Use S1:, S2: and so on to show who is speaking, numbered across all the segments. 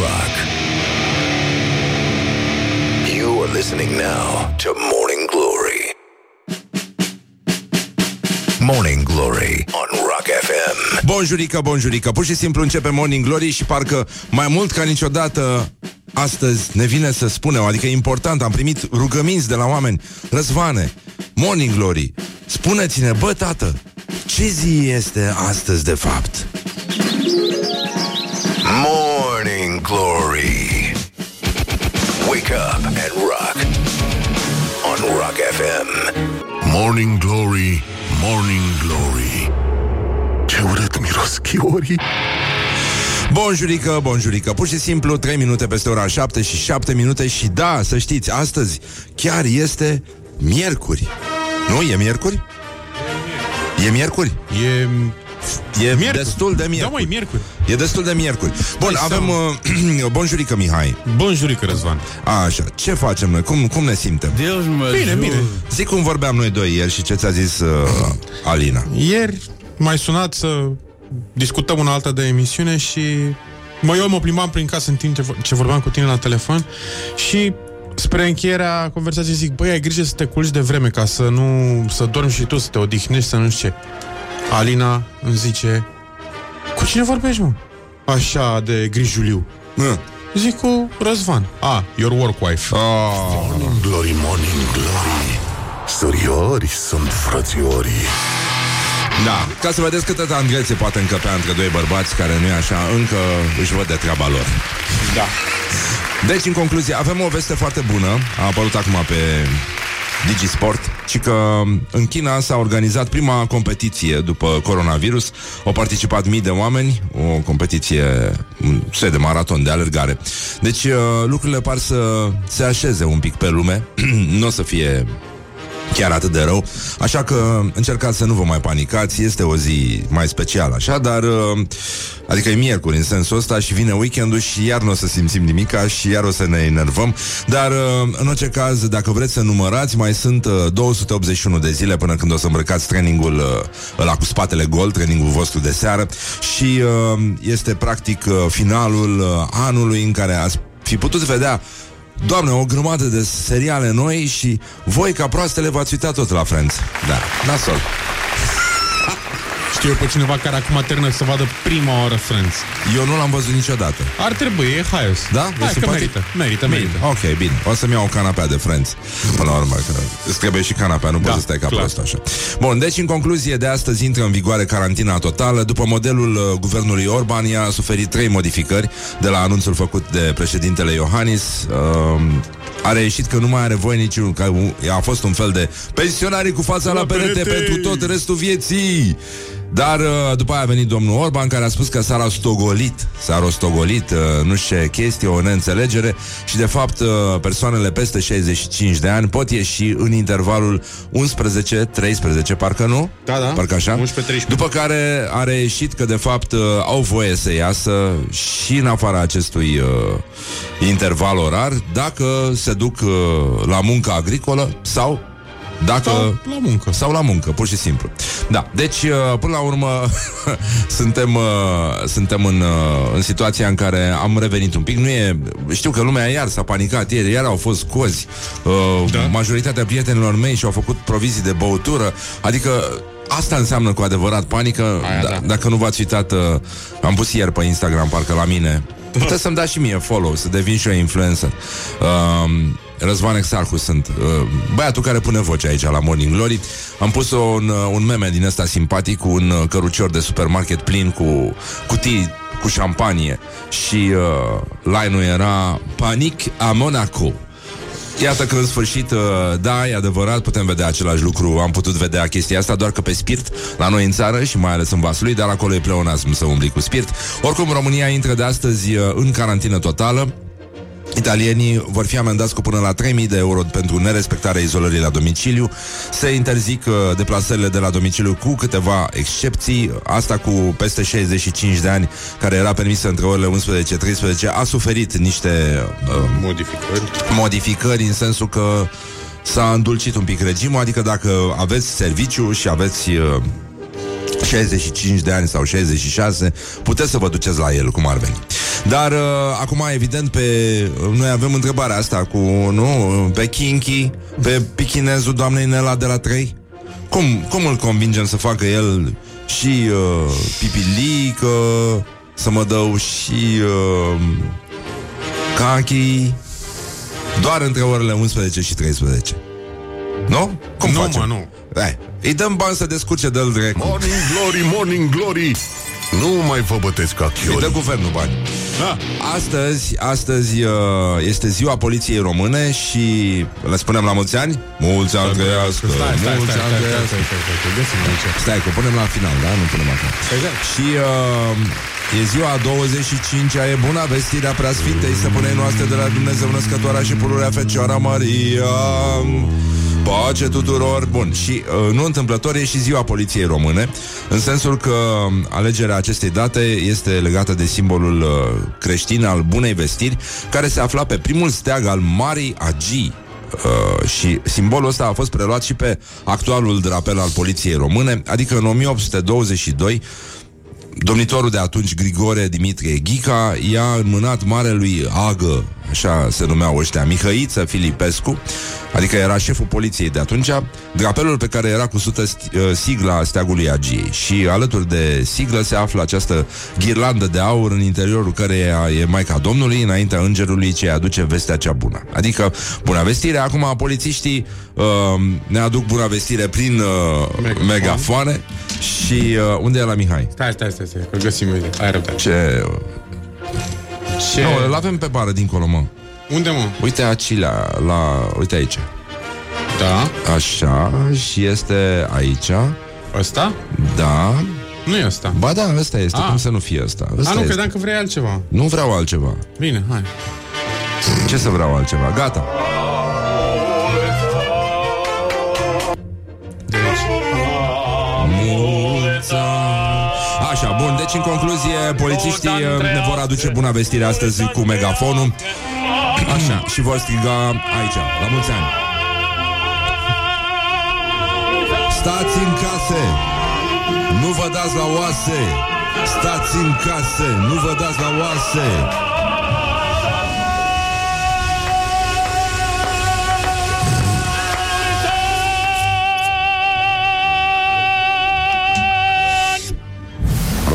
S1: rock. You are listening now to Morning Glory. Morning Glory on Rock FM.
S2: Bonjurică, bonjurică Pur și simplu începe Morning Glory Și parcă mai mult ca niciodată Astăzi ne vine să spunem Adică e important, am primit rugăminți de la oameni Răzvane, Morning Glory Spuneți-ne, bă tată Ce zi este astăzi de fapt?
S1: Morning Rock FM.
S3: Morning Glory, Morning Glory Ce urât miros chiorii
S2: Bonjurică, bonjurică Pur și simplu 3 minute peste ora 7 și 7 minute Și da, să știți, astăzi chiar este miercuri Nu? E miercuri? E miercuri?
S4: E...
S2: E
S4: Miercuri.
S2: destul de miercuri
S4: Da, măi, miercuri.
S2: E destul de miercuri Bun,
S4: Hai să-
S2: avem uh, Bonjurică, Mihai
S4: Bonjurică, Răzvan.
S2: Așa, ce facem noi? Cum, cum ne simtem?
S5: Deus mă
S4: Bine,
S5: jur.
S4: bine.
S2: Zic cum vorbeam noi doi ieri și ce ți-a zis uh, Alina
S4: Ieri m-ai sunat să discutăm una altă de emisiune și mă, eu mă plimbam prin casă în timp ce, vo- ce vorbeam cu tine la telefon și spre încheierea conversației zic, băi, ai grijă să te culci de vreme ca să nu, să dormi și tu, să te odihnești, să nu știu ce. Alina îmi zice, cu cine vorbești, mă? Așa de grijuliu.
S2: uh.
S4: Zic cu Răzvan. Ah, your work wife.
S2: oh.
S3: Morning Glory, Morning Glory Suriori sunt frățiorii
S2: Da, ca să vedeți câtă tandrețe poate încăpea între doi bărbați care nu e așa, încă își văd de treaba lor.
S4: Da.
S2: Deci, în concluzie, avem o veste foarte bună, a apărut acum pe Digisport, și că în China s-a organizat prima competiție după coronavirus. Au participat mii de oameni, o competiție un set de maraton de alergare. Deci uh, lucrurile par să se așeze un pic pe lume, nu o să fie chiar atât de rău. Așa că încercați să nu vă mai panicați, este o zi mai specială, așa, dar uh, adică e miercuri în sensul ăsta și vine weekendul și iar nu o să simțim nimica și iar o să ne enervăm, dar uh, în orice caz, dacă vreți să numărați, mai sunt uh, 281 de zile până când o să îmbrăcați trainingul uh, ăla cu spatele gol, trainingul vostru de seară și uh, este practic uh, finalul uh, anului în care ați fi putut vedea Doamne, o grămadă de seriale noi și voi ca proastele v-ați uitat tot la Friends. Da, nasol.
S4: Știu eu pe cineva care acum termină să vadă prima oară Friends.
S2: Eu nu l-am văzut niciodată.
S4: Ar trebui, e haios.
S2: Da? E
S4: Hai că
S2: simpatic?
S4: merită. Merită, merită.
S2: Ok, bine. O să-mi iau o canapea de Friends. Până la urmă, că îți trebuie și canapea, nu
S4: Da,
S2: poți să stai ca
S4: clar.
S2: prost așa. Bun, deci în concluzie, de astăzi intră în vigoare carantina totală. După modelul uh, guvernului Orban, ea a suferit trei modificări de la anunțul făcut de președintele Iohannis. Uh, a reieșit că nu mai are voie niciun că a fost un fel de pensionari cu fața la,
S4: La
S2: perete,
S4: perete.
S2: pentru tot restul vieții. Dar uh, după aia a venit domnul Orban care a spus că s-a rostogolit, s-a rostogolit, uh, nu știu ce chestie, o neînțelegere și de fapt uh, persoanele peste 65 de ani pot ieși în intervalul 11-13, parcă nu?
S4: Da, da.
S2: Parcă așa?
S4: 11-13.
S2: După care a reieșit că de fapt uh, au voie să iasă și în afara acestui uh, interval orar dacă se duc uh, la muncă agricolă sau dacă
S4: Sau la muncă.
S2: sau la muncă, pur și simplu. Da, deci uh, până la urmă suntem uh, suntem în, uh, în situația în care am revenit un pic. Nu e, știu că lumea iar s-a panicat ieri, iar au fost cozi. Uh,
S4: Da.
S2: Majoritatea prietenilor mei și-au făcut provizii de băutură, adică Asta înseamnă cu adevărat panică
S4: Aia,
S2: da,
S4: da.
S2: Dacă nu v-ați uitat uh, Am pus ieri pe Instagram, parcă la mine Puteți să-mi dați și mie follow Să devin și eu influencer uh, Răzvan Exarhu sunt uh, Băiatul care pune voce aici la Morning Glory Am pus un, uh, un meme din ăsta simpatic Cu un uh, cărucior de supermarket plin Cu cutii cu șampanie Și uh, line-ul era Panic a Monaco Iată că în sfârșit, uh, da, e adevărat, putem vedea același lucru, am putut vedea chestia asta doar că pe spirit, la noi în țară și mai ales în Vaslui, dar acolo e pleonasm să umbli cu spirit. Oricum, România intră de astăzi uh, în carantină totală. Italienii vor fi amendați cu până la 3.000 de euro pentru nerespectarea izolării la domiciliu. Se interzic uh, deplasările de la domiciliu cu câteva excepții. Asta cu peste 65 de ani, care era permisă între orele 11-13, a suferit niște uh,
S4: Modificări.
S2: modificări în sensul că s-a îndulcit un pic regimul, adică dacă aveți serviciu și aveți uh, 65 de ani sau 66, puteți să vă duceți la el, cum ar veni. Dar uh, acum, evident, pe noi avem întrebarea asta cu, nu, pe Kinky, pe pichinezul doamnei Nela de la 3. Cum, cum îl convingem să facă el și uh, pipilică, să mă dau și uh, cachi, doar între orele 11 și 13. Nu? Cum
S4: Nu,
S2: facem?
S4: mă, nu.
S2: Hai, îi dăm bani să descurce de-l drept.
S3: Morning Glory, Morning Glory Nu mai vă băteți ca
S2: Îi dă
S3: chiori
S2: guvernul bani.
S4: Da.
S2: Astăzi, astăzi uh, este ziua poliției române și le spunem la mulți ani? Mulți ani trăiască,
S4: Stai, stai,
S2: mulți
S4: stai,
S2: ani
S4: stai, stai,
S2: trăiască.
S4: stai, stai, stai, găsim aici.
S2: Stai, că punem la final, da? Nu punem acum.
S4: Exact.
S2: Și uh, e ziua a 25-a, e bună vestirea preasfintei stăpânei noastre de la Dumnezeu născătoarea și pururea Fecioara Maria. Pace tuturor! Bun, și uh, nu întâmplător e și ziua poliției române, în sensul că um, alegerea acestei date este legată de simbolul uh, creștin al bunei vestiri, care se afla pe primul steag al Marii Agii, Uh, și simbolul ăsta a fost preluat și pe actualul drapel al poliției române, adică în 1822 Domnitorul de atunci, Grigore Dimitrie Ghica, i-a înmânat marelui Agă, așa se numeau ăștia, Mihăiță Filipescu, adică era șeful poliției de atunci, drapelul pe care era cusută sti- uh, sigla steagului Agiei. Și alături de siglă se află această ghirlandă de aur în interiorul căreia e Maica Domnului, înaintea îngerului ce aduce vestea cea bună. Adică bună vestire. Acum polițiștii uh, ne aduc bună vestire prin uh,
S4: Megafon.
S2: megafoane și uh, unde e la Mihai?
S4: Stai, stai, stai, stai, că găsim uite. Ai răbdare.
S2: Ce...
S4: Ce?
S2: Nu, îl avem pe bară dincolo, mă.
S4: Unde, mă?
S2: Uite acilea, la... Uite aici.
S4: Da?
S2: Așa, și este aici.
S4: Ăsta?
S2: Da.
S4: Nu e ăsta.
S2: Ba da, ăsta este.
S4: Ah.
S2: Cum să nu fie ăsta? ăsta
S4: A, nu,
S2: este.
S4: credeam că vrei altceva.
S2: Nu vreau altceva.
S4: Bine, hai.
S2: Ce să vreau altceva? Gata. Deci în concluzie Polițiștii uh, ne vor aduce bună vestire astăzi cu megafonul. Așa, și vor striga aici, la mulți ani. Stați în case. Nu vă dați la oase. Stați în case. Nu vă dați la oase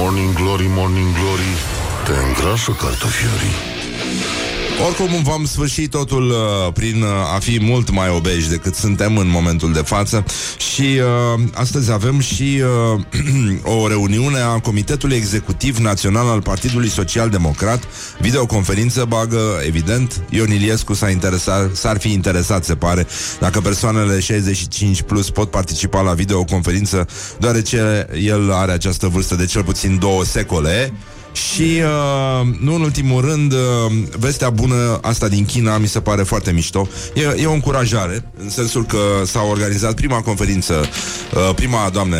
S3: Morning Glory, Morning Glory. Te îngrașă cartofiorii.
S2: Oricum vom sfârși totul uh, prin uh, a fi mult mai obeji decât suntem în momentul de față și uh, astăzi avem și uh, o reuniune a Comitetului Executiv Național al Partidului Social Democrat. Videoconferință bagă, evident, Ion Iliescu s-a interesat, s-ar fi interesat, se pare, dacă persoanele 65 plus pot participa la videoconferință, deoarece el are această vârstă de cel puțin două secole. Și, uh, nu în ultimul rând, uh, vestea bună asta din China mi se pare foarte mișto. E, e o încurajare, în sensul că s-a organizat prima conferință, uh, prima, doamne,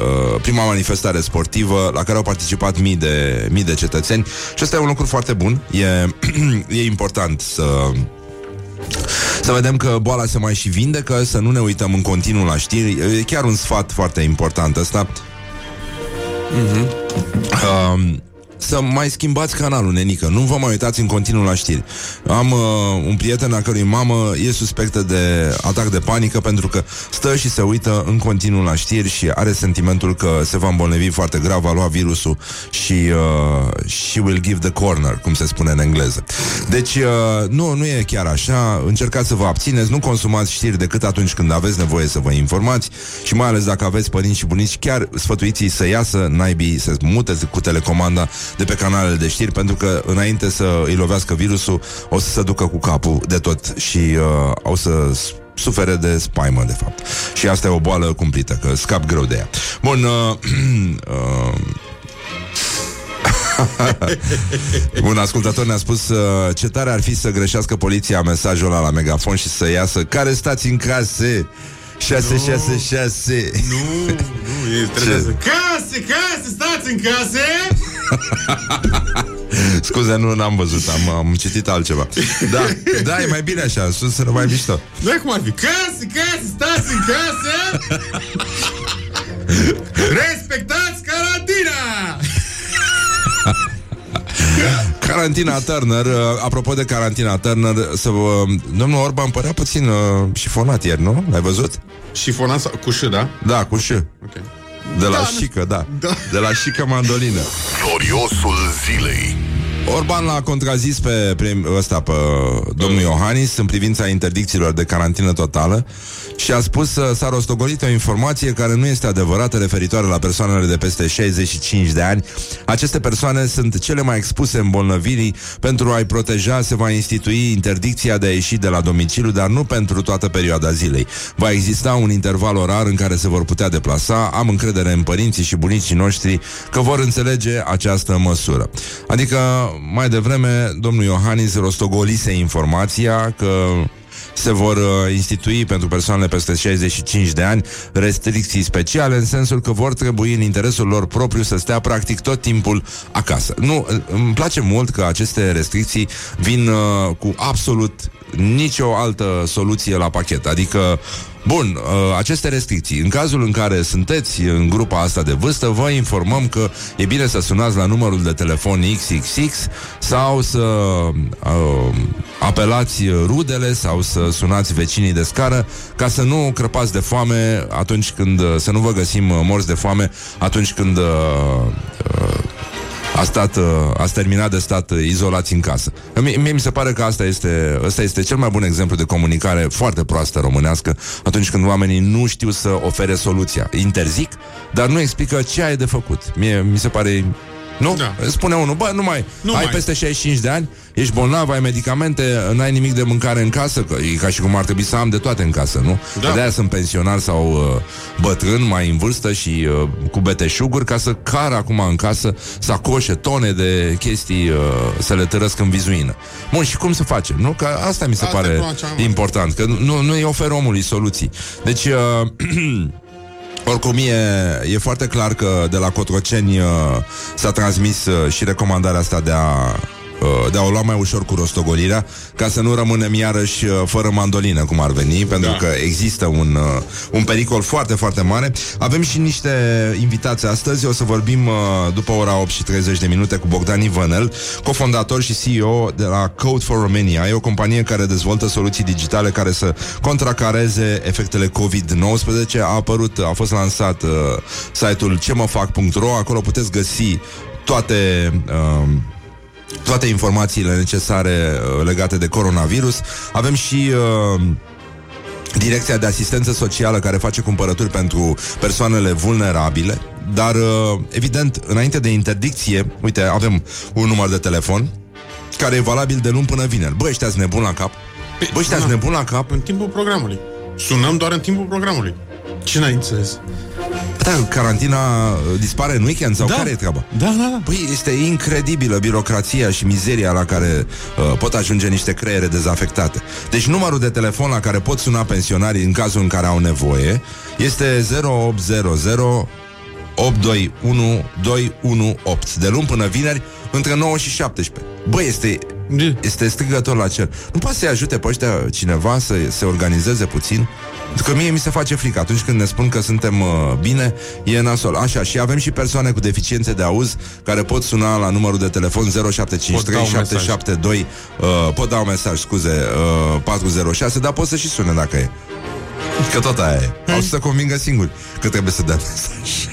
S2: uh, prima manifestare sportivă la care au participat mii de, mii de cetățeni și asta e un lucru foarte bun. E, e important să să vedem că boala se mai și vindecă, să nu ne uităm în continuu la știri. E chiar un sfat foarte important ăsta. Um, să mai schimbați canalul, nenică. Nu vă mai uitați în continuu la știri. Am uh, un prieten a cărui mamă E suspectă de atac de panică Pentru că stă și se uită în continuu la știri Și are sentimentul că se va îmbolnăvi foarte grav Va lua virusul Și uh, she will give the corner Cum se spune în engleză. Deci uh, nu, nu e chiar așa. Încercați să vă abțineți, nu consumați știri Decât atunci când aveți nevoie să vă informați Și mai ales dacă aveți părinți și bunici Chiar sfătuiți să iasă naibii Să mute cu telecomanda de pe canalele de știri pentru că înainte să îi lovească virusul o să se ducă cu capul de tot și uh, o să s- sufere de spaimă, de fapt. Și asta e o boală cumplită, că scap greu de ea. Bun, uh, uh, Un ascultător ne-a spus uh, ce tare ar fi să greșească poliția mesajul ăla la megafon și să iasă care stați în case 666
S4: nu, nu, e trebuie
S2: Ce?
S4: să... Case, case, stați în case!
S2: Scuze, nu n-am văzut, am, am citit altceva Da, da, e mai bine așa, sună mai mișto
S4: Noi cum ar fi? Case, case, stați în case! Respectați carantina!
S2: Carantina Turner, uh, apropo de carantina Turner, să vă... Domnul Orban părea puțin uh, șifonat ieri, nu? Ai văzut?
S4: Șifonat sau- cu ș, da?
S2: Da, cu ș.
S4: Ok.
S2: De la șică, da.
S4: Da.
S2: De la șică mandolină.
S1: Gloriosul zilei.
S2: Orban l-a contrazis pe, prim, ăsta, pe domnul Iohannis în privința interdicțiilor de carantină totală și a spus să s-a rostogolit o informație care nu este adevărată referitoare la persoanele de peste 65 de ani. Aceste persoane sunt cele mai expuse îmbolnăvirii. Pentru a-i proteja se va institui interdicția de a ieși de la domiciliu, dar nu pentru toată perioada zilei. Va exista un interval orar în care se vor putea deplasa. Am încredere în părinții și bunicii noștri că vor înțelege această măsură. Adică, mai devreme, domnul Iohannis rostogolise informația că se vor uh, institui pentru persoanele peste 65 de ani restricții speciale în sensul că vor trebui în interesul lor propriu să stea practic tot timpul acasă. Nu, îmi place mult că aceste restricții vin uh, cu absolut nicio altă soluție la pachet. Adică Bun, uh, aceste restricții. În cazul în care sunteți în grupa asta de vârstă, vă informăm că e bine să sunați la numărul de telefon XXX sau să uh, apelați rudele sau să sunați vecinii de scară ca să nu crăpați de foame atunci când, să nu vă găsim uh, morți de foame atunci când uh, uh, a stat, uh, ați terminat de stat uh, izolați în casă. Mie, mie mi se pare că asta este, asta este cel mai bun exemplu de comunicare foarte proastă românească atunci când oamenii nu știu să ofere soluția. Interzic, dar nu explică ce ai de făcut. Mie mi se pare nu?
S4: Da.
S2: Spune unul, bă, nu mai,
S4: Nu
S2: ai
S4: mai.
S2: peste 65 de ani, ești bolnav, ai medicamente, n-ai nimic de mâncare în casă, că e ca și cum ar trebui să am de toate în casă, nu?
S4: Da.
S2: Că de-aia sunt pensionar sau uh, bătrân, mai în vârstă și uh, cu beteșuguri, ca să car acum în casă, să acoșe tone de chestii, uh, să le tărăsc în vizuină. Bun, și cum să facem, nu? Că asta mi se
S4: Asta e
S2: pare
S4: problema cea mai mare.
S2: important, că nu, nu îi oferă omului soluții. Deci... Uh, Oricum e, e foarte clar că de la Cotroceni uh, s-a transmis uh, și recomandarea asta de a uh, de a o lua mai ușor cu rostogolirea, ca să nu rămânem iarăși uh, fără mandolină, cum ar veni, pentru
S4: Da.
S2: că există un, uh, un pericol foarte, foarte mare. Avem și niște invitații astăzi, o să vorbim uh, după ora 8 și 30 de minute cu Bogdan Ivanel, cofondator și CEO de la Code for Romania. E o companie care dezvoltă soluții digitale care să contracareze efectele COVID-19. A apărut, a fost lansat uh, site-ul cemăfac.ro, acolo puteți găsi toate uh, toate informațiile necesare uh, legate de coronavirus. Avem și uh, Direcția de Asistență Socială care face cumpărături pentru persoanele vulnerabile, dar uh, evident, înainte de interdicție, uite, avem un număr de telefon care e valabil de luni până vineri. Bă, ăștia nebun la cap? Bă, ăștia
S4: da.
S2: nebun la cap?
S4: În timpul programului. Sunăm doar în timpul programului. Ce n-ai înțeles?
S2: Da, carantina uh, dispare în weekend sau
S4: Da.
S2: care e treaba?
S4: Da, da, da.
S2: Păi este incredibilă birocrația și mizeria la care uh, pot ajunge niște creiere dezafectate. Deci numărul de telefon la care pot suna pensionarii în cazul în care au nevoie este 0800 821 218 de luni până vineri între 9 și 17. Băi, este este strigător la cer. Nu poate să-i ajute pe ăștia cineva să se organizeze puțin? Pentru că mie mi se face frică atunci când ne spun că suntem uh, bine, e nasol. Așa, și avem și persoane cu deficiențe de auz care pot suna la numărul de telefon 0753
S4: Pot da un mesaj.
S2: 772 uh, pot da un mesaj, scuze, uh, 406, dar pot să și sune dacă e. Că tot aia e. Au să se convingă singuri că trebuie să dea mesaj.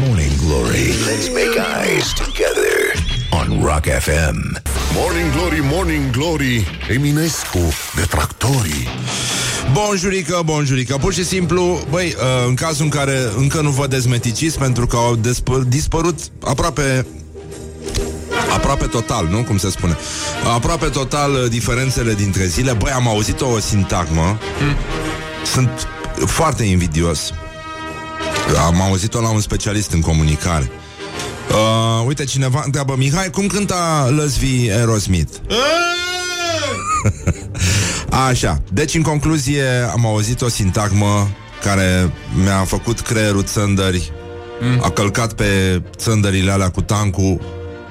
S1: Morning Glory. Let's make eyes together on Rock FM.
S3: Morning Glory, Morning Glory Eminescu, detractorii.
S2: Bonjurică, bonjurică Pur și simplu, băi, uh, în cazul în care încă nu vă dezmeticiți Pentru că au despă- dispărut aproape Aproape total, nu? Cum se spune. Aproape total uh, diferențele dintre zile. Băi, am auzit o sintagmă. Sunt foarte invidios. Am auzit-o la un specialist în comunicare uh, Uite, cineva întreabă Mihai, cum cânta Lăsvi Aerosmith? Așa, deci în concluzie am auzit o sintagmă care mi-a făcut creierul țândări, mm. a călcat pe țândările alea cu tancul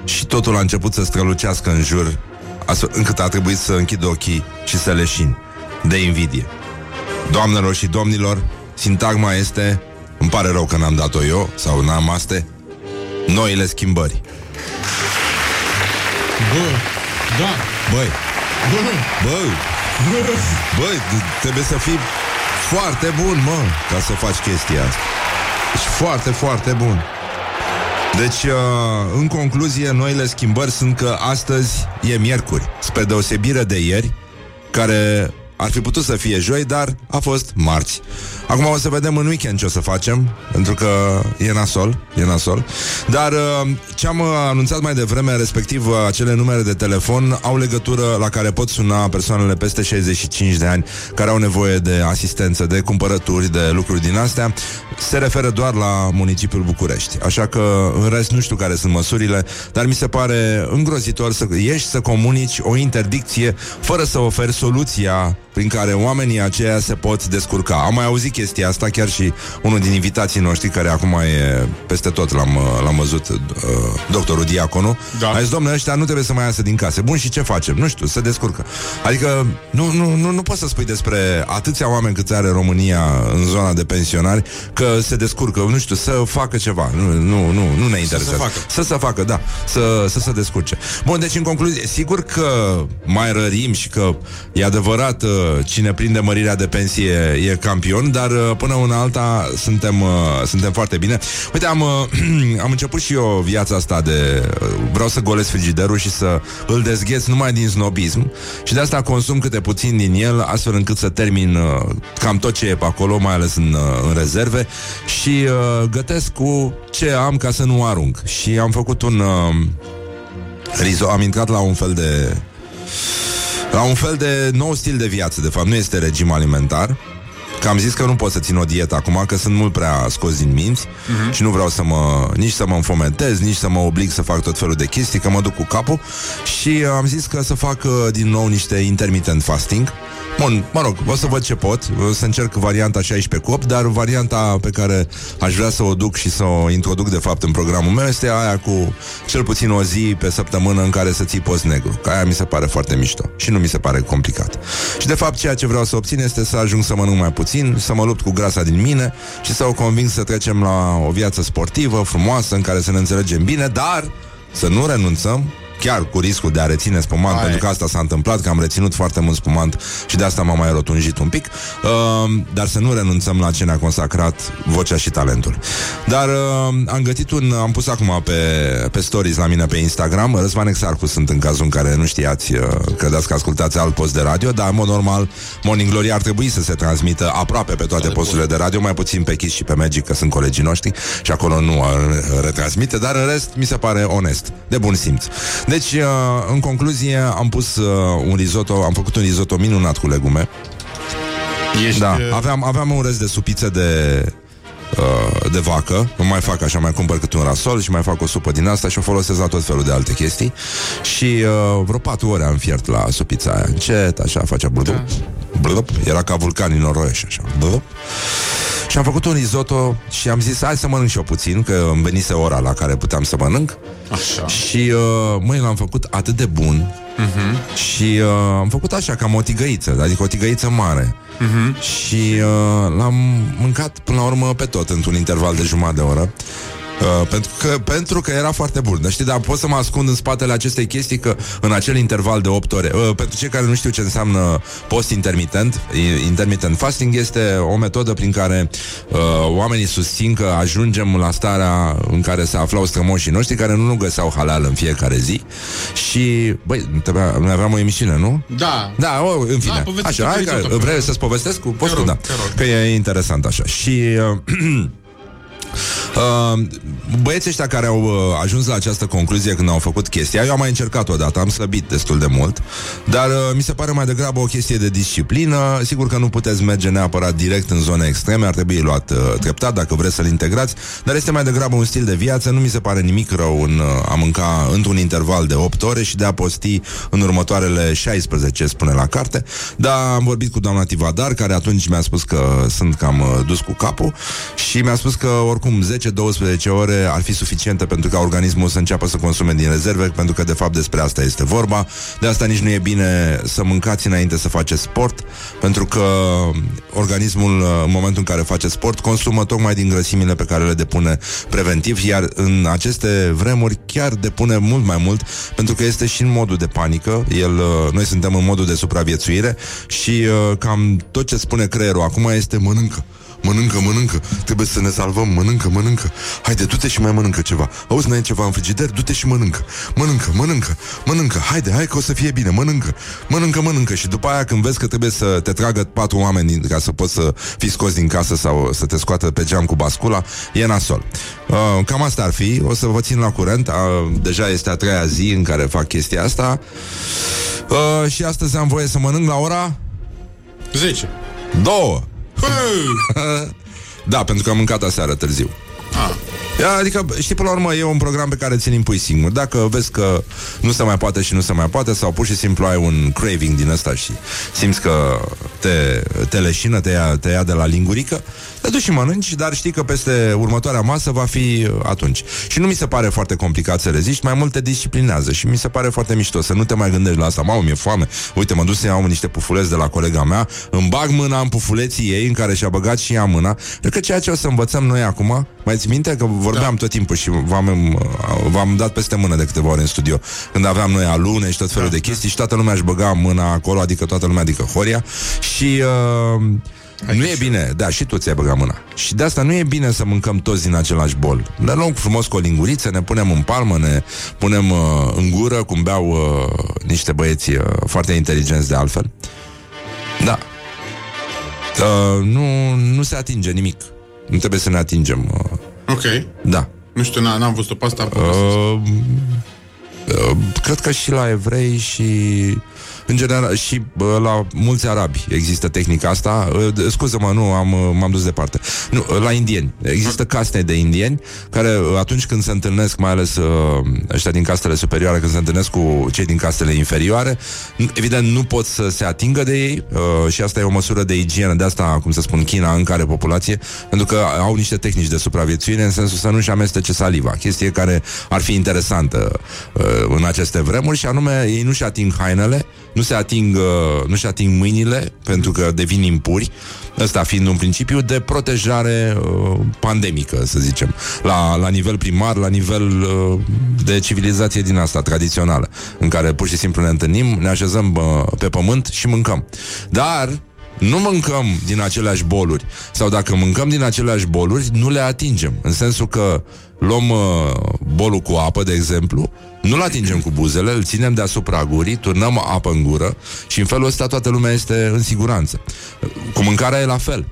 S2: și totul a început să strălucească în jur, astfel încât a trebuit să închid ochii și să leșin de invidie. Doamnelor și domnilor, sintagma este Îmi pare rău că n-am dat-o eu Sau n-am aste Noile schimbări
S4: Bă, da.
S2: Băi,
S4: Bă,
S2: băi Băi, d- trebuie să fii foarte bun, mă, ca să faci chestia asta. Deci foarte, foarte bun. Deci, uh, în concluzie, noile schimbări sunt că astăzi e miercuri, spre deosebire de ieri, care ar fi putut să fie joi, dar a fost marți. Acum o să vedem în weekend ce o să facem, pentru că e nasol, e nasol. Dar uh, ce am uh, anunțat mai devreme, respectiv uh, acele numere de telefon, au legătură la care pot suna persoanele peste 65 de ani care au nevoie de asistență, de cumpărături, de lucruri din astea, se referă doar la municipiul București. Așa că, în rest, nu știu care sunt măsurile, dar mi se pare îngrozitor să ieși să comunici o interdicție fără să oferi soluția prin care oamenii aceia se pot descurca. Am mai auzit chestia asta, chiar și unul din invitații noștri, care acum e peste tot, l-am, l-am văzut, uh, doctorul Diaconu,
S4: Da.
S2: a zis, domnule, ăștia nu trebuie să mai iasă din case. Bun, și ce facem? Nu știu, se descurcă. Adică nu, nu, nu, nu poți să spui despre atâția oameni cât are România în zona de pensionari că se descurcă, nu știu, să facă ceva. Nu, nu, nu, nu ne interesează.
S4: facă.
S2: Să se facă, da. Să, să se descurce. Bun, deci în concluzie, sigur că mai rărim și că e adevărat uh, cine prinde mărirea de pensie e campion, dar uh, până una alta suntem, uh, suntem foarte bine. Uite, am, uh, am început și eu viața asta de... uh, Vreau să golesc frigiderul și să îl dezgheț numai din snobism și de asta consum câte puțin din el, astfel încât să termin uh, cam tot ce e pe acolo, mai ales în, uh, în rezerve și uh, gătesc cu ce am ca să nu arunc. Și am făcut un... Uh, rizo- am intrat la un fel de la un fel de nou stil de viață, de fapt, nu este regim alimentar. Că am zis că nu pot să țin o dietă acum, că sunt mult prea scos din minți uh-huh. și nu vreau să mă, nici să mă înfometez, nici să mă oblig să fac tot felul de chestii, că mă duc cu capul și uh, am zis că să fac uh, din nou niște intermittent fasting. Bun, mă rog, o să văd ce pot, o să încerc varianta 16 cu 8, dar varianta pe care aș vrea să o duc și să o introduc de fapt în programul meu este aia cu cel puțin o zi pe săptămână în care să ții post negru. Că aia mi se pare foarte mișto și nu mi se pare complicat. Și de fapt ceea ce vreau să obțin este să ajung să mănânc mai puțin, să mă lupt cu grasa din mine și să o conving să trecem la o viață sportivă, frumoasă, în care să ne înțelegem bine, dar să nu renunțăm chiar cu riscul de a reține spumant,
S4: Hai.
S2: pentru că asta s-a întâmplat, că am reținut foarte mult spumant și de asta m-am mai rotunjit un pic, uh, dar să nu renunțăm la ce ne-a consacrat vocea și talentul. Dar uh, am gătit un, am pus acum pe, pe stories la mine pe Instagram, Răzvan Exarcu sunt în cazul în care nu știați, uh, credeți că ascultați alt post de radio, dar în mod normal Morning Glory ar trebui să se transmită aproape pe toate posturile de radio, mai puțin pe Kiss și pe Magic, că sunt colegii noștri și acolo nu uh, retransmite, dar în rest mi se pare onest, de bun simț. Deci, uh, în concluzie, am pus uh, un risotto, am făcut un risotto minunat cu legume.
S4: ești...
S2: Da,
S4: uh,
S2: aveam, aveam un rest de supițe de uh, de vacă, nu mai fac așa, mai cumpăr câte un rasol și mai fac o supă din asta și o folosesc la tot felul de alte chestii și uh, vreo patru ore am fiert la supița aia, încet, așa, facea blub,
S4: Da.
S2: blub, era ca vulcanii noroieși, așa, blub. Și am făcut un risotto și am zis, hai să mănânc și eu puțin, că îmi venise ora la care puteam să mănânc
S4: Așa.
S2: și, uh, măi, l-am făcut atât de bun uh-huh. Și uh, am făcut așa, cam o tigăiță Adică o tigăiță mare uh-huh. Și uh, l-am mâncat până la urmă pe tot Într-un interval de jumătate de oră Uh, pentru, că, pentru că era foarte bun Dar știi, dar pot să mă ascund în spatele acestei chestii Că în acel interval de 8 ore uh, Pentru cei care nu știu ce înseamnă post intermitent i- Intermittent fasting este o metodă prin care uh, Oamenii susțin că ajungem la starea În care se aflau strămoșii noștri Care nu găseau halal în fiecare zi Și, băi, trebuia- noi aveam o emisiune, nu?
S4: Da.
S2: Da, o, în fine.
S4: Da, povestește
S2: așa, hai,
S4: pe
S2: că,
S4: risotto,
S2: vrei
S4: că-
S2: să-ți povestesc cu postul?
S4: rog,
S2: Da.
S4: te rog.
S2: Că e interesant așa. Și... Uh, Uh, băieții ăștia care au uh, ajuns la această concluzie când au făcut chestia, eu am mai încercat odată, am slăbit destul de mult, dar uh, mi se pare mai degrabă o chestie de disciplină. Sigur că nu puteți merge neapărat direct în zone extreme, ar trebui luat uh, treptat dacă vreți să-l integrați, dar este mai degrabă un stil de viață, nu mi se pare nimic rău în uh, a mânca într-un interval de 8 ore și de a posti în următoarele 16, spune la carte. Dar am vorbit cu doamna Tivadar, care atunci mi-a spus că sunt cam uh, dus cu capul și mi-a spus că oricum 10 10-12 ore ar fi suficientă pentru ca organismul să înceapă să consume din rezerve, pentru că de fapt despre asta este vorba. De asta nici nu e bine să mâncați înainte să faceți sport, pentru că organismul în momentul în care face sport consumă tocmai din grăsimile pe care le depune preventiv, iar în aceste vremuri chiar depune mult mai mult, pentru că este și în modul de panică. El, noi suntem în modul de supraviețuire și cam tot ce spune creierul acum este mănâncă mănâncă, mănâncă, trebuie să ne salvăm, mănâncă, mănâncă. Haide, du-te și mai mănâncă ceva. Auzi, n-ai ceva în frigider? Du-te și mănâncă. Mănâncă, mănâncă, mănâncă. Haide, hai că o să fie bine, mănâncă. Mănâncă, mănâncă. Și după aia când vezi că trebuie să te tragă patru oameni ca să poți să fii scos din casă sau să te scoată pe geam cu bascula, e nasol. Uh, cam asta ar fi. O să vă țin la curent. Uh, deja este a treia zi în care fac chestia asta. Uh, și astăzi am voie să mănânc la ora
S4: 10.
S2: Două. da, pentru că am mâncat aseară târziu.
S4: Ah.
S2: Adică, știi, până la urmă, e un program pe care ți-l impui singur. Dacă vezi că nu se mai poate și nu se mai poate, sau pur și simplu ai un craving din ăsta și simți că te, te leșină, te ia, te ia de la lingurică, te duci și mănânci, dar știi că peste următoarea masă va fi atunci. Și nu mi se pare foarte complicat să reziști, mai mult te disciplinează și mi se pare foarte mișto să nu te mai gândești la asta. Mamă, mi-e foame. Uite, mă duc să iau niște pufuleți de la colega mea, îmi bag mâna în pufuleții ei, în care și-a băgat și ea mâna. Cred că ceea ce o să învățăm noi acum, mai ți minte că vorbeam da. tot timpul și v-am, v-am dat peste mână de câteva ori în studio, când aveam noi alune și tot felul da, de chestii da. și toată lumea își băga mâna acolo, adică toată lumea, adică Horia. Și uh, Hai nu e bine, da, și tu ți-ai băgat mâna. Și de asta nu e bine să mâncăm toți din același bol. Ne luăm frumos cu o linguriță, ne punem în palmă, ne punem uh, în gură, cum beau uh, niște băieți uh, foarte inteligenți de altfel. Da. Uh, nu, nu se atinge nimic. Nu trebuie să ne atingem. Uh.
S4: Ok.
S2: Da.
S4: Nu știu, n-am văzut-o pe asta. Uh,
S2: uh, cred că și la evrei și în general, și bă, la mulți arabi există tehnica asta. Scuză-mă, nu, am, m-am dus departe. Nu, la indieni. Există caste de indieni care atunci când se întâlnesc, mai ales ăștia din castele superioare, când se întâlnesc cu cei din castele inferioare, evident nu pot să se atingă de ei și asta e o măsură de igienă, de asta, cum să spun, China încă are populație, pentru că au niște tehnici de supraviețuire în sensul să nu-și amestece saliva. Chestie care ar fi interesantă în aceste vremuri și anume ei nu-și ating hainele, nu se ating, uh, nu se ating mâinile pentru că devin impuri, ăsta fiind un principiu de protejare uh, pandemică, să zicem, la, la nivel primar, la nivel uh, de civilizație din asta, tradițională, în care pur și simplu ne întâlnim, ne așezăm uh, pe pământ și mâncăm. Dar nu mâncăm din aceleași boluri sau dacă mâncăm din aceleași boluri, nu le atingem. În sensul că luăm uh, bolul cu apă, de exemplu, nu-l atingem cu buzele, îl ținem deasupra gurii, turnăm apă în gură și în felul ăsta toată lumea este în siguranță. Cu mâncarea e la fel.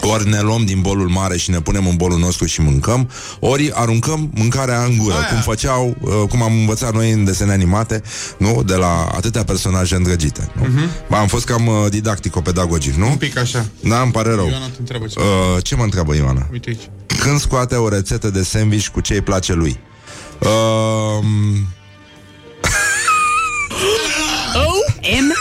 S2: Ori ne luăm din bolul mare și ne punem în bolul nostru și mâncăm, ori aruncăm mâncarea în gură, Aia. cum făceau, uh, cum am învățat noi în desene animate, nu? De la atâtea personaje îndrăgite. Nu? Uh-huh. Ba, am fost cam uh, didactico-pedagogic, nu?
S4: Un pic așa.
S2: Da, îmi pare rău.
S4: Ioana te întreabă ce.
S2: Uh, ce mă întreabă Ioana?
S4: Uite aici.
S2: Când scoate o rețetă de sandwich cu ce îi place lui? Uh,
S5: OMG!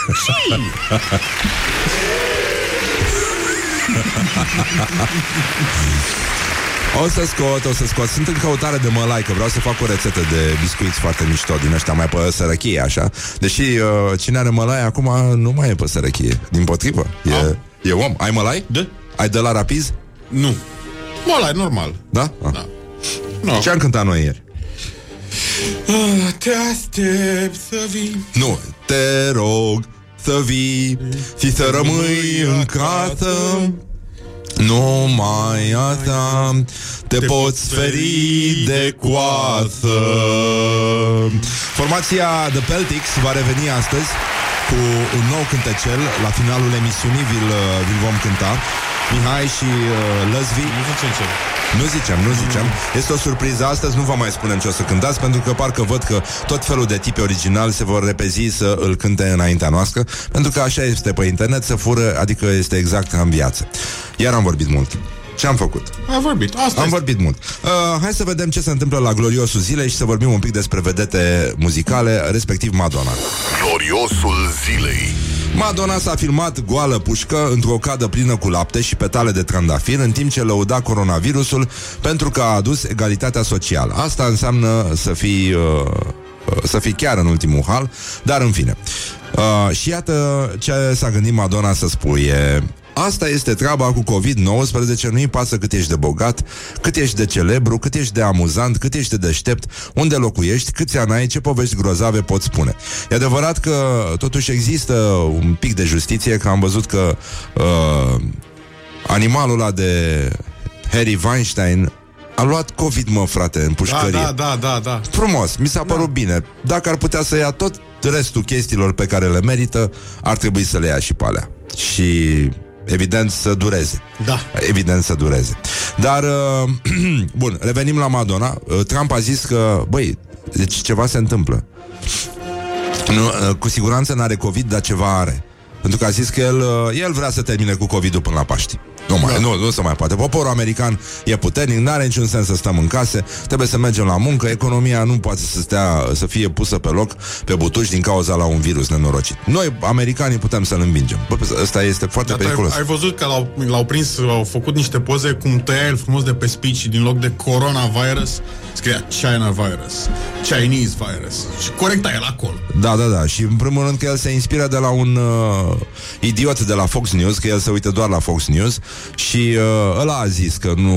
S2: O să scot, o să scot Sunt în căutare de mălai Că vreau să fac o rețetă de biscuiți foarte mișto Din ăștia mai pe sărăchie, așa Deși uh, cine are mălai acum Nu mai e pe sărăchie Din potrivă e, e om, ai mălai?
S4: Da.
S2: Ai de la rapiz?
S4: Nu. Mălai, normal.
S2: Da? Ah.
S4: Da. No.
S2: Ce am cântat noi ieri?
S4: Ah, Te aștept să vii.
S2: Nu, te rog să vii și să rămâi în casă. Numai asta te, te poți feri de coasă. Formația The Peltics va reveni astăzi cu un nou cântecel La finalul emisiunii vi-l, vi vom cânta. Mihai și uh, Lăzvi.
S4: Nu facem ce.
S2: Nu zicem, nu zicem. Este o surpriză. Astăzi, nu vă mai spunem ce o să cântați Pentru că parcă văd că tot felul de tipe originali Se vor repezi să îl cânte înaintea noastră Pentru că așa este pe internet Să fură, adică este exact ca în viață. Iar am vorbit mult ce am făcut?
S4: Am vorbit, asta
S2: Am
S4: este.
S2: vorbit mult. Uh, hai să vedem ce se întâmplă la gloriosul zilei și să vorbim un pic despre vedete muzicale, respectiv Madonna.
S1: Gloriosul zilei.
S2: Madonna s-a filmat goală pușcă într-o cadă plină cu lapte și petale de trandafir în timp ce lăuda coronavirusul pentru că a adus egalitatea socială. Asta înseamnă să fii, uh, uh, să fii chiar în ultimul hal, dar în fine. Uh, și iată ce s-a gândit Madonna să spuie. Asta este treaba cu COVID-19, nu-i pasă cât ești de bogat, cât ești de celebru, cât ești de amuzant, cât ești de deștept, unde locuiești, câți ani ai, ce povești grozave poți spune. E adevărat că totuși există un pic de justiție, că am văzut că uh, animalul ăla de Harry Weinstein a luat COVID, mă, frate, în
S4: Da,
S2: pușcărie.
S4: da, da, da, da.
S2: Frumos, mi s-a părut bine. Dacă ar putea să ia tot restul chestiilor pe care le merită, ar trebui să le ia și pe alea. Și evident să dureze.
S4: Da.
S2: Evident să dureze. Dar, uh, bun, revenim la Madonna. Uh, Trump a zis că, băi, deci ceva se întâmplă. Nu, uh, cu siguranță n-are COVID, dar ceva are. Pentru că a zis că el, uh, el vrea să termine cu COVID-ul până la Paști. Nu, mai, nu, nu se mai poate. Poporul american e puternic, n-are niciun sens să stăm în case, trebuie să mergem la muncă, economia nu poate să stea, să fie pusă pe loc, pe butuci din cauza la un virus nenorocit. Noi, americanii, putem să-l învingem. Bă, ăsta este foarte
S4: Dar tu ai,
S2: periculos.
S4: ai văzut că l-au, l-au prins, au făcut niște poze cum tăia el frumos de pe speech și din loc de coronavirus scria China virus, Chinese virus. Și corecta el acolo.
S2: Da, da, da. Și în primul rând că el se inspiră de la un uh, idiot de la Fox News, că el se uită doar la Fox News și uh, ăla a zis că nu,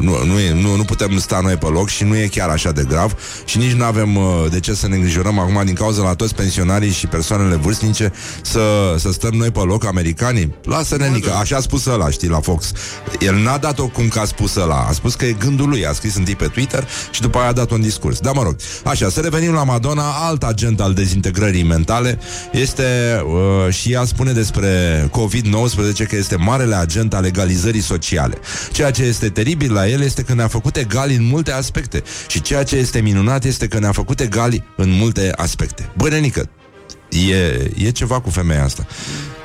S2: nu, nu, e, nu, nu putem sta noi pe loc și nu e chiar așa de grav și nici nu avem uh, de ce să ne îngrijorăm acum din cauza la toți pensionarii și persoanele vârstnice să, să stăm noi pe loc, americanii. Lasă-ne, nică. Așa a spus ăla, știi, la Fox. El n-a dat-o cum că a spus ăla. A spus că e gândul lui. A scris întâi pe Twitter și după aia a dat un discurs. Da, mă rog. Așa, să revenim la Madonna, alt agent al dezintegrării mentale este uh, și ea spune despre COVID-19 că este marele agent al egalizării sociale. Ceea ce este teribil la el este că ne-a făcut egali în multe aspecte și ceea ce este minunat este că ne-a făcut egali în multe aspecte. Bănenică, E, e ceva cu femeia asta.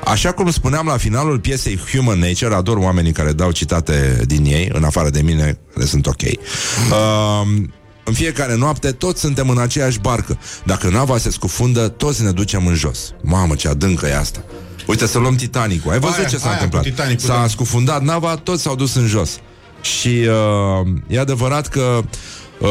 S2: Așa cum spuneam la finalul piesei Human Nature, ador oamenii care dau citate din ei, în afară de mine, le sunt ok. Uh, în fiecare noapte toți suntem în aceeași barcă. Dacă nava se scufundă, toți ne ducem în jos. Mamă, ce adâncă e asta. Uite să luăm Titanicul. Ai văzut
S4: Aia,
S2: ce s-a
S4: aia,
S2: întâmplat?
S4: cu Titanicul,
S2: S-a
S4: da.
S2: scufundat nava, toți s-au dus în jos. Și uh, e adevărat că uh,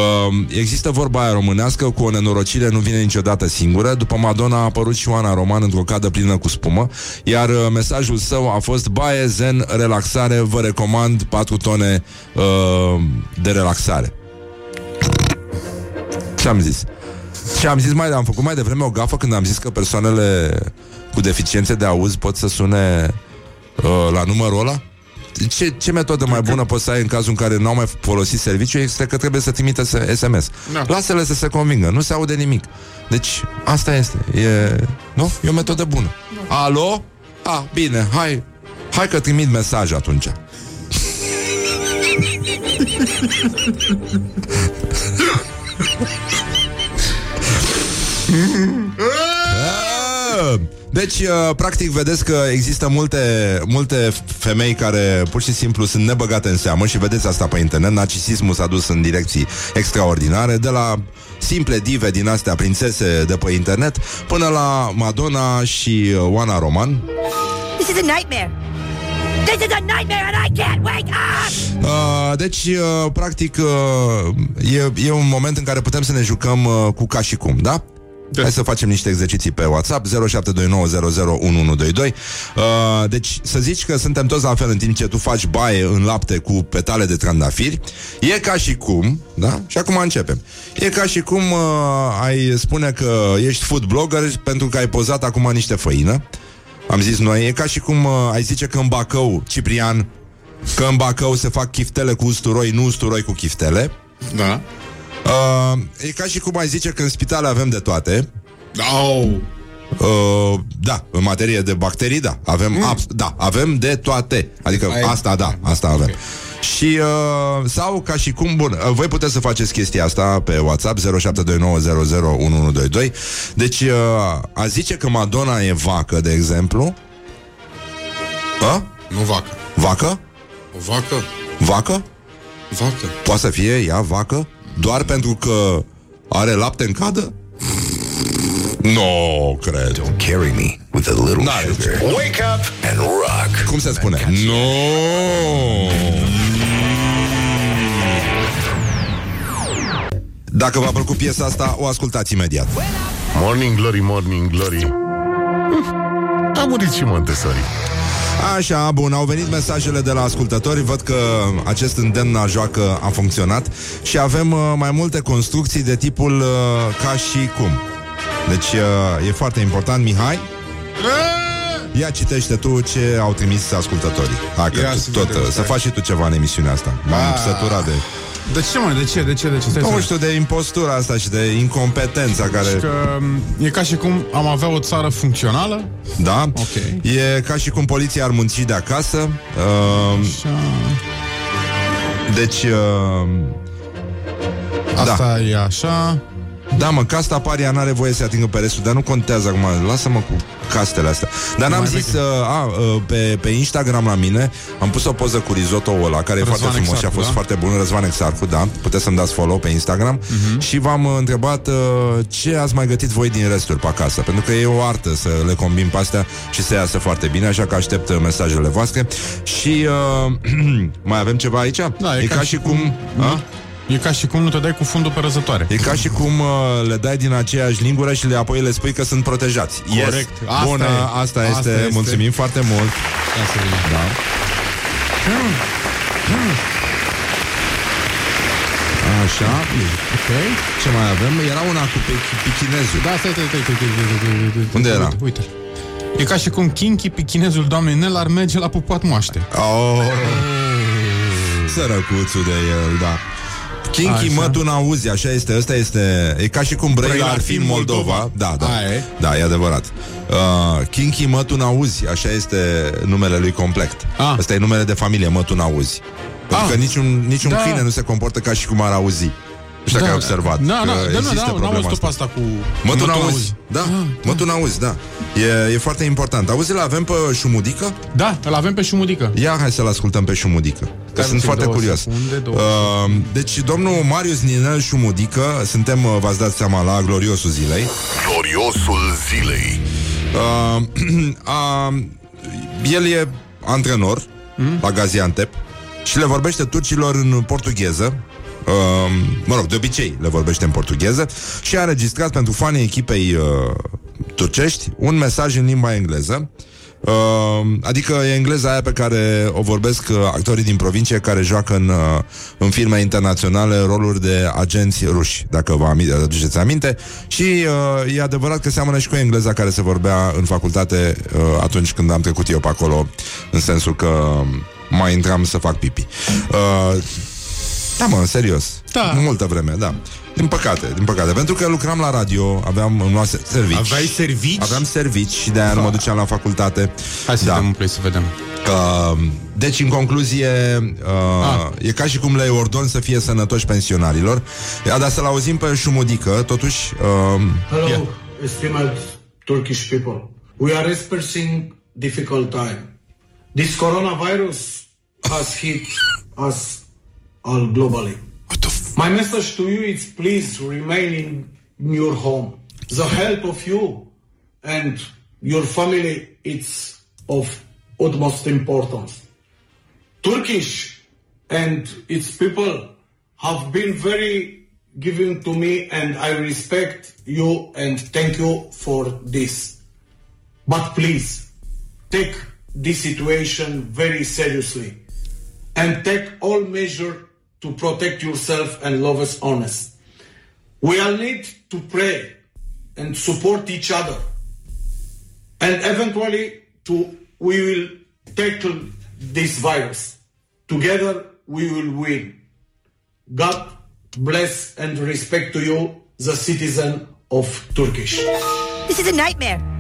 S2: există vorba aia românească cu o nenorocire nu vine niciodată singură. După Madonna a apărut și Oana Roman într-o cadă plină cu spumă, iar uh, mesajul său a fost baie, zen, relaxare, vă recomand 4 tone uh, de relaxare. Ce am zis? Și am zis mai, am făcut mai devreme o gafă când am zis că persoanele cu deficiențe de auz pot să sune uh, la numărul ăla? Ce, ce metodă mai bună poți să ai în cazul în care nu au mai folosit serviciu este că trebuie să trimită s- SMS.
S4: Da.
S2: Lasă-le să se convingă, nu se aude nimic. Deci, asta este. E, nu? E o metodă bună. Alo? A, bine, hai. Hai că trimit mesaj atunci. Ah! Deci, uh, practic, vedeți că există multe, multe femei care pur și simplu sunt nebăgate în seamă și vedeți asta pe internet. Narcisismul s-a dus în direcții extraordinare, de la simple dive din astea, prințese de pe internet, până la Madonna și uh, Oana Roman.
S5: This is a nightmare. This is a nightmare and I can't wake up!
S2: Uh, deci, uh, practic, uh, e, e un moment în care putem să ne jucăm uh, cu ca și cum, da?
S4: Da.
S2: Hai să facem niște exerciții pe WhatsApp 0729001122 uh, Deci să zici că suntem toți la fel În timp ce tu faci baie în lapte Cu petale de trandafiri E ca și cum da? Și acum începem E ca și cum uh, ai spune că Ești food blogger pentru că ai pozat Acum niște făină Am zis noi, e ca și cum uh, ai zice că în Bacău Ciprian Că în Bacău se fac chiftele cu usturoi Nu usturoi cu chiftele
S4: Da.
S2: Uh, E ca și cum ai zice că în spitale avem de toate
S4: Oh.
S2: Uh, da, în materie de bacterii, da. Avem, mm. abs- da, avem de toate. Adică
S4: Ai-
S2: asta, da, asta avem. Și uh, sau ca și cum bun, uh, voi puteți să faceți chestia asta pe WhatsApp 0729001122. Deci uh, a zice că Madonna e vacă, de exemplu. A?
S4: Nu vacă.
S2: Vacă?
S4: O vacă?
S2: Vacă?
S4: Vacă.
S2: Poate să fie ea vacă? Doar pentru că are lapte în cadă? No, cred.
S1: Don't carry me with a little
S2: N-are
S1: sugar. Wake up and rock.
S2: Cum se spune? No! Dacă v-a plăcut piesa asta, o ascultați imediat.
S3: Morning glory, morning glory. Uf, A murit și Montessori.
S2: Așa, bun, au venit mesajele de la ascultători. Văd că acest îndemn la joacă a funcționat Și avem uh, mai multe construcții de tipul uh, ca și cum. Deci uh, e foarte important, Mihai? Ia citește tu ce au trimis ascultătorii. Hai că
S4: Ia
S2: tu,
S4: să
S2: tot,
S4: vedem,
S2: uh, să
S4: stai.
S2: faci și tu ceva în emisiunea asta. M-am
S4: Ah.
S2: săturat de...
S4: De ce, mă? De ce? De ce? De ce? Stai
S2: Nu
S4: să-
S2: știu, de impostura asta și de incompetența care...
S4: Că m, e ca și cum am avea o țară funcțională
S2: Da?
S4: Ok.
S2: E ca și cum poliția ar munci de acasă uh,
S4: și
S2: Deci... Uh,
S4: asta e așa.
S2: Da, mă, casta paria n-are voie să atingă pe restul Dar nu contează acum, lasă-mă cu castele astea Dar n-am
S4: Mai
S2: zis,
S4: veche.
S2: uh, a, uh, pe, pe Instagram la mine Am pus o poză cu risotto ăla Care
S4: Răzvan
S2: e foarte frumos și a
S4: Exarcu,
S2: fost
S4: da?
S2: foarte bun Răzvan Exarcu, da Puteți să-mi dați follow pe Instagram
S4: Mhm.
S2: Și v-am uh, întrebat uh, ce ați mai gătit voi din resturi pe acasă Pentru că e o artă să le combin pe astea Și să iasă foarte bine Așa că aștept uh, mesajele voastre Și uh, mai avem ceva aici?
S4: Da,
S2: e ca, și cum... a?
S4: E ca și cum nu te dai cu fundul pe răzătoare.
S2: E ca și cum uh, le dai din aceeași lingură și le apoi le spui că sunt protejați.
S4: Corect.
S2: Yes.
S4: Asta
S2: Bună,
S4: e.
S2: asta,
S4: Asta
S2: este.
S4: este.
S2: Mulțumim foarte mult.
S4: Ia să vedem.
S2: Da. Așa.
S4: Ok.
S2: Ce mai avem? Era una cu pe- pichinezul.
S4: Da, stai, stai, stai, stai, stai, stai, stai, stai,
S2: Unde
S4: stai,
S2: era?
S4: Uite, uite. E ca și cum Kinky, pichinezul doamnei Nel, ar merge la pupat moaște.
S2: Oh. Sărăcuțul de el, da. Kinky,
S4: Așa.
S2: mă, tu n-auzi, așa este, ăsta este E ca și cum Brăila ar fi în Moldova Da, da,
S4: Aia e.
S2: da, e adevărat uh, Kinky, mă, tu n-auzi Așa este numele lui complet
S4: Ah.
S2: Ăsta e numele de familie, mă, tu n-auzi Pentru
S4: Ah.
S2: că niciun, niciun
S4: Da.
S2: câine nu se comportă ca și cum ar auzi Nu știu dacă ai observat
S4: Da,
S2: că
S4: da, da,
S2: există
S4: da, da, n-am
S2: problema
S4: văzut pe
S2: asta.
S4: asta cu...
S2: Mă, tu
S4: n-auzi.
S2: n-auzi Da, mă, tu n-auzi, da e, e foarte important Auzi, îl avem pe șumudică?
S4: Da, îl avem pe șumudică.
S2: Ia hai să-l ascultăm pe Șumudică Că
S4: Stai
S2: sunt
S4: puțin,
S2: foarte
S4: două
S2: curios
S4: secunde, două
S2: uh, Deci domnul Marius Ninel Șumudică Suntem, uh, v-ați dat seama, la gloriosul zilei
S3: Gloriosul zilei.
S2: uh, uh, El e antrenor
S4: Mhm.
S2: La Gaziantep Și le vorbește turcilor în portugheză Uh, mă rog, de obicei le vorbește în portugheză și a înregistrat pentru fanii echipei uh, turcești un mesaj în limba engleză Uh, adică e engleza aia pe care o vorbesc uh, actorii din provincie care joacă în, uh, în filme internaționale roluri de agenți ruși, dacă vă ami- aduceți aminte. Și uh, e adevărat că seamănă și cu engleza care se vorbea în facultate uh, atunci când am trecut eu pe acolo, în sensul că mai intram să fac pipi. Uh, da, mă, serios.
S4: Da.
S2: Multă vreme, da. Din păcate, din păcate. Pentru că lucram la radio, aveam îmi luase servici.
S4: Aveai servici?
S2: Aveam servici și de-aia nu mă duceam la facultate.
S4: Hai să
S2: da.
S4: dăm un play să vedem.
S2: Uh, deci, în concluzie, uh, e ca și cum le ordon să fie sănătoși pensionarilor. Ia, dar să-l auzim pe Șumudică, totuși... Uh,
S6: Hello,
S4: Yeah.
S6: estimated Turkish people. We are experiencing difficult time. This coronavirus has hit us all globally. My message to you is please remain in your home. The health of you and your family is of utmost importance. Turkish and its people have been very giving to me and I respect you and thank you for this. But please take this situation very seriously and take all measure to protect yourself and love us honest. We all need to pray and support each other and eventually to we will tackle this virus. Together we will win. God bless and respect to you, the citizen of Turkish.
S5: This is a nightmare.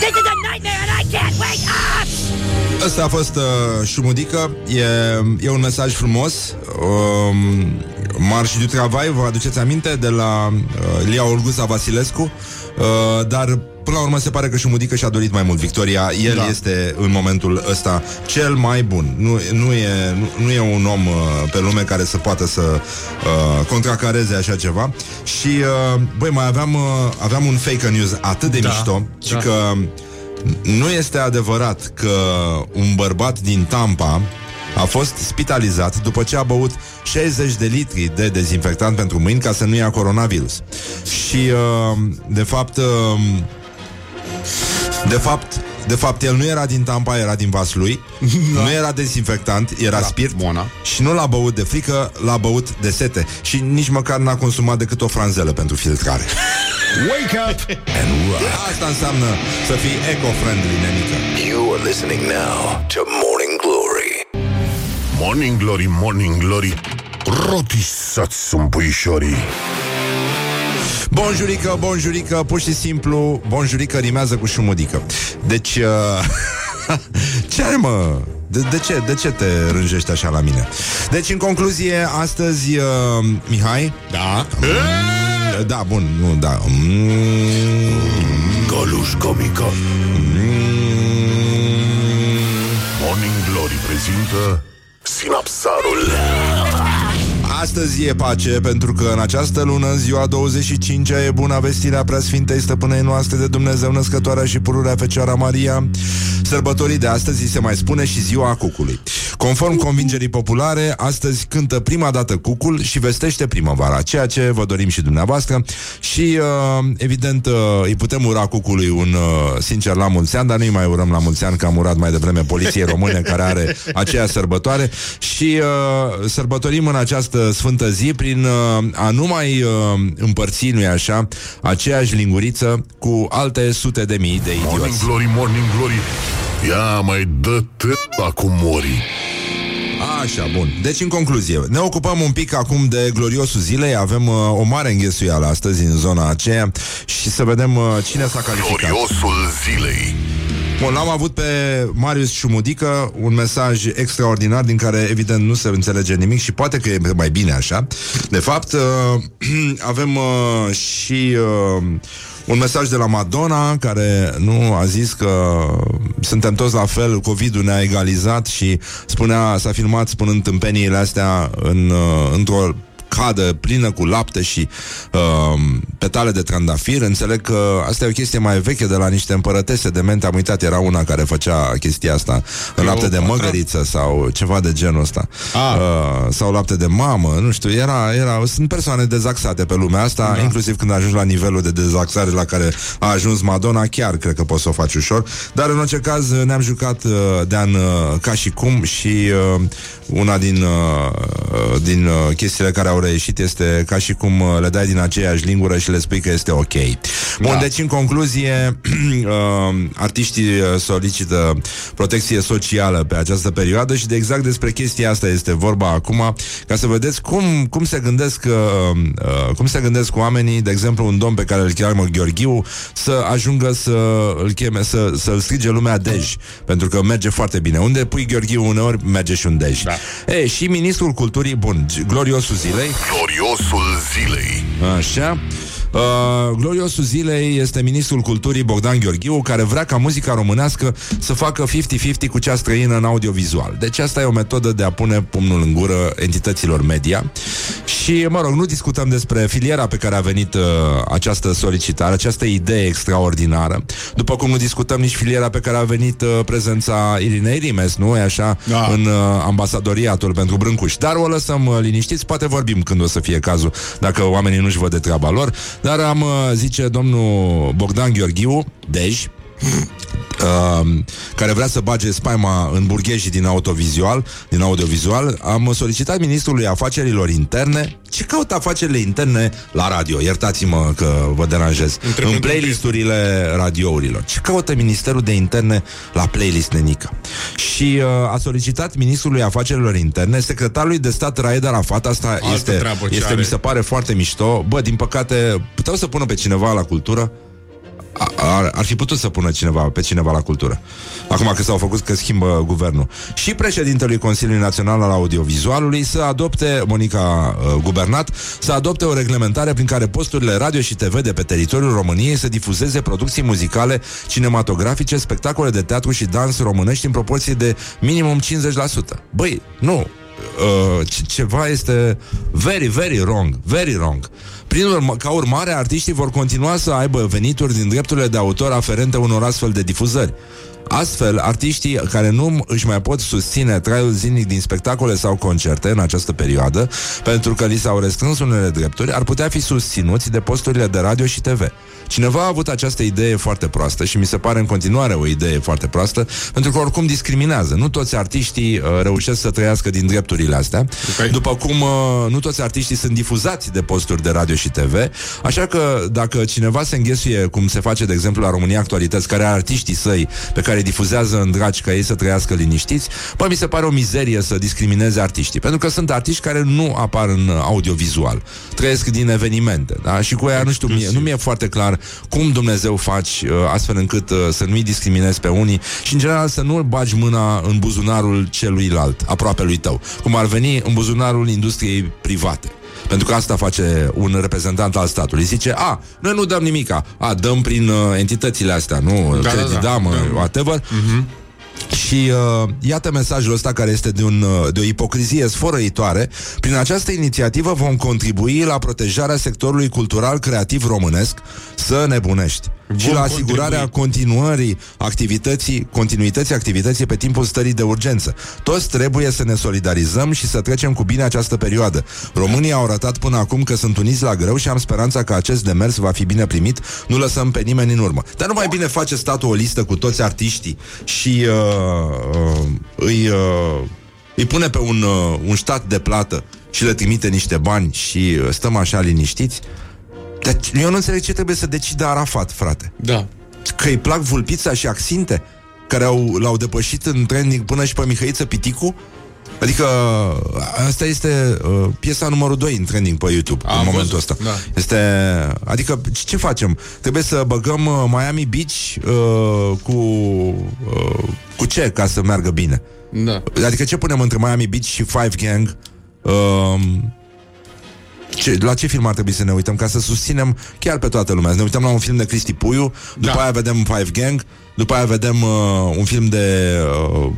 S5: This is a nightmare and I can't wake up!
S2: Ăsta a fost uh, Șumudică e, e un mesaj frumos. Um, Marș du Travail Vă aduceți aminte de la uh, Lia Olguța Vasilescu uh, dar Până la urmă se pare că și Mudică și-a dorit mai mult victoria El
S4: Da.
S2: este în momentul ăsta cel mai bun Nu, nu, e, nu, nu e un om uh, pe lume care să poată să uh, contracareze așa ceva Și, uh, băi, mai aveam, uh, aveam un fake news atât de
S4: Da,
S2: mișto Și
S4: da.
S2: că nu este adevărat că un bărbat din Tampa a fost spitalizat după ce a băut 60 de litri de dezinfectant pentru mâini ca să nu ia coronavirus. Și, uh, de fapt, uh, de fapt, de fapt, el nu era din Tampa, era din Vaslui da. Nu era dezinfectant, era da, spirit
S4: Mona.
S2: Și nu l-a băut de frică, l-a băut de sete Și nici măcar n-a consumat decât o franzelă pentru filtrare
S1: Wake up and rock.
S2: Asta înseamnă să fii eco-friendly, nenică
S1: You are listening now to Morning Glory.
S3: Morning Glory, Morning Glory Rotisați sunt puișorii.
S2: Bonjurică, bonjurică, pur și simplu Bonjurică rimează cu șumudică. Deci, uh, ce are mă? De, de, ce, de ce te rânjești așa la mine? Deci, în concluzie, astăzi, uh, Mihai?
S4: Da.
S2: Mm, Da, bun, nu, da. Mm,
S3: Goluș comică Morning Glory prezintă Sinapsarul
S2: Astăzi e pace, pentru că în această lună, ziua 25-a, e bună vestirea preasfintei stăpânei noastre de Dumnezeu născătoarea și pururea Fecioara Maria. Sărbătorii de astăzi îi se mai spune și ziua cucului. Conform convingerii populare, astăzi cântă prima dată cucul și vestește primăvara, ceea ce vă dorim și dumneavoastră și, uh, evident, uh, îi putem ura cucului un uh, sincer la mulți ani, dar nu-i mai urăm la mulți ani, că am urat mai devreme poliției române care are aceea sărbătoare și uh, sărbătorim în această sfântă zi prin uh, a nu mai uh, împărți, nu-i așa, aceeași linguriță cu alte sute de mii de
S3: Morning
S2: idioți.
S3: Glory, Morning Glory Ia mai dă t- cu mori
S2: Așa, bun. Deci, în concluzie, ne ocupăm un pic acum de gloriosul zilei. Avem uh, o mare înghesuială astăzi în zona aceea și să vedem uh, cine s-a calificat.
S3: Gloriosul zilei
S2: Bun, l-am avut pe Marius Șumudică, un mesaj extraordinar din care evident nu se înțelege nimic și poate că e mai bine așa. De fapt, uh, avem uh, și uh, un mesaj de la Madonna care nu a zis că suntem toți la fel, COVID-ul ne-a egalizat și spunea, s-a filmat spunând tâmpeniile astea în, uh, într-o cadă plină cu lapte și uh, petale de trandafir. Înțeleg că asta e o chestie mai veche de la niște împărătese de mente. Am uitat, era una care făcea chestia asta în lapte de măgăriță sau ceva de genul ăsta.
S4: Ah.
S2: Uh, sau lapte de mamă, nu știu. Era, era, sunt persoane dezaxate pe lumea asta, da. inclusiv când ajungi la nivelul de dezaxare la care a ajuns Madonna, chiar cred că poți să o faci ușor. Dar în orice caz ne-am jucat uh, de an uh, ca și cum și uh, una din, uh, din uh, chestiile care au reieșit este ca și cum uh, le dai din aceeași lingură și le spui că este ok. Bun,
S4: Da.
S2: deci în concluzie, uh, artiștii uh, solicită protecție socială pe această perioadă și de exact despre chestia asta este vorba acum, ca să vedeți cum, cum se gândesc uh, uh, cum se gândesc oamenii, de exemplu, un domn pe care îl cheamă Gheorghiu, să ajungă să îl cheme, să, să-l strige lumea Dej, pentru că merge foarte bine. Unde pui Gheorghiu uneori, merge și un Dej.
S4: Da.
S2: E, și ministrul culturii, bun, gloriosul zilei,
S3: Gloriosul zilei
S2: Așa. Uh, gloriosul zilei este ministrul culturii Bogdan Gheorghiu care vrea ca muzica românească să facă 50-50 cu cea străină în audiovizual. Deci asta e o metodă de a pune pumnul în gură entităților media. Și, mă rog, nu discutăm despre filiera pe care a venit uh, această solicitare, această idee extraordinară. După cum nu discutăm nici filiera pe care a venit uh, prezența Irinei Rimes, nu e așa?
S4: Da.
S2: În uh, ambasadoriatul pentru Brâncuș. Dar o lăsăm uh, liniștiți, poate vorbim când o să fie cazul, dacă oamenii nu-și văd de treaba lor. Dar am, uh, zice domnul Bogdan Gheorghiu, Dej, uh, care vrea să bage spaima în burghejii din autovizual, din audiovizual, am solicitat ministrului afacerilor interne ce caută afacerile interne la radio. Iertați-mă că vă deranjez.
S4: Întreb
S2: în
S4: pentru
S2: playlisturile radiourilor. Ce caută Ministerul de Interne la playlist Nenica? Și uh, a solicitat ministrului afacerilor interne, secretarului de stat Raed Arafat, asta
S4: Altă
S2: este,
S4: treabă ce
S2: este
S4: are.
S2: mi se pare foarte mișto. Bă, din păcate, puteau să pună pe cineva la cultură ar, ar fi putut să pună cineva pe cineva la cultură. Acum că s-au făcut că schimbă guvernul. Și președintelui Consiliului Național al Audiovizualului să adopte, Monica uh, Gubernat, să adopte o reglementare prin care posturile radio și TV de pe teritoriul României să difuzeze producții muzicale, cinematografice, spectacole de teatru și dans românești în proporție de minimum 50%. Băi, nu, uh, ceva este very, very wrong, very wrong. Prin urmă, ca urmare, artiștii vor continua să aibă venituri din drepturile de autor aferente unor astfel de difuzări. Astfel, artiștii care nu își mai pot susține traiul zilnic din spectacole sau concerte în această perioadă, pentru că li s-au restrâns unele drepturi, ar putea fi susținuți de posturile de radio și TV. Cineva a avut această idee foarte proastă și mi se pare în continuare o idee foarte proastă, pentru că oricum discriminează. Nu toți artiștii uh, reușesc să trăiască din drepturile astea, okay. după cum uh, nu toți artiștii sunt difuzați de posturi de radio și TV, așa că dacă cineva se înghesuie, cum se face, de exemplu, la România Actualități, care are artiștii săi pe care difuzează în dragi ca ei să trăiască liniștiți, păi mi se pare o mizerie să discrimineze artiștii, pentru că sunt artiști care nu apar în audiovizual, trăiesc din evenimente, da? Și cu ea, nu știu, mie, nu mi-e foarte clar cum Dumnezeu faci uh, astfel încât uh, să nu-i discriminezi pe unii și, în general, să nu bagi mâna în buzunarul celuilalt, aproape lui tău, cum ar veni în buzunarul industriei private. Pentru că asta face un reprezentant al statului. Zice, a, noi nu dăm nimica, a, dăm prin uh, entitățile astea, nu? Da, Credit, da, da. Dam, da. whatever. Uh-huh. Și uh, iată mesajul ăsta care este de, un, uh, de o ipocrizie sfărăitoare. Prin această inițiativă vom contribui la protejarea sectorului cultural creativ românesc să nebunești și la asigurarea continuării activității, continuității activității pe timpul stării de urgență. Toți trebuie să ne solidarizăm și să trecem cu bine această perioadă. Românii au arătat până acum că sunt uniți la greu și am speranța că acest demers va fi bine primit. Nu lăsăm pe nimeni în urmă. Dar nu mai bine face statul o listă cu toți artiștii și uh, uh, îi, uh, îi pune pe un, uh, un stat de plată și le trimite niște bani și uh, stăm așa liniștiți? Dar eu nu înțeleg ce trebuie să decide Arafat, frate.
S4: Da.
S2: Că îi plac vulpița și axinte, care au, l-au depășit în trending până și pe Mihăiță Piticu? Adică asta este uh, piesa numărul 2 în trending pe YouTube Am în momentul văzut, ăsta. Da. Este, adică ce facem? Trebuie să băgăm uh, Miami Beach uh, cu uh, cu ce ca să meargă bine?
S4: Da.
S2: Adică ce punem între Miami Beach și Five Gang? Uh, ce, la ce film ar trebui să ne uităm ca să susținem chiar pe toată lumea? Să ne uităm la un film de Cristi Puiu, după da. aia vedem Five Gang, după aia vedem uh, un film de... Uh,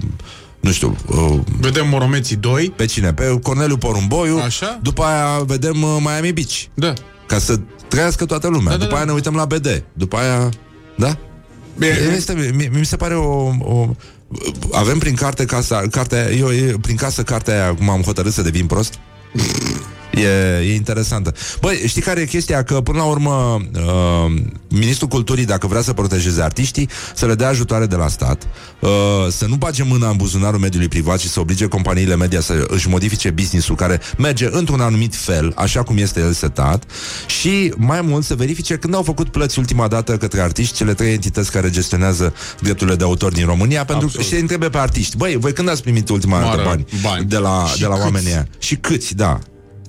S2: nu știu... Uh,
S4: vedem Moromeții 2.
S2: Pe cine? Pe Corneliu Porumboiu.
S4: Așa.
S2: După aia vedem uh, Miami Beach.
S4: Da.
S2: Ca să trăiască toată lumea. Da, da, după da. aia ne uităm la BD. După aia... Da? Bine. Este, mi, mi se pare o, o avem prin carte casa, cartea, eu prin casă cartea aia, cum am hotărât să devin prost. E, e interesantă. Băi, știi care e chestia? Că până la urmă uh, Ministrul Culturii, dacă vrea să protejeze artiștii, să le dea ajutoare de la stat, uh, să nu bage mâna în buzunarul mediului privat și să oblige companiile media să își modifice businessul care merge într-un anumit fel, așa cum este el setat, și mai mult să verifice când au făcut plăți ultima dată către artiști cele trei entități care gestionează drepturile de autor din România, pentru că și întrebe pe artiști, băi, voi când ați primit ultima dată bani, bani de la, de la oamenii aia? Și câți, da.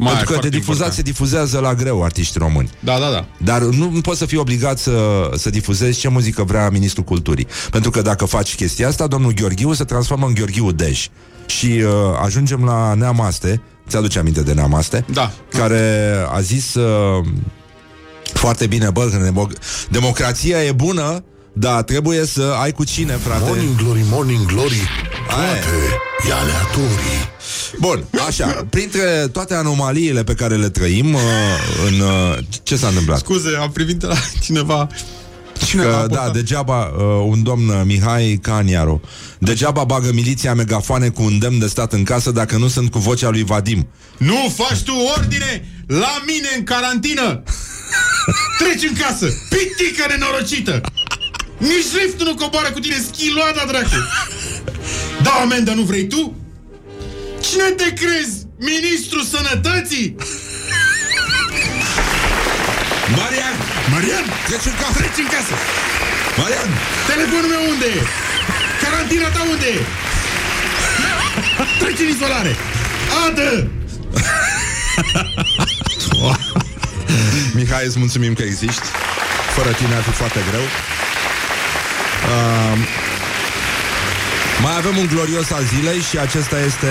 S2: Mai Pentru că de difuzat important. se difuzează la greu artiști români.
S4: Da, da, da.
S2: Dar nu, nu poți să fii obligat să, să difuzezi ce muzică vrea Ministrul Culturii. Pentru că dacă faci chestia asta, domnul Gheorghiu se transformă în Gheorghiu Dej. Și uh, ajungem la Neamaste, ți-aduce aminte de Neamaste?
S4: Da.
S2: Care a zis uh, foarte bine, bă, că democrația e bună, da, trebuie să ai cu cine, frate.
S1: Morning glory, morning glory, toate e aleatorii.
S2: Bun, așa, printre toate anomaliile pe care le trăim uh, în... Uh, ce s-a întâmplat?
S4: Scuze, am privit la cineva.
S2: Că, da, degeaba uh, un domn uh, Mihai Caniaru. Degeaba bagă miliția megafoane cu un demn de stat în casă Dacă nu sunt cu vocea lui Vadim.
S4: Nu faci tu ordine la mine în carantină. Treci în casă Pitică nenorocită Nici liftul nu coboară cu tine Schiloada, dracu Da, amendă, nu vrei tu? Cine te crezi? Ministrul Sănătății?
S2: Marian!
S4: Marian!
S2: Treci în casă!
S4: Treci în casă!
S2: Marian!
S4: Telefonul meu unde e? Carantina ta unde e? Treci în izolare! Adă!
S2: Mihai, îți mulțumim că existi. Fără tine ar fi foarte greu. Uh, mai avem un glorios al zilei și acesta este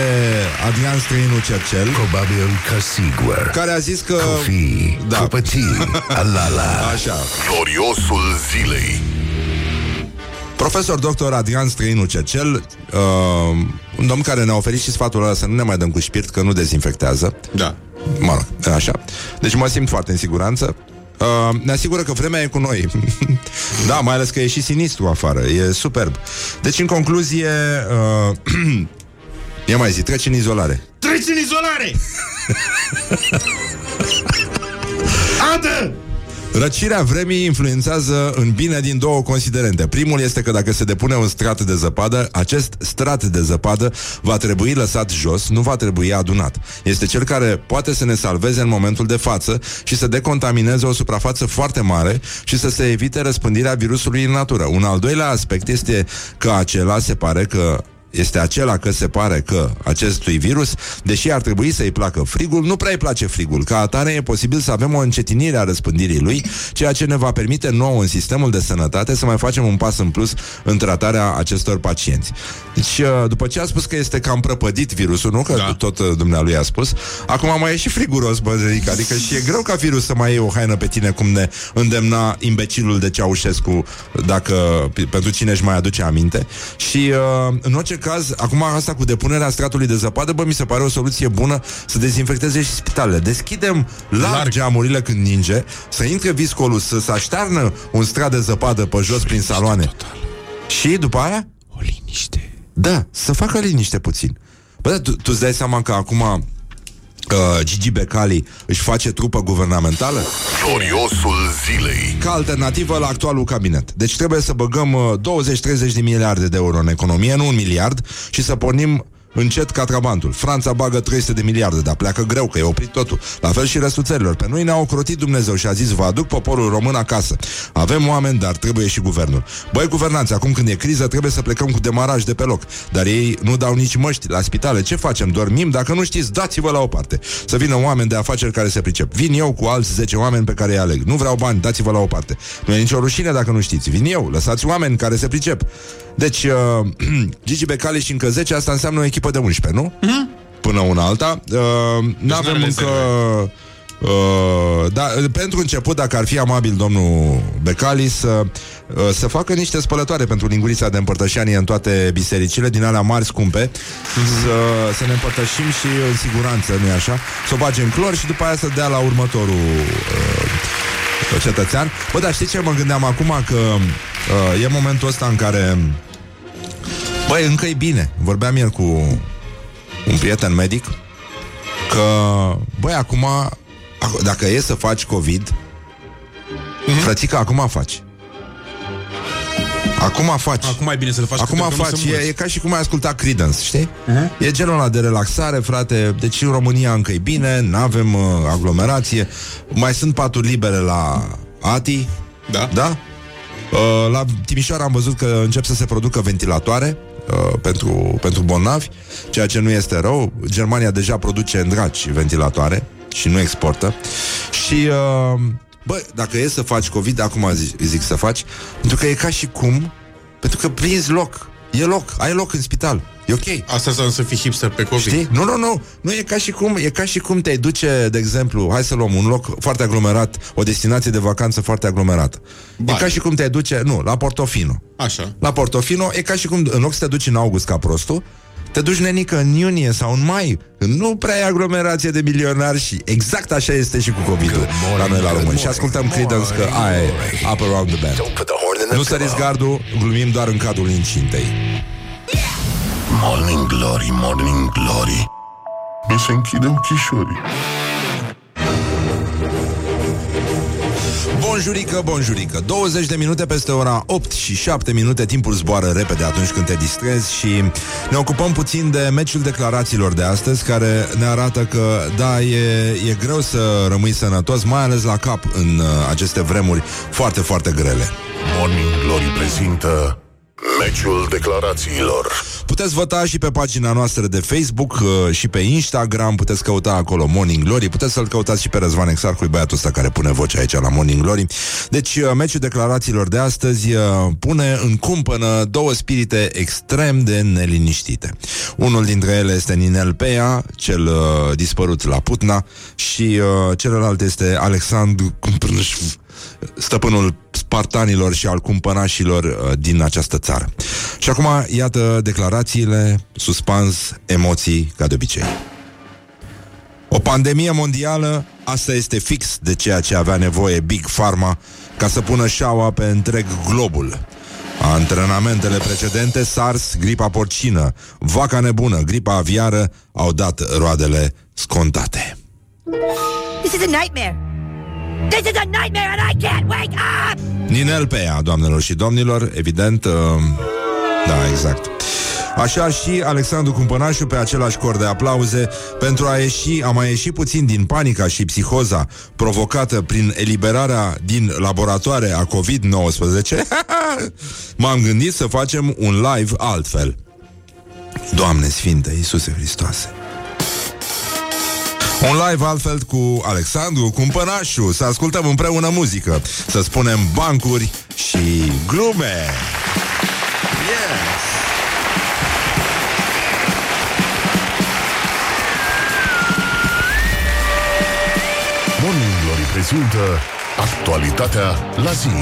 S2: Adrian Străinu Cercel,
S1: Probabil că sigur.
S2: care a zis că...
S1: Fi,
S2: Da.
S1: da. copății, alala.
S2: Așa.
S3: Gloriosul zilei.
S2: Profesor doctor Adrian Străinu Cercel, uh, un domn care ne-a oferit și sfatul ăla să nu ne mai dăm cu spirit, că nu dezinfectează.
S4: Da.
S2: Mă rog, așa. Deci mă simt foarte în siguranță. Uh, ne asigură că vremea e cu noi. da, mai ales că e și sinistru afară. E superb. Deci, în concluzie, uh, ia mai zi, treci în izolare.
S4: Treci în izolare! Adă!
S2: Răcirea vremii influențează în bine din două considerente. Primul este că dacă se depune un strat de zăpadă, acest strat de zăpadă va trebui lăsat jos, nu va trebui adunat. Este cel care poate să ne salveze în momentul de față și să decontamineze o suprafață foarte mare și să se evite răspândirea virusului în natură. Un al doilea aspect este că acela se pare că este acela că se pare că acestui virus, deși ar trebui să-i placă frigul, nu prea îi place frigul. Ca atare e posibil să avem o încetinire a răspândirii lui, ceea ce ne va permite nouă în sistemul de sănătate să mai facem un pas în plus în tratarea acestor pacienți. Deci, uh, după ce a spus că este cam prăpădit virusul, nu? Că
S4: Da.
S2: tot uh, dumnealui a spus, acum mai e și friguros, bă, Zeric, adică și e greu ca virus să mai iei o haină pe tine, cum ne îndemna imbecilul de Ceaușescu, dacă, p- pentru cine își mai aduce aminte. Și, uh, în orice caz, acum asta cu depunerea stratului de zăpadă, bă, mi se pare o soluție bună să dezinfecteze și spitalele. Deschidem larg,
S4: Larg.
S2: geamurile când ninge, să intre viscolul, să se aștearnă un strat de zăpadă pe jos prin saloane. Și după aia?
S4: O liniște.
S2: Da, să facă liniște puțin. Bă, dar tu, tu îți dai seama că acum uh, Gigi Becali își face trupă guvernamentală
S3: Gloriosul zilei.
S2: ca alternativă la actualul cabinet. Deci trebuie să băgăm uh, 20-30 de miliarde de euro în economie, nu un miliard, și să pornim încet catrabantul. Franța bagă 300 de miliarde, dar pleacă greu, că e oprit totul. La fel și restul țărilor. Pe noi ne-a ocrotit Dumnezeu și a zis, vă aduc poporul român acasă. Avem oameni, dar trebuie și guvernul. Băi, guvernanți, acum când e criză, trebuie să plecăm cu demaraj de pe loc. Dar ei nu dau nici măști la spitale. Ce facem? Dormim? Dacă nu știți, dați-vă la o parte. Să vină oameni de afaceri care se pricep. Vin eu cu alți 10 oameni pe care îi aleg. Nu vreau bani, dați-vă la o parte. Nu e nicio rușine dacă nu știți. Vin eu, lăsați oameni care se pricep. Deci, uh, Gigi Becali și încă 10, asta înseamnă o echipă de 11, nu? Până una alta. Uh, nu avem
S4: n-are
S2: încă...
S4: rezerve.
S2: Uh, da, pentru început, dacă ar fi amabil domnul Becali să, uh, să facă niște spălătoare pentru lingurița de împărtășanie în toate bisericile, din alea mari scumpe, să, să ne împărtășim și în siguranță, nu-i așa? Să o bage în clor și după aia să dea la următorul uh, cetățean. Bă, dar știi ce mă gândeam acum? Că uh, e momentul ăsta în care Băi, încă e bine. Vorbeam ieri cu un prieten medic că, băi, acum, ac- dacă e să faci COVID, mm-hmm. frățică, acum faci. Acum faci.
S4: Acum e bine să le faci
S2: Acum
S4: câte vreo
S2: faci,
S4: să
S2: e,
S4: învăți.
S2: e ca și cum ai asculta Creedence, știi? Uh-huh. E genul ăla de relaxare, frate. Deci în România încă e bine, nu avem uh, aglomerație. Mai sunt paturi libere la ATI.
S4: Da.
S2: Da? Uh, la Timișoara am văzut că încep să se producă ventilatoare uh, pentru, pentru bolnavi, ceea ce nu este rău. Germania deja produce în draci ventilatoare și nu exportă. Și, uh, bă, dacă e să faci COVID, acum zic, zic să faci, pentru că e ca și cum, pentru că prinzi loc. E loc, ai loc în spital. E ok.
S4: Asta înseamnă să fii hipster pe COVID.
S2: Știi? Nu, nu, nu. Nu e ca și cum, e ca și cum te duce, de exemplu, hai să luăm un loc foarte aglomerat, o destinație de vacanță foarte aglomerată.
S4: Bani.
S2: E ca și cum te duce, nu, la Portofino.
S4: Așa.
S2: La Portofino e ca și cum, în loc să te duci în august ca prostul, te duci nenică în iunie sau în mai, când nu prea e aglomerație de milionari și exact așa este și cu COVID-ul la noi la români. Și ascultăm Creedence că aia e Up Around the Bend.
S1: Don't put the horn in the
S2: Nu săriți gardul, glumim doar în cadrul incintei.
S3: Morning Glory, Morning Glory. Mi se închide ochișorii.
S2: Bonjurică, bonjurică. 20 de minute peste ora 8 și 7 minute. Timpul zboară repede atunci când te distrezi Și ne ocupăm puțin de meciul declarațiilor de astăzi Care ne arată că, da, e, e greu să rămâi sănătos Mai ales la cap în uh, aceste vremuri foarte, foarte grele.
S3: Morning Glory prezintă Meciul declarațiilor.
S2: Putem Puteți vota și pe pagina noastră de Facebook uh, și pe Instagram, puteți căuta acolo Morning Glory, puteți să-l căutați și pe Răzvan Exarcu, băiatul ăsta care pune voce aici la Morning Glory. Deci, uh, meciul declarațiilor de astăzi uh, pune în cumpănă două spirite extrem de neliniștite. Unul dintre ele este Ninel Pea, cel uh, dispărut la Putna, și uh, celălalt este Alexandru Cumpărnăș stăpânul spartanilor și al cumpănașilor uh, din această țară. Și acum, iată declarațiile, suspans, emoții, ca de obicei. O pandemie mondială, asta este fix de ceea ce avea nevoie Big Pharma ca să pună șaua pe întreg globul. Antrenamentele precedente, SARS, gripa porcină, vaca nebună, gripa aviară, au dat roadele scontate.
S5: This is a nightmare. This is a nightmare and I can't wake up!
S2: Ninel pe ea, doamnelor și domnilor, evident, uh, da, exact. Așa și Alexandru Cumpănașu pe același cor de aplauze pentru a ieși, a mai ieși puțin din panica și psihoza provocată prin eliberarea din laboratoare a COVID-19, m-am gândit să facem un live altfel. Doamne Sfinte, Iisuse Hristoase! Un live altfel cu Alexandru Cumpănașu Să ascultăm împreună muzică Să spunem bancuri și glume Yes!
S3: Morning Glory prezintă actualitatea la zi.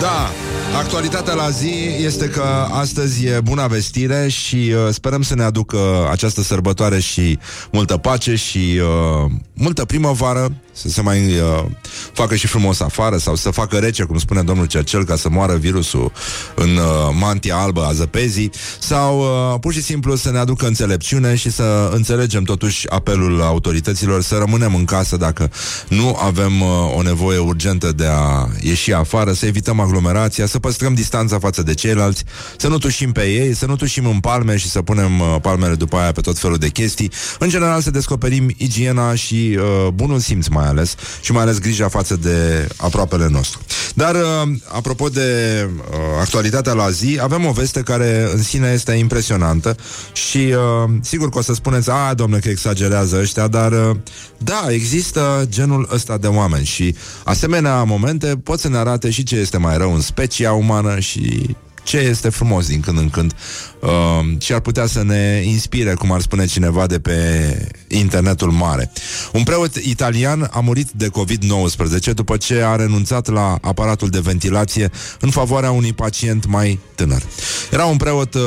S2: Da, actualitatea la zi este că astăzi e buna vestire și uh, sperăm să ne aducă această sărbătoare și multă pace și uh, multă primăvară, să se mai uh, facă și frumos afară sau să facă rece, cum spune domnul Cercel, ca să moară virusul în uh, mantia albă a zăpezii sau uh, pur și simplu să ne aducă înțelepciune și să înțelegem totuși apelul autorităților să rămânem în casă dacă nu avem uh, o nevoie urgentă de a ieși afară, să evităm aglomerația, să păstrăm distanța față de ceilalți, să nu tușim pe ei, să nu tușim în palme și să punem uh, palmele după aia pe tot felul de chestii. În general să descoperim igiena și uh, bunul simț mai ales și mai ales grija față de aproapele nostru. Dar, uh, apropo de uh, actualitatea la zi, avem o veste care în sine este impresionantă și uh, sigur că o să spuneți, a, domnule, că exagerează ăștia, dar uh, da, există genul ăsta de oameni și asemenea momente pot să ne arate și ce este mai rău în specia umană și ce este frumos din când în când uh, și ar putea să ne inspire, cum ar spune cineva de pe internetul mare. Un preot italian a murit de COVID-19 după ce a renunțat la aparatul de ventilație în favoarea unui pacient mai tânăr. Era un preot uh,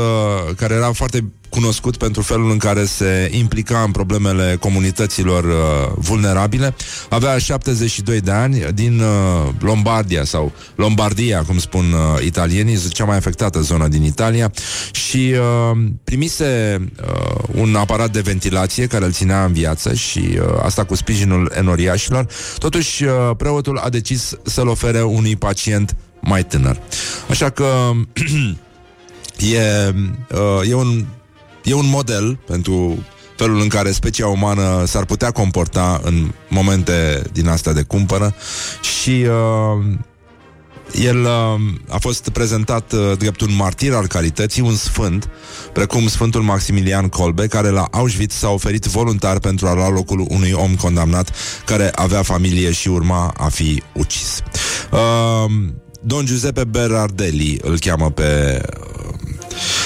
S2: care era foarte cunoscut pentru felul în care se implica în problemele comunităților uh, vulnerabile. Avea 72 de ani din uh, Lombardia sau Lombardia, cum spun uh, italienii, cea mai afectată zonă din Italia și uh, primise uh, un aparat de ventilație care îl ținea în viață și uh, asta cu sprijinul enoriașilor. Totuși, uh, preotul a decis să-l ofere unui pacient mai tânăr. Așa că e, uh, e un E un model pentru felul în care specia umană s-ar putea comporta în momente din astea de cumpără și uh, el uh, a fost prezentat uh, drept un martir al calității, un sfânt, precum Sfântul Maximilian Kolbe, care la Auschwitz s-a oferit voluntar pentru a lua locul unui om condamnat care avea familie și urma a fi ucis. Uh, Don Giuseppe Berardelli îl cheamă pe uh,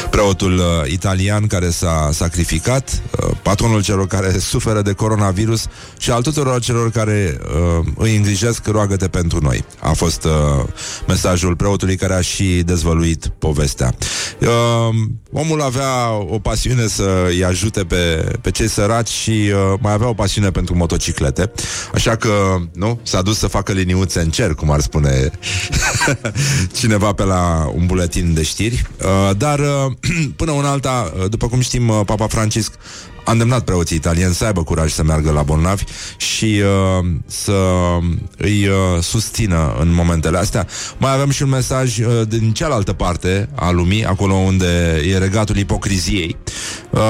S2: preotul uh, italian care s-a sacrificat, uh, patronul celor care suferă de coronavirus și al tuturor celor care uh, îi îngrijesc, roagă-te pentru noi. A fost uh, mesajul preotului care a și dezvăluit povestea. Uh, omul avea o pasiune să îi ajute pe, pe cei săraci și uh, mai avea o pasiune pentru motociclete, așa că, nu, s-a dus să facă liniuțe în cer, cum ar spune cineva pe la un buletin de știri, uh, dar uh, până una alta, după cum știm, uh, Papa Francisc a îndemnat preoții italieni să aibă curaj să meargă la bolnavi și uh, să îi uh, susțină în momentele astea. Mai avem și un mesaj uh, din cealaltă parte a lumii, acolo unde e regatul ipocriziei, uh,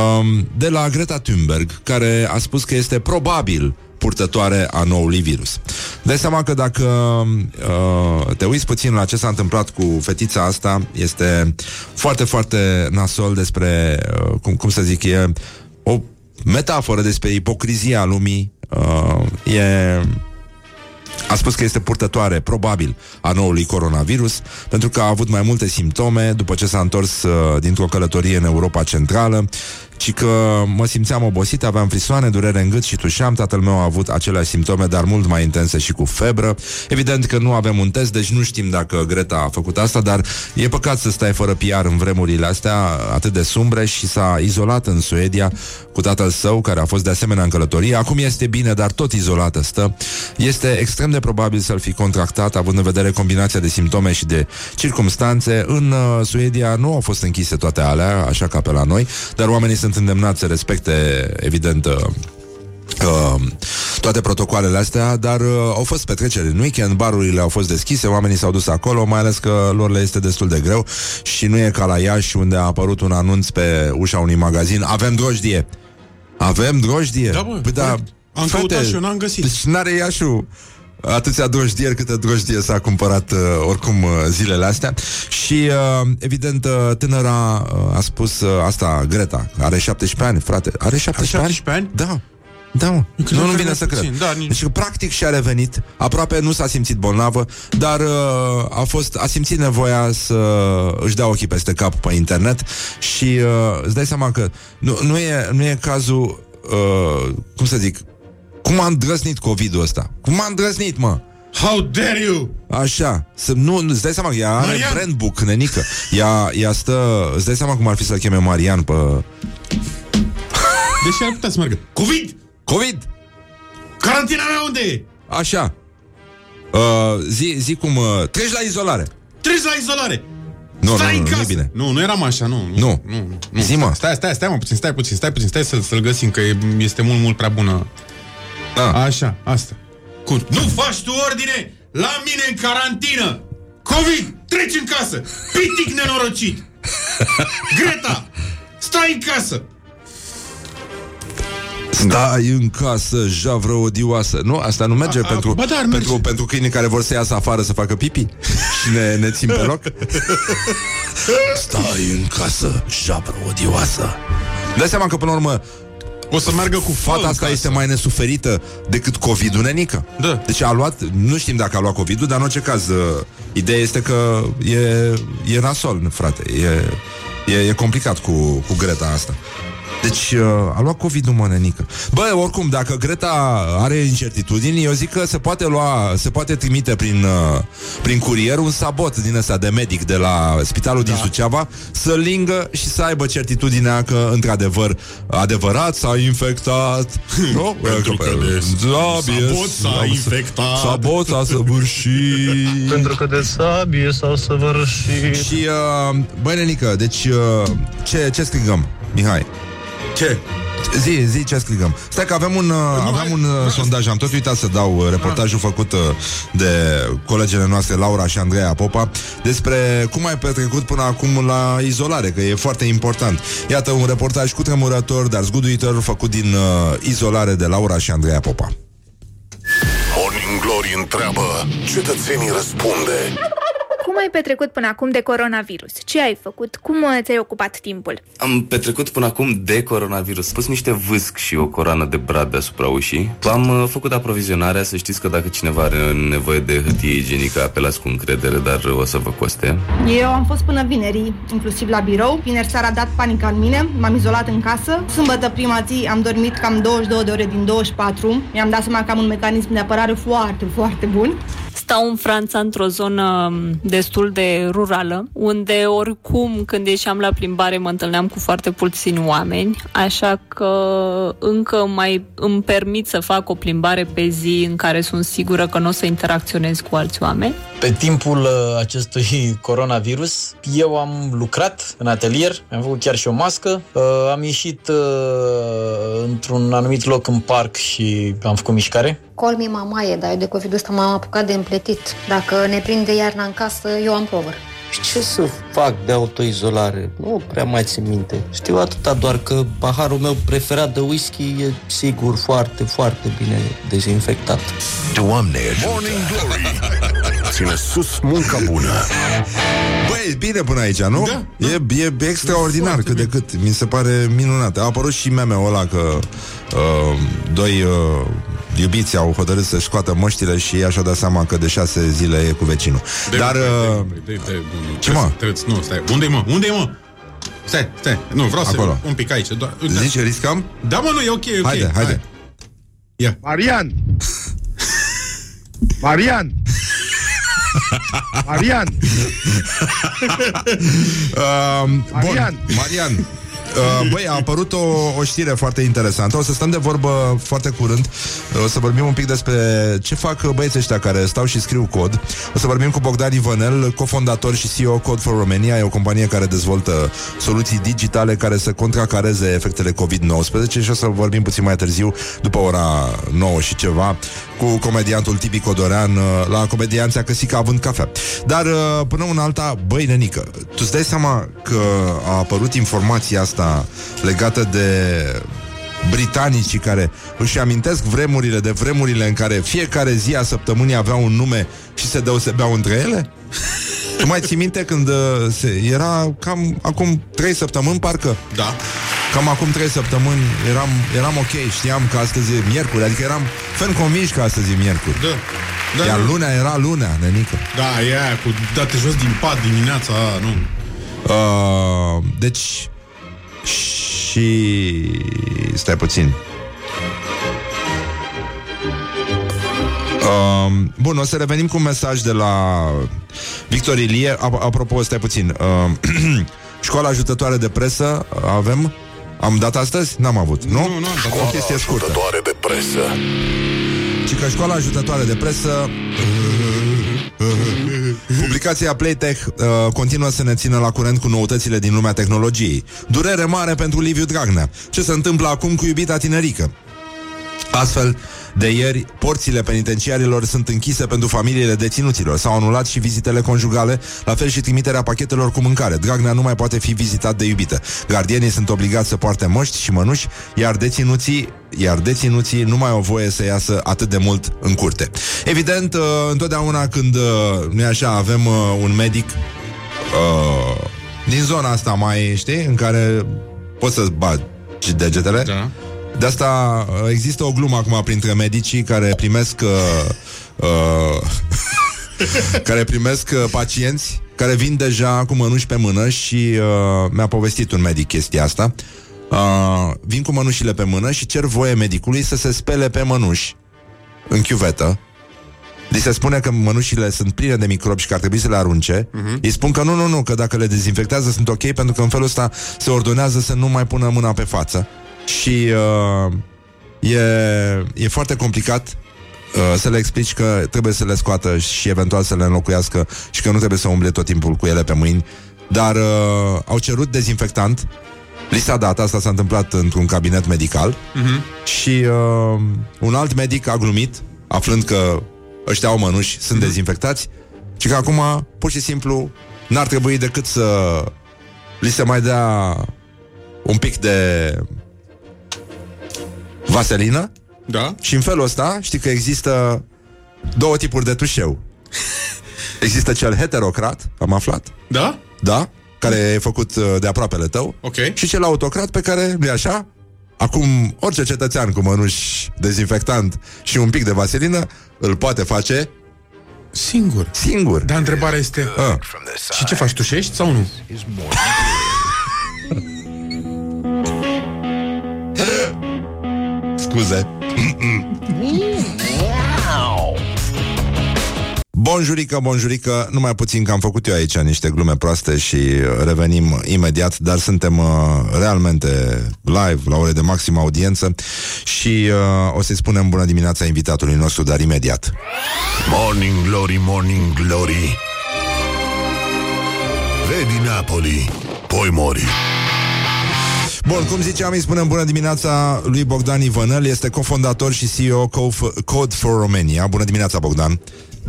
S2: de la Greta Thunberg, care a spus că este probabil purtătoare a noului virus. Dai seama că dacă uh, te uiți puțin la ce s-a întâmplat cu fetița asta, este foarte, foarte nasol despre, uh, cum, cum să zic, e o metaforă despre ipocrizia lumii. Uh, e a spus că este purtătoare, probabil, a noului coronavirus, pentru că a avut mai multe simptome după ce s-a întors uh, dintr-o călătorie în Europa Centrală ci că mă simțeam obosit, aveam frisoane, durere în gât și tușeam. Tatăl meu a avut aceleași simptome, dar mult mai intense și cu febră. Evident că nu avem un test, deci nu știm dacă Greta a făcut asta, dar e păcat să stai fără PR în vremurile astea atât de sumbre și s-a izolat în Suedia cu tatăl său, care a fost de asemenea în călătorie. Acum este bine, dar tot izolată stă. Este extrem de probabil să-l fi contractat, având în vedere combinația de simptome și de circumstanțe. În uh, Suedia nu au fost închise toate alea, așa ca pe la noi, dar oamenii sunt îndemnați să respecte, evident, uh, Uh, toate protocoalele astea, dar uh, au fost petreceri în weekend, barurile au fost deschise, oamenii s-au dus acolo, mai ales că lor le este destul de greu și nu e ca la Iași unde a apărut un anunț pe ușa unui magazin, avem drojdie. Avem drojdie?
S4: Da, bă,
S2: păi da,
S4: am
S2: frate,
S4: căutat și eu, n-am găsit.
S2: Deci n-are Iașu atâția drojdieri câte drojdie s-a cumpărat uh, oricum uh, zilele astea și uh, evident uh, tânăra uh, a spus uh, asta Greta, are 17 ani, frate, are 17,
S4: Are 17 ani?
S2: Da. Da, mă.
S4: Eu
S2: Nu,
S4: credeam
S2: nu
S4: că
S2: vine
S4: mai
S2: să cred.
S4: puțin, da, nici-
S2: Deci, practic, și-a revenit. Aproape nu s-a simțit bolnavă, dar uh, a fost a simțit nevoia să își dea ochii peste cap pe internet și uh, îți dai seama că nu, nu, e, nu e cazul, uh, cum să zic, cum a îndrăznit COVID-ul ăsta? Cum a îndrăznit, mă?
S4: How dare you?
S2: Așa, să, nu, îți dai seama că ea are
S4: Marian!
S2: brand book, nenică Ea, ea stă, îți dai seama cum ar fi să cheme Marian pe
S4: Deși ar putea să meargă. COVID!
S2: COVID
S4: Carantina mea unde e?
S2: Așa uh, zi, zi cum, uh, treci la izolare
S4: Treci la izolare.
S2: Nu,
S4: stai
S2: nu,
S4: în
S2: nu, nu
S4: casă.
S2: e bine.
S4: Nu, nu eram așa, nu.
S2: Nu.
S4: nu, nu
S2: Zi, mă.
S4: Stai, stai, stai, mă, puțin, stai puțin, stai puțin, stai să, să-l găsim, că e, este mult, mult prea bună.
S2: Da.
S4: Așa, asta. Cur. Nu faci tu ordine la mine în carantină. COVID, treci în casă. Pitic nenorocit. Greta, stai în casă.
S2: Stai în casă, javră odioasă Nu, asta nu merge
S4: A, a,
S2: pentru,
S4: ba da, ar merge.
S2: pentru, pentru câinii care vor să iasă afară să facă pipi Și ne, ne țin pe loc Stai în casă, javră odioasă Dai seama că până la urmă
S4: O să meargă cu
S2: Fata asta este mai nesuferită decât COVID-ul, nenică.
S4: Da.
S2: Deci a luat, nu știm dacă a luat COVID-ul, dar în orice caz, uh, ideea este că e, e nasol, frate. E, e, e complicat cu, cu Greta asta. Deci uh, a luat COVID-ul, mă, nenică. Bă, oricum, dacă Greta are incertitudini, eu zic că se poate lua, se poate trimite prin, uh, prin curier un sabot din ăsta de medic de la spitalul da. din Suceava să lingă și să aibă certitudinea că, într-adevăr, adevărat s-a infectat. nu?
S3: Pentru că de
S2: sabie,
S4: sabot s-a infectat.
S2: Sabot s-a săvârșit.
S7: Pentru că de sabie s-au săvârșit
S2: Și, uh, băi, nenică, deci uh, ce, ce strigăm, Mihai?
S4: Ce?
S2: Zi, zi ce scrigăm. Stai că avem un, uh, avem un uh, sondaj, am tot uitat să dau uh, reportajul făcut uh, de colegele noastre Laura și Andreea Popa despre cum ai petrecut până acum la izolare, că e foarte important. Iată un reportaj cu tremurător, dar zguduitor făcut din uh, izolare de Laura și Andreea Popa.
S1: Morning Glory întreabă, cetățenii răspunde.
S8: Cum ai petrecut până acum de coronavirus? Ce ai făcut? Cum uh, ți-ai ocupat timpul?
S9: Am petrecut până acum de coronavirus. Pus niște vâsc și o coroană de brad deasupra ușii. Am uh, făcut aprovizionarea, să știți că dacă cineva are nevoie de hârtie igienică, apelați cu încredere, dar o să vă coste.
S10: Eu am fost până vineri, inclusiv la birou. Vineri seara a dat panica în mine, m-am izolat în casă. Sâmbătă prima zi am dormit cam 22 de ore din 24. Mi-am dat seama că am un mecanism de apărare foarte, foarte bun.
S11: Stau în Franța într-o zonă m, destul de rurală, unde oricum când ieșeam la plimbare mă întâlneam cu foarte puțini oameni, așa că încă mai îmi permit să fac o plimbare pe zi în care sunt sigură că nu o să interacționez cu alți oameni.
S7: Pe timpul uh, acestui coronavirus, eu am lucrat în atelier, mi-am făcut chiar și o mască, uh, am ieșit uh, într-un anumit loc în parc și am făcut mișcare.
S12: Call me mamaie, dar eu de covid ăsta m-am apucat de împletit. Dacă ne prinde iarna în casă, eu am plovăr. Și ce să fac de autoizolare? Nu prea mai țin minte. Știu atâta doar că paharul meu preferat de whisky e sigur foarte, foarte bine dezinfectat.
S1: Doamne Morning Glory Ține sus munca bună
S2: Băi, bine până aici, nu? Da, e, e extraordinar cât de cât. Mi se pare minunat. A apărut și meme-ul ăla că uh, doi uh, iubiți au hotărât să-și scoată măștile și ei așa dat seama că de șase zile e cu vecinul.
S4: De,
S2: Dar...
S4: de,
S2: Uh,
S4: de, de, de, nu,
S2: ce mă?
S4: Trebuie, nu, stai. Unde e, mă? unde e, mă? Stai, stai. Nu, vreau
S2: Acolo.
S4: să un pic aici. Doar,
S2: Zici, riscăm?
S4: Da, mă, nu, e ok, e ok.
S2: Haide, haide.
S4: Hai. Ia.
S3: Marian! Marian! Marian!
S2: Uh, bun,
S3: Marian.
S2: Marian. Uh, băi, a apărut o, o știre foarte interesantă. O să stăm de vorbă foarte curând. O să vorbim un pic despre ce fac băieții ăștia care stau și scriu cod. O să vorbim cu Bogdan Ivanel, cofondator și CEO Code for Romania. E o companie care dezvoltă soluții digitale care să contracareze efectele COVID-19 Și o să vorbim puțin mai târziu, după ora 9 și ceva Cu comediantul Tibi Codorean uh, la comedianța Căsica având cafea Dar uh, până una alta, băi nenică Tu îți dai seama că a apărut informația asta legată de britanicii care își amintesc vremurile de vremurile în care fiecare zi a săptămânii avea un nume și se deosebeau între ele? Tu mai ții minte când uh, se, era cam acum trei săptămâni, parcă?
S4: Da.
S2: Cam acum trei săptămâni eram, eram ok, știam că astăzi e miercuri, adică eram ferm convinși că astăzi e miercuri.
S4: Da. Da,
S2: Iar
S4: da.
S2: lunea era lunea, nenică.
S4: Da, e aia cu date jos din pat dimineața, a, nu.
S2: Uh, deci și stai puțin. Uh, bun, o să revenim cu un mesaj de la Victor Ilie. Ap- apropo, stai puțin. Uh, școala ajutătoare de presă avem? Am dat astăzi? N-am avut, nu?
S4: Nu, nu am dat.
S2: O chestie scurtă.
S1: Ajutătoare de presă
S2: Și că școala ajutătoare de presă Publicația Playtech uh, continuă să ne țină la curent cu noutățile din lumea tehnologiei. Durere mare pentru Liviu Dragnea. Ce se întâmplă acum cu iubita tinerică? Astfel, de ieri, porțile penitenciarilor sunt închise pentru familiile deținuților. S-au anulat și vizitele conjugale, la fel și trimiterea pachetelor cu mâncare. Dragnea nu mai poate fi vizitat de iubită. Gardienii sunt obligați să poarte măști și mănuși, iar deținuții, iar deținuții nu mai au voie să iasă atât de mult în curte. Evident, uh, întotdeauna când, uh, nu așa, avem uh, un medic uh, din zona asta mai, știi, în care poți să-ți bagi degetele,
S4: Da.
S2: De asta uh, există o glumă acum printre medicii care primesc uh, uh, care primesc uh, pacienți care vin deja cu mănuși pe mână și uh, mi-a povestit un medic chestia asta. Uh, vin cu mănușile pe mână și cer voie medicului să se spele pe mănuși în chiuvetă. Li se spune că mănușile sunt pline de microbi și că ar trebui să le arunce. Uh-huh. Îi spun că nu, nu, nu, că dacă le dezinfectează sunt ok, pentru că în felul ăsta se ordonează să nu mai pună mâna pe față. Și uh, e, e foarte complicat uh, să le explici că trebuie să le scoată și eventual să le înlocuiască și că nu trebuie să umble tot timpul cu ele pe mâini. Dar uh, au cerut dezinfectant. Li s-a dat, asta s-a întâmplat într-un cabinet medical
S4: Mhm.
S2: și uh, un alt medic a glumit, aflând că ăștia au mănuși, sunt dezinfectați, și că acum, pur și simplu, n-ar trebui decât să li se mai dea un pic de vaselină
S4: Da.
S2: și în felul ăsta știi că există două tipuri de tușeu. Există cel heterocrat, am aflat,
S4: Da?
S2: da? Care e făcut uh, de aproapele tău
S4: Ok.
S2: și cel autocrat pe care, nu așa? Acum, orice cetățean cu mănuși dezinfectant și un pic de vaselină îl poate face
S4: Singur.
S2: singur.
S4: Dar întrebarea este...
S2: Ah.
S4: Și ce faci, tușești sau nu?
S2: Scuze. Bonjurică, bonjurică, numai puțin că am făcut eu aici niște glume proaste și uh, revenim imediat, dar suntem uh, realmente live, la ore de maximă audiență și uh, o să-i spunem bună dimineața invitatului nostru, dar imediat.
S1: Morning Glory, Morning Glory Vedi Napoli Poi mori
S2: Bun, cum ziceam, îi spunem bună dimineața lui Bogdan Ivănăl, este cofondator și CEO Co- Code for Romania. Bună dimineața, Bogdan!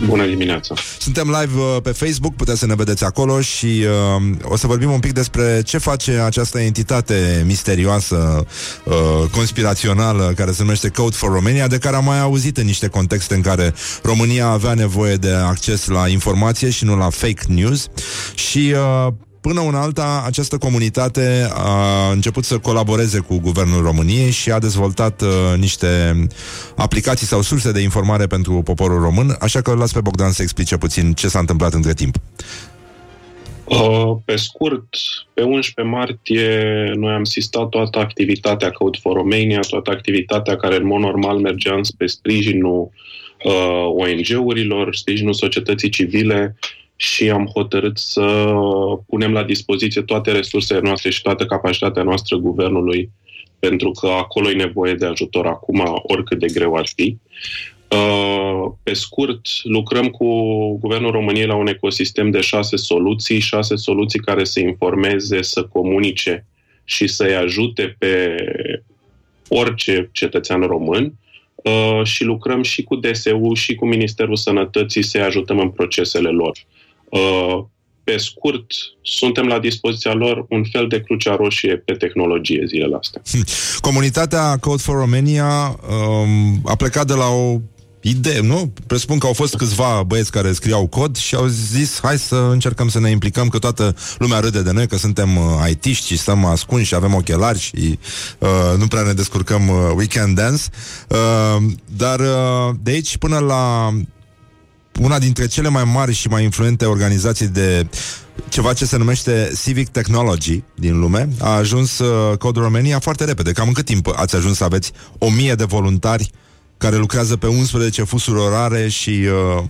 S13: Bună dimineața!
S2: Suntem live uh, pe Facebook, puteți să ne vedeți acolo și uh, o să vorbim un pic despre ce face această entitate misterioasă, uh, conspirațională, care se numește Code for Romania, de care am mai auzit în niște contexte în care România avea nevoie de acces la informație și nu la fake news. Și uh, Până una alta, această comunitate a început să colaboreze cu Guvernul României și a dezvoltat uh, niște aplicații sau surse de informare pentru poporul român, așa că îl las pe Bogdan să explice puțin ce s-a întâmplat între timp.
S13: Uh, pe scurt, pe 11 martie noi am sistat toată activitatea Code for Romania, toată activitatea care în mod normal mergea spre sprijinul uh, ONG-urilor, sprijinul societății civile și am hotărât să punem la dispoziție toate resursele noastre și toată capacitatea noastră guvernului, pentru că acolo e nevoie de ajutor acum, oricât de greu ar fi. Uh, pe scurt, lucrăm cu Guvernul României la un ecosistem de șase soluții, șase soluții care să informeze, să comunice și să-i ajute pe orice cetățean român uh, și lucrăm și cu DSU și cu Ministerul Sănătății să-i ajutăm în procesele lor. Uh, pe scurt, suntem la dispoziția lor un fel de crucea roșie pe tehnologie zilele astea.
S2: Comunitatea Code for Romania um, a plecat de la o idee, nu? Presupun că au fost câțiva băieți care scriau cod și au zis hai să încercăm să ne implicăm, că toată lumea râde de noi, că suntem uh, IT-ști și stăm ascunși și avem ochelari și uh, nu prea ne descurcăm uh, weekend dance. Uh, dar uh, de aici până la una dintre cele mai mari și mai influente organizații de ceva ce se numește Civic Technology din lume, a ajuns uh, Code Romania foarte repede. Cam în cât timp ați ajuns să aveți o mie de voluntari care lucrează pe 11 fusuri orare și, uh,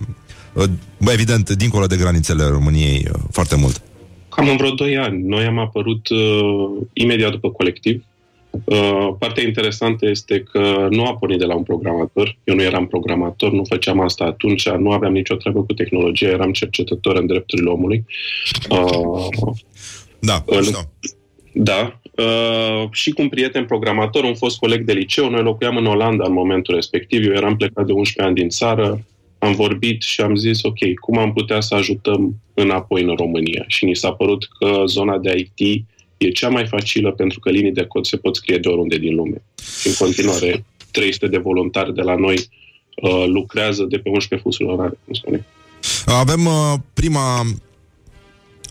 S2: uh, bă, evident, dincolo de granițele României, uh, foarte mult?
S13: Cam în vreo 2 ani. Noi am apărut uh, imediat după colectiv Uh, partea interesantă este că nu a pornit de la un programator. Eu nu eram programator, nu făceam asta atunci, nu aveam nicio treabă cu tehnologie, eram cercetător în drepturile omului. Uh,
S2: da,
S13: în, da. Uh, și cu un prieten programator, un fost coleg de liceu, noi locuiam în Olanda în momentul respectiv, eu eram plecat de 11 ani din țară, am vorbit și am zis, ok, cum am putea să ajutăm înapoi în România? Și ni s-a părut că zona de IT e cea mai facilă pentru că linii de cod se pot scrie de oriunde din lume. Și în continuare, 300 de voluntari de la noi uh, lucrează de pe 11 fusuri orare, cum spune.
S2: Avem uh, prima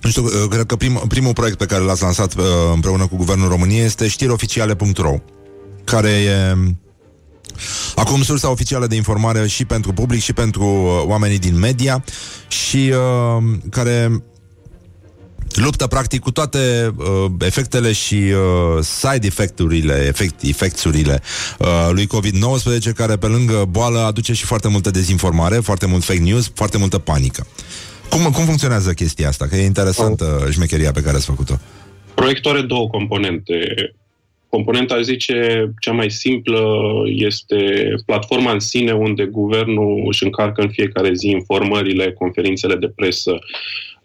S2: nu știu, uh, cred că prim, primul proiect pe care l-ați lansat uh, împreună cu Guvernul României este știrioficiale.ro care e acum sursa oficială de informare și pentru public și pentru uh, oamenii din media și uh, care luptă practic cu toate uh, efectele și uh, side effect-urile, efect, efecturile uh, lui COVID-19, care pe lângă boală aduce și foarte multă dezinformare, foarte mult fake news, foarte multă panică. Cum, cum funcționează chestia asta? Că e interesantă șmecheria pe care ați făcut-o.
S13: Proiectul are două componente. Componenta, zice, cea mai simplă este platforma în sine unde guvernul își încarcă în fiecare zi informările, conferințele de presă,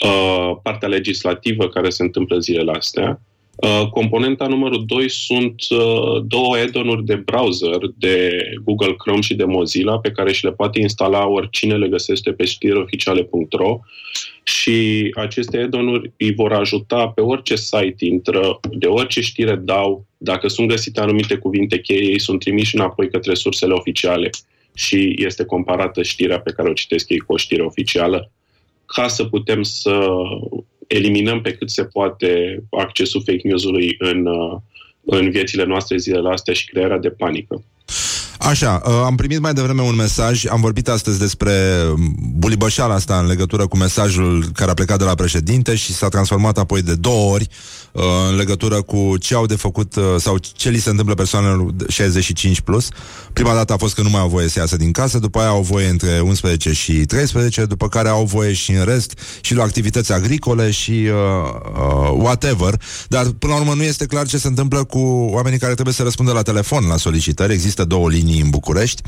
S13: Uh, partea legislativă care se întâmplă zilele astea. Uh, componenta numărul 2 sunt uh, două add-on-uri de browser de Google Chrome și de Mozilla pe care și le poate instala oricine le găsește pe știrioficiale.ro și aceste add-on-uri îi vor ajuta pe orice site intră, de orice știre dau, dacă sunt găsite anumite cuvinte cheie, ei sunt trimiși înapoi către sursele oficiale. Și este comparată știrea pe care o citesc ei cu o știre oficială. Ca să putem să eliminăm pe cât se poate accesul fake news-ului în, uh, în viețile noastre zilele astea și crearea de panică.
S2: Așa, uh, am primit mai devreme un mesaj, am vorbit astăzi despre bulibășala asta în legătură cu mesajul care a plecat de la președinte și s-a transformat apoi de două ori uh, în legătură cu ce au de făcut uh, sau ce li se întâmplă persoanelor 65+. Plus. Prima dată a fost că nu mai au voie să iasă din casă, după aia au voie între 11 și 13, după care au voie și în rest și la activități agricole și uh, uh, whatever. Dar până la urmă nu este clar ce se întâmplă cu oamenii care trebuie să răspundă la telefon la solicitări. Există două linii în București,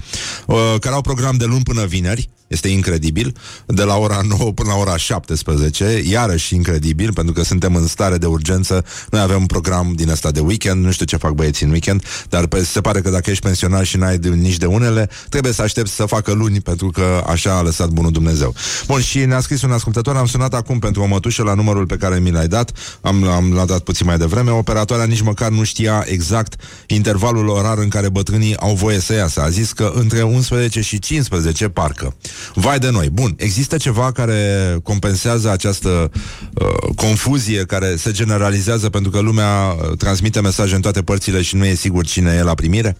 S2: uh, care au program de luni până vineri, este incredibil, de la ora 9 până la ora 17, iarăși incredibil, pentru că suntem în stare de urgență, noi avem un program din ăsta de weekend, nu știu ce fac băieții în weekend, dar pe, se pare că dacă ești pensionar și n-ai de, nici de unele, trebuie să aștepți să facă luni, pentru că așa a lăsat bunul Dumnezeu. Bun, și ne-a scris un ascultător, am sunat acum pentru o mătușă la numărul pe care mi l-ai dat, am, am l-a dat puțin mai devreme, operatoarea nici măcar nu știa exact intervalul orar în care bătrânii au voie să iasă. A zis că între 11 și 15 parcă. Vai de noi. Bun, există ceva care compensează această uh, confuzie care se generalizează pentru că lumea uh, transmite mesaje în toate părțile și nu e sigur cine e la primire?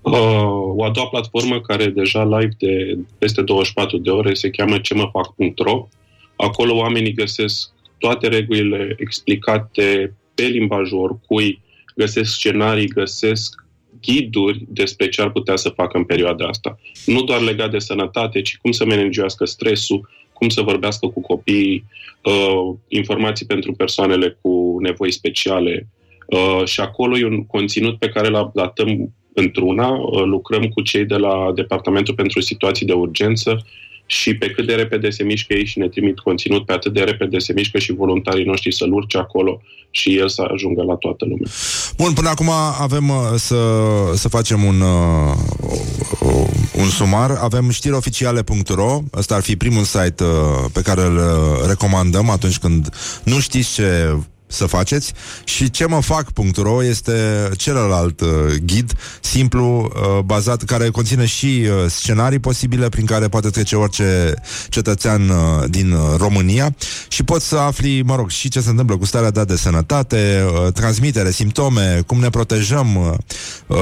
S13: Uh, o a doua platformă care e deja live de peste 24 de ore se cheamă cemăfac.ro. Acolo oamenii găsesc toate regulile explicate pe limbajul oricui, găsesc scenarii, găsesc ghiduri despre ce ar putea să facă în perioada asta. Nu doar legat de sănătate, ci cum să managească stresul, cum să vorbească cu copiii, uh, informații pentru persoanele cu nevoi speciale. Uh, și acolo e un conținut pe care îl updatăm într-una, uh, lucrăm cu cei de la Departamentul pentru Situații de Urgență și pe cât de repede se mișcă ei și ne trimit conținut, pe atât de repede se mișcă și voluntarii noștri să-l urce acolo și el să ajungă la toată lumea.
S2: Bun, până acum avem uh, să, să facem un, uh, uh, un sumar. Avem știrioficiale.ro, ăsta ar fi primul site uh, pe care îl uh, recomandăm atunci când nu știți ce să faceți și ce mă fac.ro este celălalt uh, ghid simplu, uh, bazat, care conține și uh, scenarii posibile prin care poate trece orice cetățean uh, din uh, România și poți să afli, mă rog, și ce se întâmplă cu starea ta de sănătate, uh, transmitere, simptome, cum ne protejăm. Uh, uh,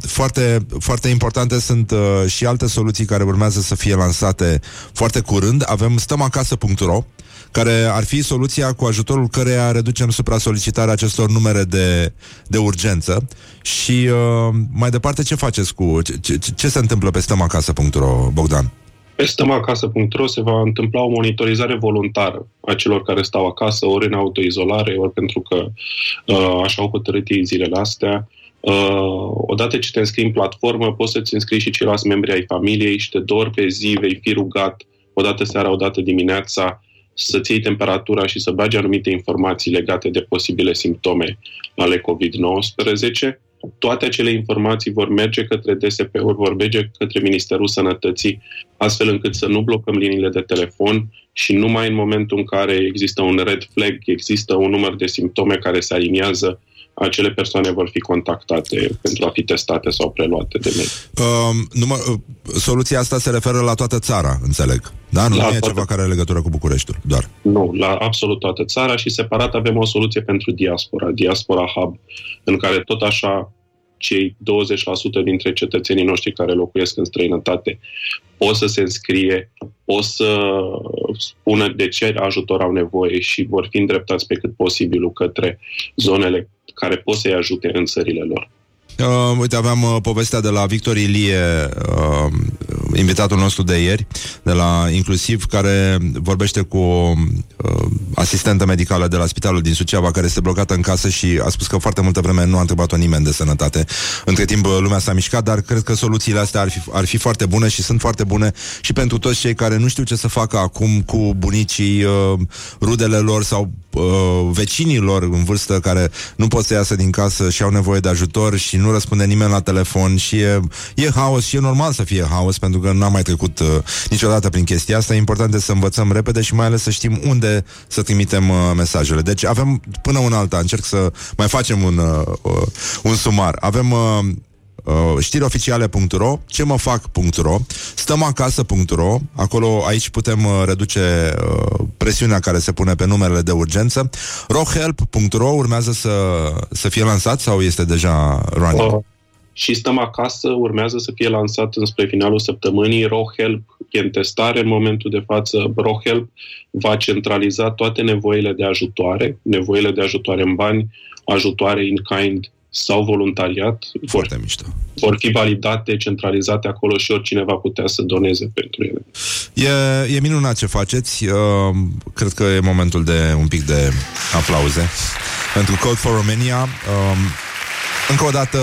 S2: foarte, foarte importante sunt uh, și alte soluții care urmează să fie lansate foarte curând. Avem stămacasă.ro care ar fi soluția cu ajutorul căreia reducem supra-solicitarea acestor numere de, de urgență. Și uh, mai departe, ce faceți cu... Ce, ce, ce se întâmplă pe stămacasă.ro, Bogdan?
S13: Pe stămacasă.ro se va întâmpla o monitorizare voluntară a celor care stau acasă, ori în autoizolare, ori pentru că uh, așa au hotărât ei zilele astea. Uh, odată ce te înscrii în platformă, poți să-ți înscrii și ceilalți membri ai familiei și de două ori pe zi vei fi rugat, odată seara, odată dimineața, să-ți iei temperatura și să bagi anumite informații legate de posibile simptome ale COVID-19. Toate acele informații vor merge către DSP-uri, vor merge către Ministerul Sănătății, astfel încât să nu blocăm liniile de telefon și numai în momentul în care există un red flag, există un număr de simptome care se aliniază, acele persoane vor fi contactate pentru a fi testate sau preluate de medic.
S2: Uh, număr, uh, soluția asta se referă la toată țara, înțeleg. Da? Nu,
S13: La
S2: nu e
S13: toată-
S2: ceva care are legătură cu Bucureștiul, doar.
S13: Nu, la absolut toată țara și separat avem o soluție pentru diaspora, Diaspora Hub, în care tot așa cei 20% dintre cetățenii noștri care locuiesc în străinătate pot să se înscrie, pot să spună de ce ajutor au nevoie și vor fi îndreptați pe cât posibil către zonele care pot să-i ajute în țările lor.
S2: Uh, uite, aveam uh, povestea de la Victor Ilie, uh, invitatul nostru de ieri, de la Inclusiv, care vorbește cu o uh, asistentă medicală de la spitalul din Suceava, care este blocată în casă și a spus că foarte multă vreme nu a întrebat-o nimeni de sănătate. Între timp, uh, lumea s-a mișcat, dar cred că soluțiile astea ar fi, ar fi foarte bune și sunt foarte bune și pentru toți cei care nu știu ce să facă acum cu bunicii, uh, rudele lor sau uh, vecinii lor în vârstă care nu pot să iasă din casă și au nevoie de ajutor și nu răspunde nimeni la telefon și e, e haos și e normal să fie haos pentru că n-am mai trecut uh, niciodată prin chestia asta. E important să învățăm repede și mai ales să știm unde să trimitem uh, mesajele. Deci avem până una alta, încerc să mai facem un, uh, uh, un sumar. Avem uh, uh, știrioficiale.ro, cemăfac.ro, stămacasă.ro, acolo aici putem uh, reduce uh, presiunea care se pune pe numerele de urgență. rohelp.ro urmează să, să fie lansat sau este deja running?
S13: Uh, și stăm acasă, urmează să fie lansat înspre finalul săptămânii. RoHelp e în testare în momentul de față. RoHelp va centraliza toate nevoile de ajutoare, nevoile de ajutoare în bani, ajutoare in kind sau voluntariat. Vor,
S2: mișto.
S13: vor fi validate, centralizate acolo și oricine va putea să doneze pentru ele.
S2: E, e minunat ce faceți. Uh, cred că e momentul de un pic de aplauze pentru Code for Romania. Um, Încă o dată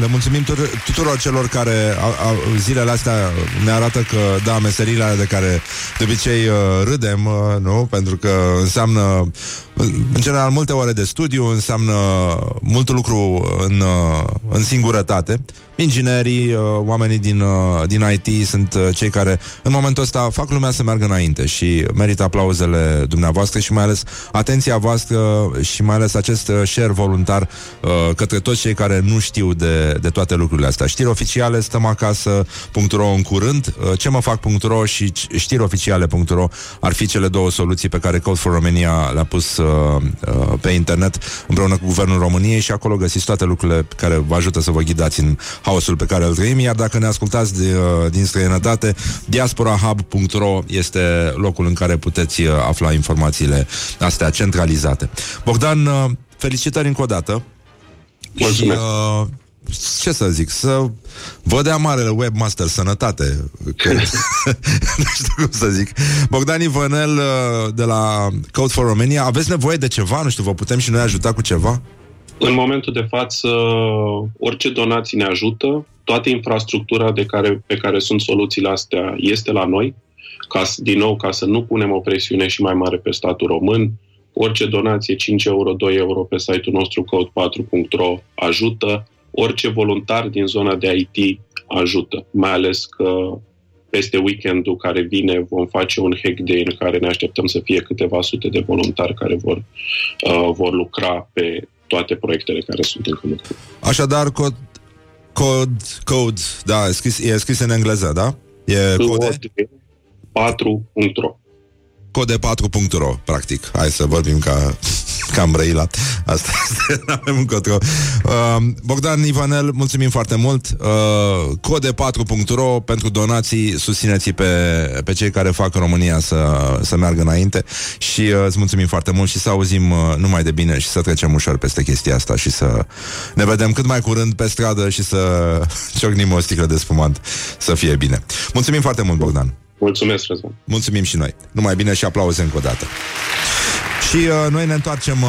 S2: le mulțumim tuturor, tuturor celor care a, a, zilele astea ne arată că, da, meserile alea de care de obicei uh, râdem, uh, nu? Pentru că înseamnă în general multe ore de studiu, înseamnă mult lucru în, uh, în singurătate. Inginerii, uh, oamenii din, uh, din IT sunt uh, cei care în momentul ăsta fac lumea să meargă înainte și merită aplauzele dumneavoastră și mai ales atenția voastră și mai ales acest uh, share voluntar uh, către toți cei care nu știu de, de toate lucrurile astea. Știri oficiale, stăm acasă.ro în curând, uh, ce mă fac.ro și știri oficiale.ro ar fi cele două soluții pe care Code for Romania le-a pus uh, uh, pe internet împreună cu Guvernul României și acolo găsiți toate lucrurile care vă ajută să vă ghidați în haosul pe care îl trăim, iar dacă ne ascultați de, uh, din străinătate, diasporahub.ro este locul în care puteți uh, afla informațiile astea centralizate. Bogdan, uh, felicitări încă o dată.
S13: Mulțumesc.
S2: Și, uh, ce să zic, să vă dea marele webmaster sănătate. Că, nu știu cum să zic. Bogdan Ivănel uh, de la Code for Romania, aveți nevoie de ceva? Nu știu, vă putem și noi ajuta cu ceva?
S13: În momentul de față, orice donații ne ajută, toată infrastructura de care, pe care sunt soluțiile astea este la noi, ca, s- din nou, ca să nu punem o presiune și mai mare pe statul român. Orice donație, 5 euro, 2 euro pe site-ul nostru code4.ro ajută. Orice voluntar din zona de IT ajută, mai ales că peste weekendul care vine vom face un hack day în care ne așteptăm să fie câteva sute de voluntari care vor, uh, vor lucra pe toate proiectele care sunt încă în lucru.
S2: Așadar, cod, cod, code, da, e scris, e scris în engleză, da? E code?
S13: 4.ro
S2: code4.ro, practic. Hai să vorbim ca, ca am brăilat. Asta este, avem încotro. Uh, Bogdan Ivanel, mulțumim foarte mult. Uh, code4.ro pentru donații, susțineți pe, pe cei care fac România să, să meargă înainte și uh, îți mulțumim foarte mult și să auzim uh, numai de bine și să trecem ușor peste chestia asta și să ne vedem cât mai curând pe stradă și să ciocnim o sticlă de spumant să fie bine. Mulțumim foarte mult, Bogdan.
S13: Mulțumesc, Răzvan.
S2: Mulțumim și noi. Numai bine și aplauze încă o dată. Și uh, noi ne întoarcem uh,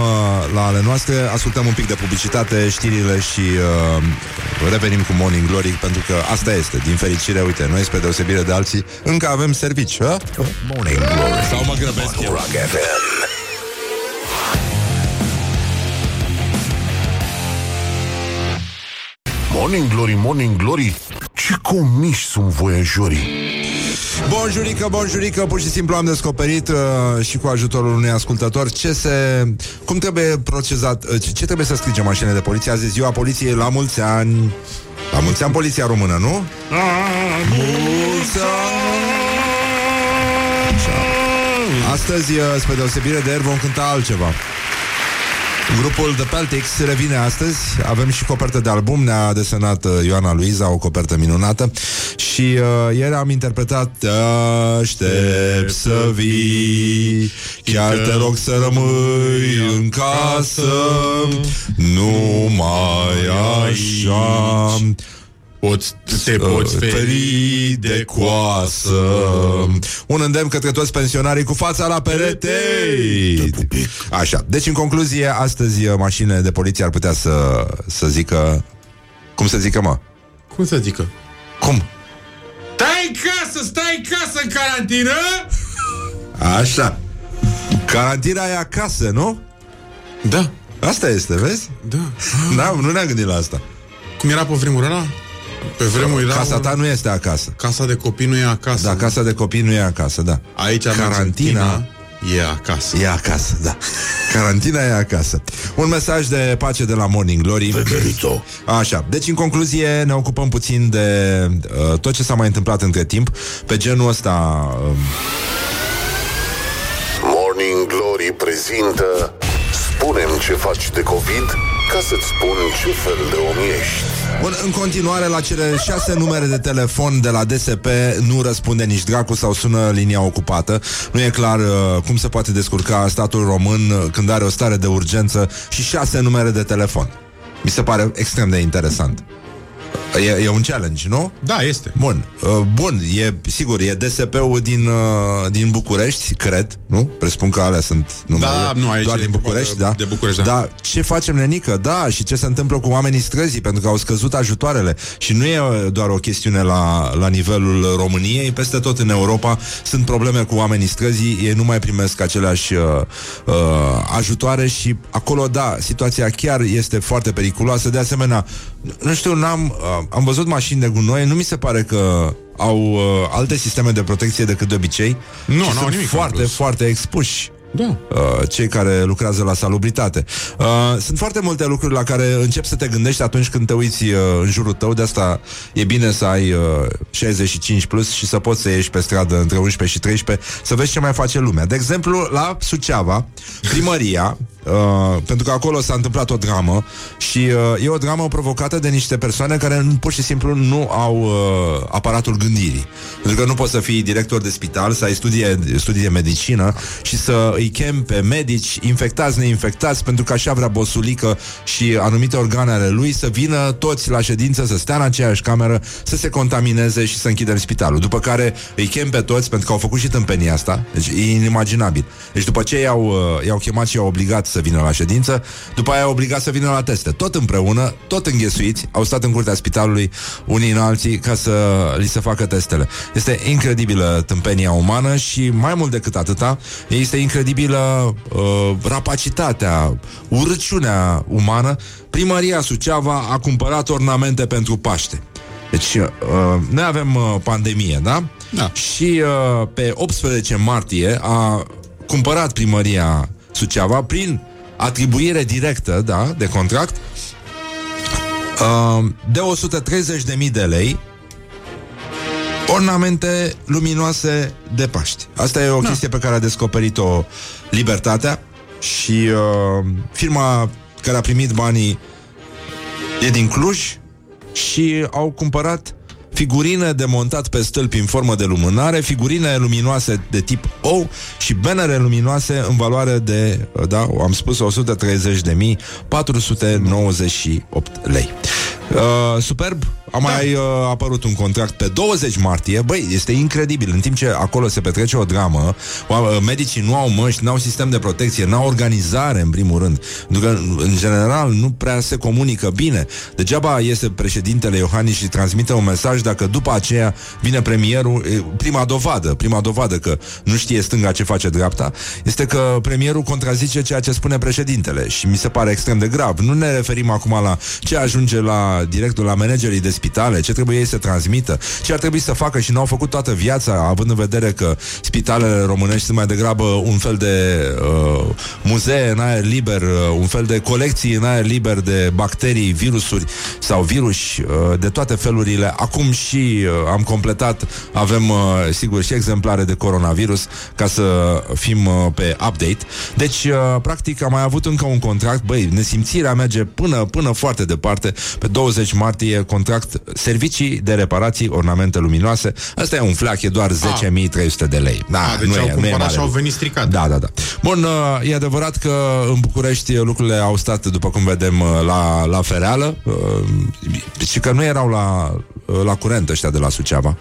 S2: la ale noastre, ascultăm un pic de publicitate, știrile și uh, revenim cu Morning Glory, pentru că asta este, din fericire, uite, noi spre deosebire de alții, încă avem servici, ha?
S1: Morning Glory
S2: Sau mă grăbesc
S1: on
S2: eu.
S1: Rock FM.
S3: Morning Glory, Morning Glory, ce comiși sunt voiajorii.
S2: Bonjurică, bonjurică, pur și simplu am descoperit uh, și cu ajutorul unui ascultător ce se... cum trebuie procesat, uh, ce, ce trebuie să scrie mașinile de poliție. Azi e ziua poliției la mulți ani. La mulți ani poliția română, nu? La mulți Așa. Astăzi, uh, spre deosebire de ieri, vom cânta altceva. Grupul The Peltics revine astăzi. Avem și copertă de album. Ne-a desenat uh, Ioana Luiza O copertă minunată. Și uh, ieri am interpretat Te aștept să vii Chiar te rog să rămâi în casă. Numai așa
S4: Poți, te
S2: Uh,
S4: poți feri
S2: de coasă Un îndemn către toți pensionarii cu fața la perete Așa, deci în concluzie Astăzi uh, mașinile de poliție ar putea să, să zică Cum să zică, mă?
S4: Cum să zică?
S2: Cum?
S4: Stai în casă, stai în casă în carantină
S2: Așa Carantina e acasă, nu?
S4: Da
S2: Asta este, vezi?
S4: Da
S2: Da, nu ne-am gândit la asta
S4: Cum era pe vremuri ăla? Pe vremuri era
S2: Casa ta nu este acasă.
S4: Casa de copii nu e acasă.
S2: Da, casa de copii nu e acasă, da.
S4: Aici în
S2: Carantina
S4: Argentina E acasă.
S2: E acasă, da. Carantina e acasă. Un mesaj de pace de la Morning Glory. Așa, deci în concluzie Ne ocupăm puțin de uh, Tot ce s-a mai întâmplat între timp. Pe genul ăsta uh,
S3: Morning Glory prezintă Spunem ce faci de COVID ca să-ți spun ce fel de om ești.
S2: Bun, în continuare la cele șase numere de telefon de la DSP nu răspunde nici dracu sau sună linia ocupată. Nu e clar uh, cum se poate descurca statul român uh, când are o stare de urgență și șase numere de telefon. Mi se pare extrem de interesant. E, e un challenge, nu?
S4: Da, este.
S2: Bun, uh, bun, e sigur, e DSP-ul din, uh, din București, cred, nu? Presupun că alea sunt numele,
S4: Da, nu, aici
S2: doar
S4: e
S2: din București,
S4: de-
S2: da?
S4: de București, da.
S2: Da, ce facem, nenică? Da, și ce se întâmplă cu oamenii străzii, pentru că au scăzut ajutoarele. Și nu e uh, doar o chestiune la, la nivelul României, peste tot în Europa sunt probleme cu oamenii străzii, ei nu mai primesc aceleași uh, uh, ajutoare și acolo, da, situația chiar este foarte periculoasă. De asemenea, nu știu, n-am, uh, am văzut mașini de gunoi, nu mi se pare că au uh, alte sisteme de protecție decât de obicei.
S4: Nu,
S2: Și
S4: n-au
S2: sunt
S4: nimic în
S2: foarte,
S4: plus.
S2: foarte expuși.
S4: Da.
S2: Uh, cei care lucrează la salubritate. Uh, sunt foarte multe lucruri la care începi să te gândești atunci când te uiți uh, în jurul tău, de asta e bine să ai uh, 65 plus și să poți să ieși pe stradă între 11 și 13 să vezi ce mai face lumea. De exemplu, la Suceava, primăria, uh, pentru că acolo s-a întâmplat o dramă și uh, e o dramă provocată de niște persoane care nu- pur și simplu nu au uh, aparatul gândirii. Pentru că nu poți să fii director de spital, să ai studii, studii de medicină și să îi chem pe medici infectați, neinfectați, pentru că așa vrea Bosulică și anumite organe ale lui să vină toți la ședință, să stea în aceeași cameră, să se contamineze și să închidem spitalul. După care îi chem pe toți, pentru că au făcut și tâmpenia asta, deci e inimaginabil. Deci după ce i-au, uh, i-au chemat și i-au obligat să vină la ședință, după aia i-au obligat să vină la teste. Tot împreună, tot înghesuiți, au stat în curtea spitalului unii în alții ca să li se facă testele. Este incredibilă tâmpenia umană și mai mult decât atâta, este incredibilă uh, rapacitatea, urăciunea umană. Primăria Suceava a cumpărat ornamente pentru Paște. Deci, uh, noi avem uh, pandemie, da?
S4: Da.
S2: Și uh, pe 18 martie a cumpărat primăria Suceava prin atribuire directă, da, de contract, uh, de 130.000 de lei ornamente luminoase de Paști. Asta e o da. chestie pe care a descoperit-o Libertatea și uh, firma care a primit banii e din Cluj și au cumpărat figurine de montat pe stâlpi în formă de lumânare, figurine luminoase de tip O și bannere luminoase în valoare de, da, am spus 130.498 lei. Uh, superb, a mai uh, apărut un contract pe 20 martie. Băi, este incredibil. În timp ce acolo se petrece o dramă, oa- uh, medicii nu au măști, nu au sistem de protecție, nu au organizare, în primul rând. Pentru că, în general, nu prea se comunică bine. Degeaba este președintele Iohannis și transmite un mesaj dacă după aceea vine premierul, e, prima dovadă, prima dovadă că nu știe stânga ce face dreapta, este că premierul contrazice ceea ce spune președintele și mi se pare extrem de grav. Nu ne referim acum la ce ajunge la directul, la managerii de spitale, ce trebuie ei să transmită, ce ar trebui să facă și nu au făcut toată viața, având în vedere că spitalele românești sunt mai degrabă un fel de uh, muzee în aer liber, uh, un fel de colecții în aer liber de bacterii, virusuri sau viruși uh, de toate felurile. Acum și uh, am completat, avem uh, sigur și exemplare de coronavirus ca să fim uh, pe update. Deci, uh, practic, am mai avut încă un contract, băi, nesimțirea merge până, până foarte departe. Pe 20 martie, contract servicii de reparații, ornamente luminoase. Asta e un flac, e doar 10.300 de lei. Da,
S4: Ah, deci
S2: nu
S4: au
S2: e, nu e
S4: cumpărat
S2: mare
S4: și au
S2: lucru.
S4: venit stricate.
S2: Da, da, da. Bun, uh, e adevărat că în București lucrurile au stat, după cum vedem, uh, la, la fereală uh, și că nu erau la, uh, la curent ăștia de la Suceava.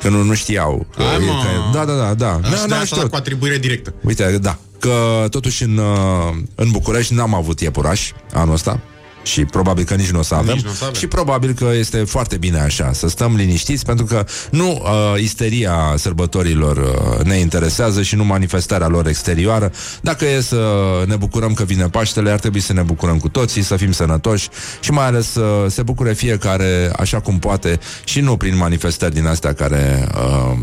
S2: Că nu, nu știau. Că,
S4: Hai, mă.
S2: că, da, da, da, da.
S4: Ăștia
S2: Nu, nu
S4: asta
S2: știu.
S4: cu atribuire directă.
S2: Uite, da, că totuși în, uh, în București n-am avut iepuraș anul ăsta și probabil că nici nu o să avem.
S4: Nici n-o să avem.
S2: Și probabil că este foarte bine așa, să stăm liniștiți, pentru că nu uh, isteria sărbătorilor uh, ne interesează și nu manifestarea lor exterioară. Dacă e să ne bucurăm că vine Paștele, ar trebui să ne bucurăm cu toții, să fim sănătoși și mai ales să se bucure fiecare așa cum poate și nu prin manifestări din astea care... Uh,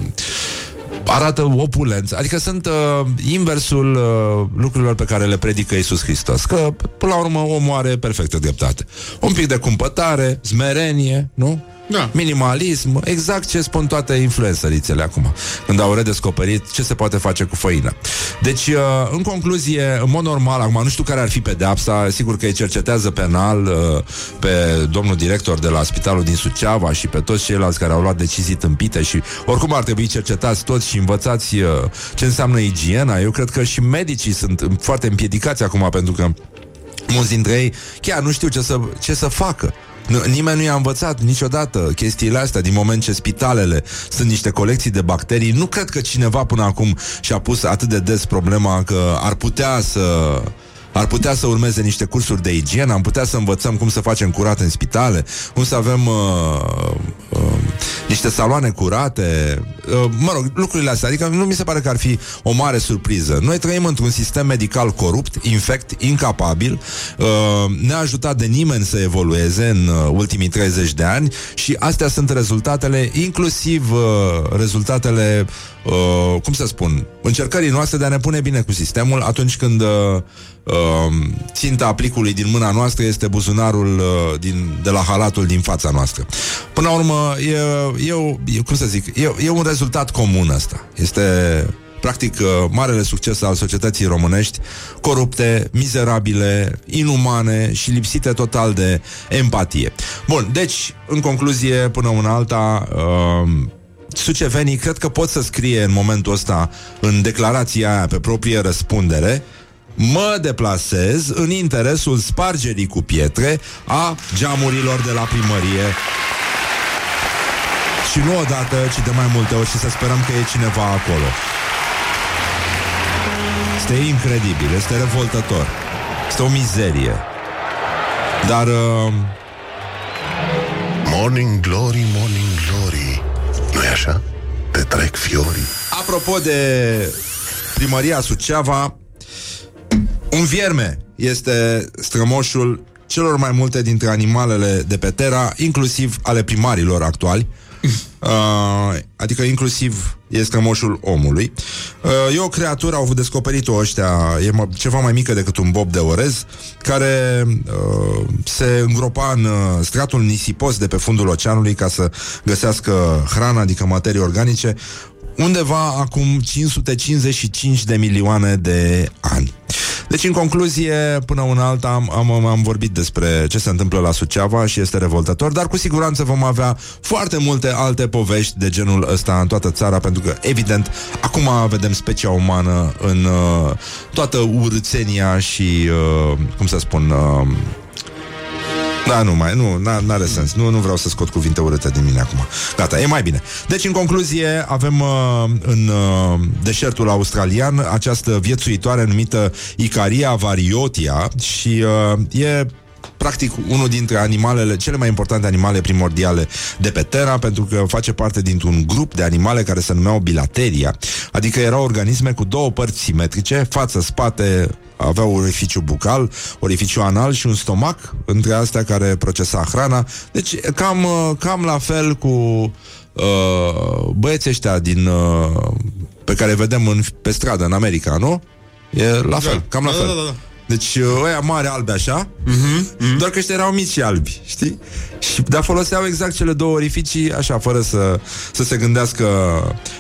S2: arată opulență. Adică sunt uh, inversul uh, lucrurilor pe care le predică Isus Hristos. Că, până la urmă, omul are perfectă dreptate. Un pic de cumpătare, smerenie, nu?
S4: Da.
S2: Minimalism, exact ce spun toate influențărițele acum, când au redescoperit ce se poate face cu făină. Deci, uh, în concluzie, în mod normal, acum nu știu care ar fi pedeapsa, sigur că îi cercetează penal uh, pe domnul director de la spitalul din Suceava și pe toți ceilalți care au luat decizii tâmpite și oricum ar trebui cercetați toți și învățați uh, ce înseamnă igiena. Eu cred că și medicii sunt foarte împiedicați acum pentru că mulți dintre ei chiar nu știu ce să, ce să facă. Nu, nimeni nu i-a învățat niciodată chestiile astea, din moment ce spitalele sunt niște colecții de bacterii. Nu cred că cineva până acum și-a pus atât de des problema că ar putea să ar putea să urmeze niște cursuri de igienă, am putea să învățăm cum să facem curat în spitale, cum să avem uh, uh, niște saloane curate, uh, mă rog, lucrurile astea. Adică nu mi se pare că ar fi o mare surpriză. Noi trăim într-un sistem medical corupt, infect, incapabil, uh, neajutat de nimeni să evolueze în uh, ultimii 30 de ani și astea sunt rezultatele, inclusiv uh, rezultatele uh, cum să spun, încercării noastre de a ne pune bine cu sistemul atunci când uh, uh, ținta aplicului din mâna noastră este buzunarul uh, din, de la halatul din fața noastră. Până la urmă, e, e, o- e cum să zic, e, e un rezultat comun ăsta. Este practic uh, marele succes al societății românești, corupte, mizerabile, inumane și lipsite total de empatie. Bun, deci, în concluzie, până una alta, uh, sucevenii cred că pot să scrie în momentul ăsta în declarația aia pe proprie răspundere mă deplasez în interesul spargerii cu pietre a geamurilor de la primărie și nu odată, ci de mai multe ori și să sperăm că e cineva acolo. Este incredibil, este revoltător. Este o mizerie. Dar... Uh...
S3: Morning glory, morning glory nu e așa? Te trec fiorii
S2: Apropo de primăria Suceava, un vierme este strămoșul celor mai multe dintre animalele de pe Terra, inclusiv ale primarilor actuali. Uh, adică inclusiv e strămoșul omului. Uh, e o creatură, au descoperit-o ăștia, e mă, ceva mai mică decât un bob de orez, care uh, se îngropa în uh, stratul nisipos de pe fundul oceanului ca să găsească hrană, adică materii organice, undeva acum 555 de milioane de ani. Deci, în concluzie, până una alta am, am, am vorbit despre ce se întâmplă la Suceava și este revoltător, dar cu siguranță vom avea foarte multe alte povești de genul ăsta în toată țara, pentru că, evident, acum vedem specia umană în uh, toată urțenia și, uh, cum să spun, uh, da, nu mai, nu, n- n-are sens. Nu, nu vreau să scot cuvinte urâte din mine acum. Gata, e mai bine. Deci, în concluzie, avem uh, în uh, deșertul australian această viețuitoare numită Icaria variotia și uh, e practic unul dintre animalele, cele mai importante animale primordiale de pe Terra, pentru că face parte dintr-un grup de animale care se numeau bilateria, adică erau organisme cu două părți simetrice, față, spate, aveau orificiu bucal, orificiu anal și un stomac, între astea care procesa hrana. Deci cam, uh, cam la fel cu uh, băieții ăștia din, uh, pe care îi vedem în, pe stradă în America, nu? E la fel, cam la
S4: Da,
S2: fel.
S4: da, da, da.
S2: Deci uh, ăia mari albi așa
S4: Mhm,
S2: Doar că ăștia erau mici și albi Știi? Și, dar foloseau exact cele două orificii Așa, fără să, să se gândească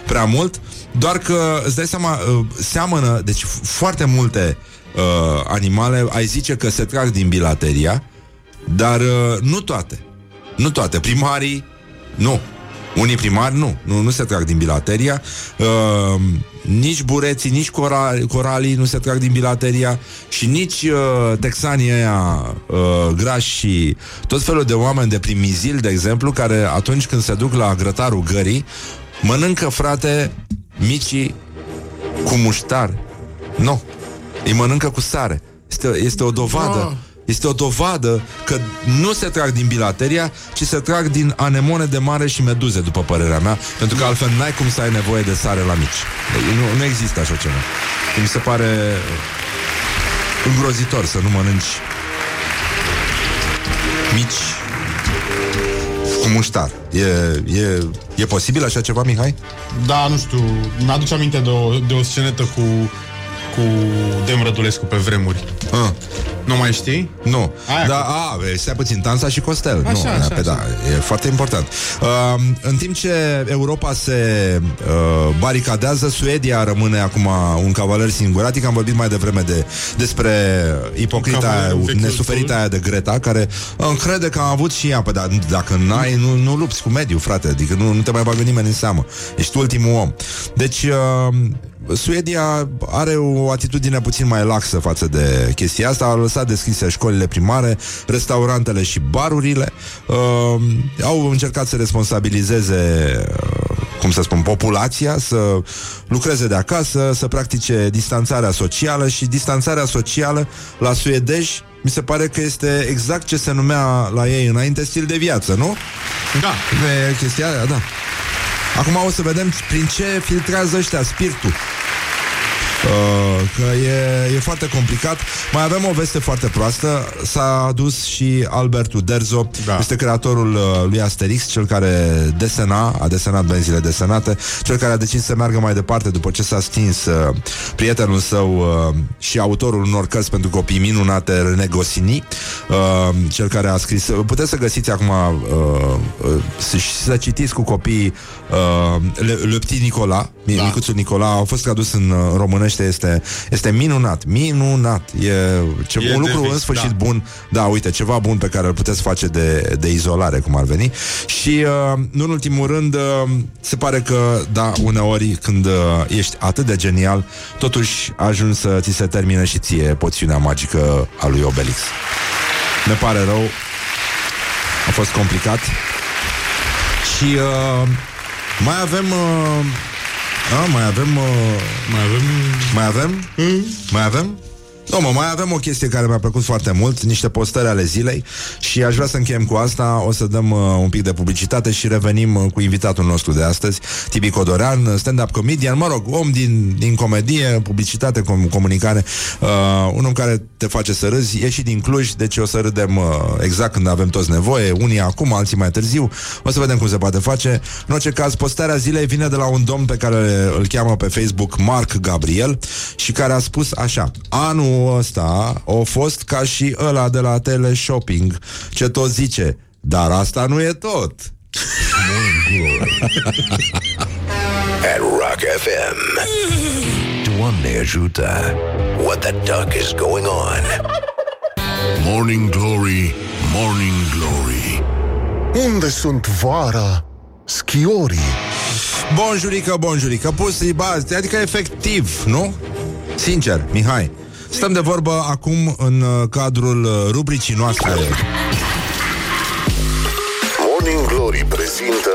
S2: prea mult Doar că, îți dai seama, uh, seamănă Deci f- foarte multe uh, animale Ai zice că se trag din bilateria Dar uh, nu toate. Nu toate, primarii Nu. Unii primari nu, nu, nu se trag din bilateria. Uh, Nici bureții, nici cora, coralii nu se trag din bilateria Și nici uh, texanii ăia uh, grași și tot felul de oameni de primizil, de exemplu Care atunci când se duc la grătarul gării Mănâncă, frate, micii cu muștar. Nu, îi mănâncă cu sare Este, este o dovadă
S4: Ah.
S2: este o dovadă că nu se trag din bilateria, ci se trag din anemone de mare și meduze, după părerea mea, pentru că altfel n-ai cum să ai nevoie de sare la mici. Deci Nu, nu există așa ceva. Mi se pare îngrozitor să nu mănânci mici cu muștar. E, e, e posibil așa ceva, Mihai?
S4: Da, nu știu, mi-aduce aminte de o, de o scenetă cu, cu Dem Rădulescu pe vremuri.
S2: Ah.
S4: Nu mai știi?
S2: Nu.
S4: Aia
S2: da,
S4: cu-
S2: a, e, stai puțin, Tansa și Costel.
S4: Așa,
S2: nu,
S4: așa,
S2: pe
S4: așa.
S2: da, e foarte important. Uh, în timp ce Europa se uh, baricadează, Suedia rămâne acum un cavaler singuratic. Am vorbit mai devreme de, despre ipocrita,
S4: Cavaler
S2: aia,
S4: în vechiul
S2: nesuferita aia de Greta, care uh, crede că a avut și ea, pe da, dacă n-ai, nu, nu lupți cu mediul, frate, adică nu, nu te mai bagă nimeni în seamă. Ești ultimul om. Deci, uh, Suedia are o atitudine puțin mai laxă față de chestia asta. A lăsat deschise școlile primare, restaurantele și barurile. Uh, au încercat să responsabilizeze, uh, cum să spun, populația, să lucreze de acasă, să practice distanțarea socială și distanțarea socială la suedeși mi se pare că este exact ce se numea la ei înainte stil de viață, nu?
S4: Da.
S2: Pe chestia aia, da. Acum o să vedem prin ce filtrează ăștia spiritul. Uh, că e, e foarte complicat. Mai avem o veste foarte proastă. S-a dus și Albert Uderzo, da. este creatorul uh, lui Asterix, cel care desena, a desenat benzile desenate, cel care a decis să meargă mai departe după ce s-a stins uh, prietenul său uh, și autorul unor cărți pentru copii minunate, René Goscinny, uh, cel care a scris. Puteți să găsiți acum uh, uh, să, să citiți cu copiii uh, Le, Le Petit Nicola, da. Micuțul Nicola, a fost tradus în uh, românește, este, este minunat, minunat. E, ce,
S4: E
S2: un
S4: de
S2: lucru
S4: vis,
S2: în sfârșit
S4: da.
S2: bun. Da, uite, ceva bun pe care îl puteți face de, de izolare, cum ar veni. Și, uh, nu în ultimul rând, uh, se pare că, da, uneori când uh, ești atât de genial, totuși ajungi să ți se termine și ție poțiunea magică a lui Obelix. Ne pare rău. A fost complicat. Și uh, mai avem... Uh, a, mai avem... Uh,
S4: mai avem...
S2: Mai avem? Mm? Mai avem? Nu, mă, mai avem o chestie care mi-a plăcut foarte mult, niște postări ale zilei și aș vrea să încheiem cu asta, o să dăm uh, un pic de publicitate și revenim uh, cu invitatul nostru de astăzi, Tibi Codorean, stand-up comedian, mă rog, om din, din comedie, publicitate, com- comunicare, uh, un om care te face să râzi, e și din Cluj, deci o să râdem uh, exact când avem toți nevoie, unii acum, alții mai târziu, o să vedem cum se poate face. În orice caz, postarea zilei vine de la un domn pe care îl cheamă pe Facebook Mark Gabriel și care a spus așa, anul ăsta a fost ca și ăla de la teleshopping, ce tot zice, dar asta nu e tot.
S1: At Rock FM. Doamne ajută. What the duck is going on?
S3: Morning Glory, Morning Glory Unde sunt vara schiorii?
S2: Bonjurică, bonjurică, pus bazi, adică efectiv, nu? Sincer, Mihai, stăm de vorbă acum în uh, cadrul uh, rubricii noastre
S3: Morning Glory prezintă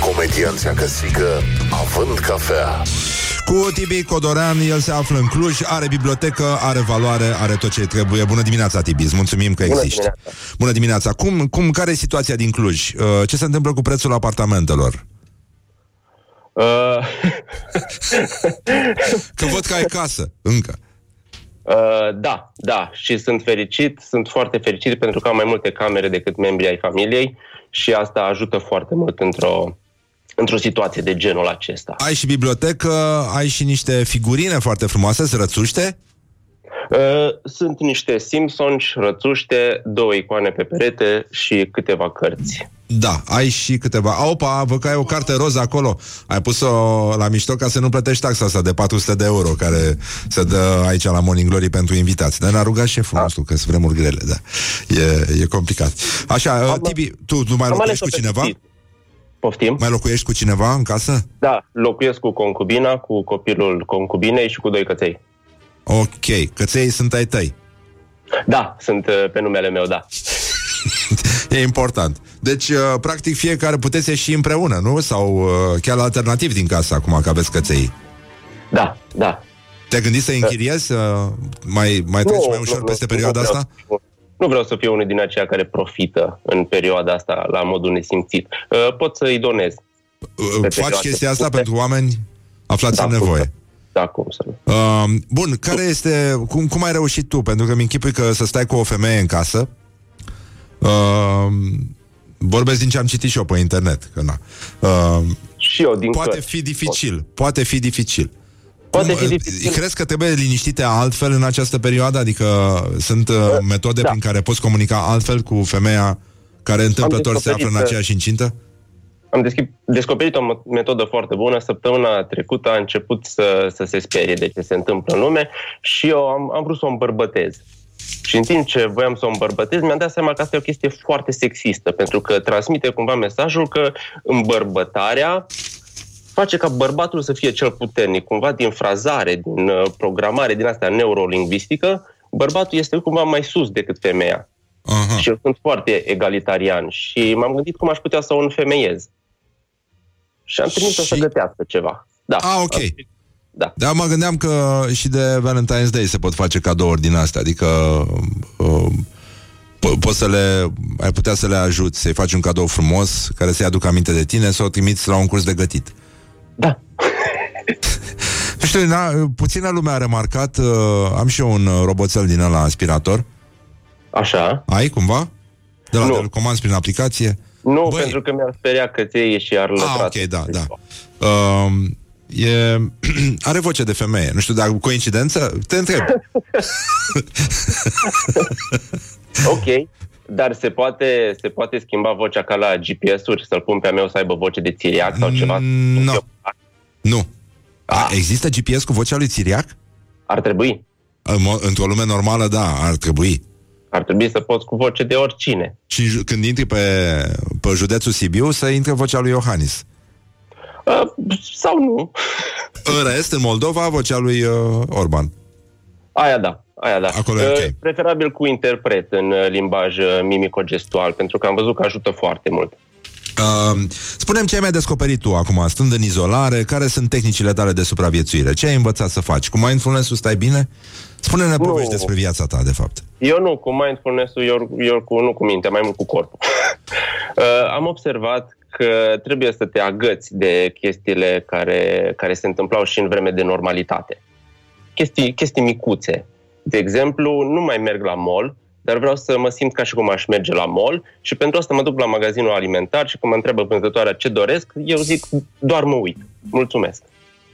S3: Comedianța căsică Având cafea
S2: Cu Tibi Codorean, el se află în Cluj, are bibliotecă, are valoare, are tot ce trebuie. Bună dimineața, Tibi, îți mulțumim că
S14: Bună
S2: existi.
S14: dimineața.
S2: Bună dimineața. Cum, cum, care e situația din Cluj? Uh, Ce se întâmplă cu prețul apartamentelor?
S14: Uh,
S2: Că văd că ai casă, încă.
S14: Uh, da, da, și sunt fericit, sunt foarte fericit pentru că am mai multe camere decât membrii ai familiei și asta ajută foarte mult într-o, într-o situație de genul acesta.
S2: Ai și bibliotecă, ai și niște figurine foarte frumoase, se rățuște?
S14: Uh, sunt niște Simpsons, rățuște, două icoane pe perete și câteva cărți.
S2: Da, ai și câteva. Opa, văd că ai o carte roz acolo. Ai pus-o la mișto ca să nu plătești taxa asta de 400 de euro care se dă aici la Morning Glory pentru invitați. Dar ne-a rugat șeful nostru că sunt vremuri grele, da. E, e complicat. Așa, uh, Tibi, tu, tu mai
S14: am
S2: locuiești
S14: ales-o
S2: cu
S14: pe
S2: cineva?
S14: sfârșit. Poftim?
S2: Mai locuiești cu cineva în casă?
S14: Da, locuiesc cu concubina, cu copilul concubinei și cu doi căței.
S2: Ok, căței sunt ai tăi.
S14: Da, sunt uh, pe numele meu, da.
S2: E important. Deci, uh, practic, fiecare puteți ieși împreună, nu? Sau uh, chiar alternativ din casă, acum că aveți căței.
S14: Da, da.
S2: Te-ai gândit să închiriezi? Uh, mai, mai treci mai ușor peste perioada
S14: vreau
S2: asta?
S14: Să fiu, nu vreau să fiu unul din aceia care profită în perioada asta la modul nesimțit. Uh, pot să-i donez.
S2: Uh,
S14: pe
S2: Faci
S14: perioade
S2: chestia asta
S14: scurte.
S2: pentru oameni aflați
S14: Da,
S2: în
S14: cum
S2: nevoie.
S14: Da, cum să nu.
S2: Uh, bun, care este, cum, cum ai reușit tu? Pentru că mi închipui că să stai cu o femeie în casă. Uh, vorbesc din ce am citit și eu pe internet. Că na. Uh,
S14: și eu din
S2: Poate
S14: cărți.
S2: fi dificil. Poate fi dificil.
S14: Poate
S2: Cum,
S14: fi
S2: uh,
S14: dificil.
S2: Crezi că trebuie liniștite altfel în această perioadă? Adică sunt uh, metode
S14: da.
S2: prin care poți comunica altfel cu femeia care întâmplător se
S14: descoperit
S2: află în
S14: că-
S2: aceeași incintă?
S14: Am deschi- descoperit o mo- metodă foarte bună. Săptămâna trecută a început să, să se sperie de ce se întâmplă în lume și eu am, am vrut să o îmbărbătez. Și în timp ce voiam să o îmbărbătez, mi-am dat seama că asta e o chestie foarte sexistă, pentru că transmite cumva mesajul că îmbărbătarea face ca bărbatul să fie cel puternic. Cumva din frazare, din uh, programare, din asta neurolingvistică, bărbatul este cumva mai sus decât femeia.
S2: Aha.
S14: Și eu sunt foarte egalitarian și m-am gândit cum aș putea să o înfemeiez. Și am trimis-o să gătească ceva. Da.
S2: Ah, ok.
S14: Da.
S2: Dar mă gândeam că și de Valentine's Day se pot face cadouri din astea, adică uh, po- poți să le, ai putea să le ajuți, să-i faci un cadou frumos, care să-i aducă aminte de tine, să o trimiți la un curs de gătit.
S14: Da.
S2: Nu știu, na, puțină lume a remarcat, uh, am și eu un uh, roboțel din ăla aspirator.
S14: Așa.
S2: Ai, cumva? De la nu. te comanzi prin aplicație?
S14: Nu, Băi. pentru că mi-ar speria că ți și ar lătrat.
S2: Ah, ok, da, da. Uh, e, are voce de femeie. Nu știu dacă coincidență, te întreb.
S14: ok, dar se poate, se poate schimba vocea ca la GPS-uri, să-l pun pe a meu să aibă voce de țiriac sau ceva?
S2: Nu. Nu. A, există GPS cu vocea lui Țiriac?
S14: Ar trebui.
S2: În mo- Într-o lume normală, da, ar trebui.
S14: Ar trebui să poți cu voce de oricine.
S2: Și ju- când intri pe, pe județul Sibiu, să intre vocea lui Iohannis.
S14: Uh, sau nu.
S2: În rest, în Moldova, vocea lui uh, Orban.
S14: Aia da, aia da.
S2: Acolo e
S14: Uh,
S2: ok.
S14: Preferabil cu interpret în uh, limbaj uh, mimico-gestual, pentru că am văzut că ajută foarte mult.
S2: Uh, spunem ce ai mai descoperit tu acum, stând în izolare, care sunt tehnicile tale de supraviețuire? Ce ai învățat să faci? Cu mindfulness-ul stai bine? Spune-ne
S14: Nu.
S2: povești despre viața ta, de fapt.
S14: Eu nu, cu mindfulness-ul, eu, eu cu, nu cu mintea, mai mult cu corpul. uh, am observat că trebuie să te agăți de chestiile care, care se întâmplau și în vreme de normalitate. Chestii, chestii micuțe. De exemplu, nu mai merg la mall, dar vreau să mă simt ca și cum aș merge la mall și pentru asta mă duc la magazinul alimentar și când mă întreabă vânzătoarea ce doresc, eu zic doar mă uit. Mulțumesc.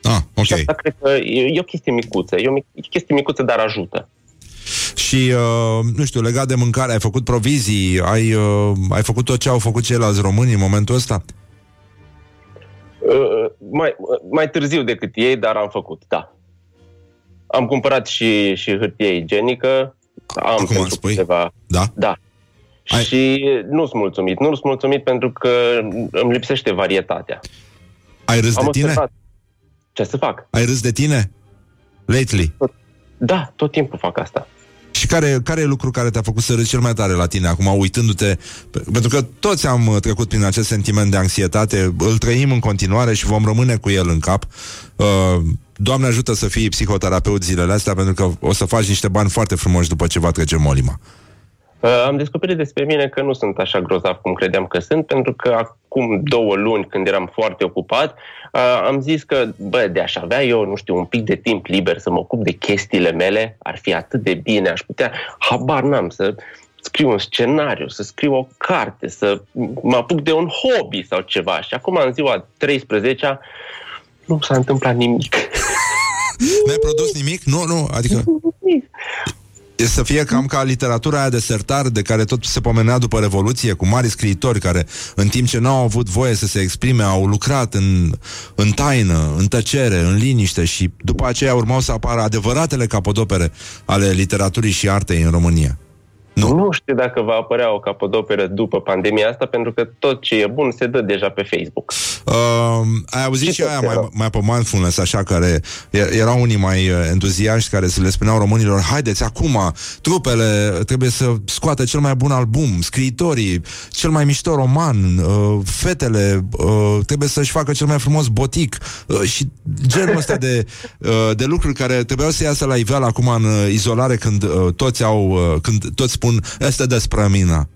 S2: Ah, ok.
S14: Și asta cred că e, e o chestie micuță. E o mic- chestie micuță, dar ajută.
S2: Și, uh, nu știu, legat de mâncare, ai făcut provizii, ai, uh, ai făcut tot ce au făcut ceilalți români în momentul ăsta?
S14: Uh, mai, mai târziu decât ei, dar am făcut, da. Am cumpărat și, și hârtie igienică. Am
S2: Acum
S14: pentru
S2: spui?
S14: câteva...
S2: Da?
S14: Da. Și nu sunt mulțumit. Nu sunt mulțumit pentru că îmi lipsește varietatea.
S2: Ai râs
S14: Am
S2: de tine?
S14: observat. Ce să fac?
S2: Ai râs de tine? Lately?
S14: Da, tot timpul fac asta.
S2: Și care, care e lucru care te-a făcut să râzi cel mai tare la tine acum, uitându-te? Pe- Pentru că toți am uh, trecut prin acest sentiment de anxietate, îl trăim în continuare și vom rămâne cu el în cap. Uh, Doamne ajută să fii psihoterapeut zilele astea, pentru că o să faci niște bani foarte frumoși după ce va trece molima.
S14: Uh, Am descoperit despre mine că nu sunt așa grozav cum credeam că sunt, pentru că acum două luni, când eram foarte ocupat, uh, am zis că, bă, de aș avea eu, nu știu, un pic de timp liber să mă ocup de chestiile mele, ar fi atât de bine, aș putea, habar n-am, să scriu un scenariu, să scriu o carte, să mă apuc de un hobby sau ceva. Și acum, în ziua 13 nu s-a întâmplat nimic.
S2: N-ai produs nimic? Nu, nu, adică... E să fie cam ca literatura aia de sertar de care tot se pomenea după Revoluție, cu mari scriitori care, în timp ce n-au avut voie să se exprime, au lucrat în, în taină, în tăcere, în liniște și după aceea urmau să apară adevăratele capodopere ale literaturii și artei în România.
S14: Nu. nu știu dacă va apărea o capodoperă după pandemia asta, pentru că tot ce e bun se dă deja pe Facebook.
S2: Uh, ai auzit și, și aia mai, mai pe mindfulness, așa, care e- erau unii mai uh, entuziaști care să le spuneau românilor, haideți acum, trupele trebuie să scoată cel mai bun album, scriitorii, cel mai mișto roman, uh, fetele uh, trebuie să-și facă cel mai frumos botic uh, și genul ăsta de, uh, de lucruri care trebuiau să iasă la iveală acum în uh, izolare când uh, toți au, uh, când toți spun, este despre mine.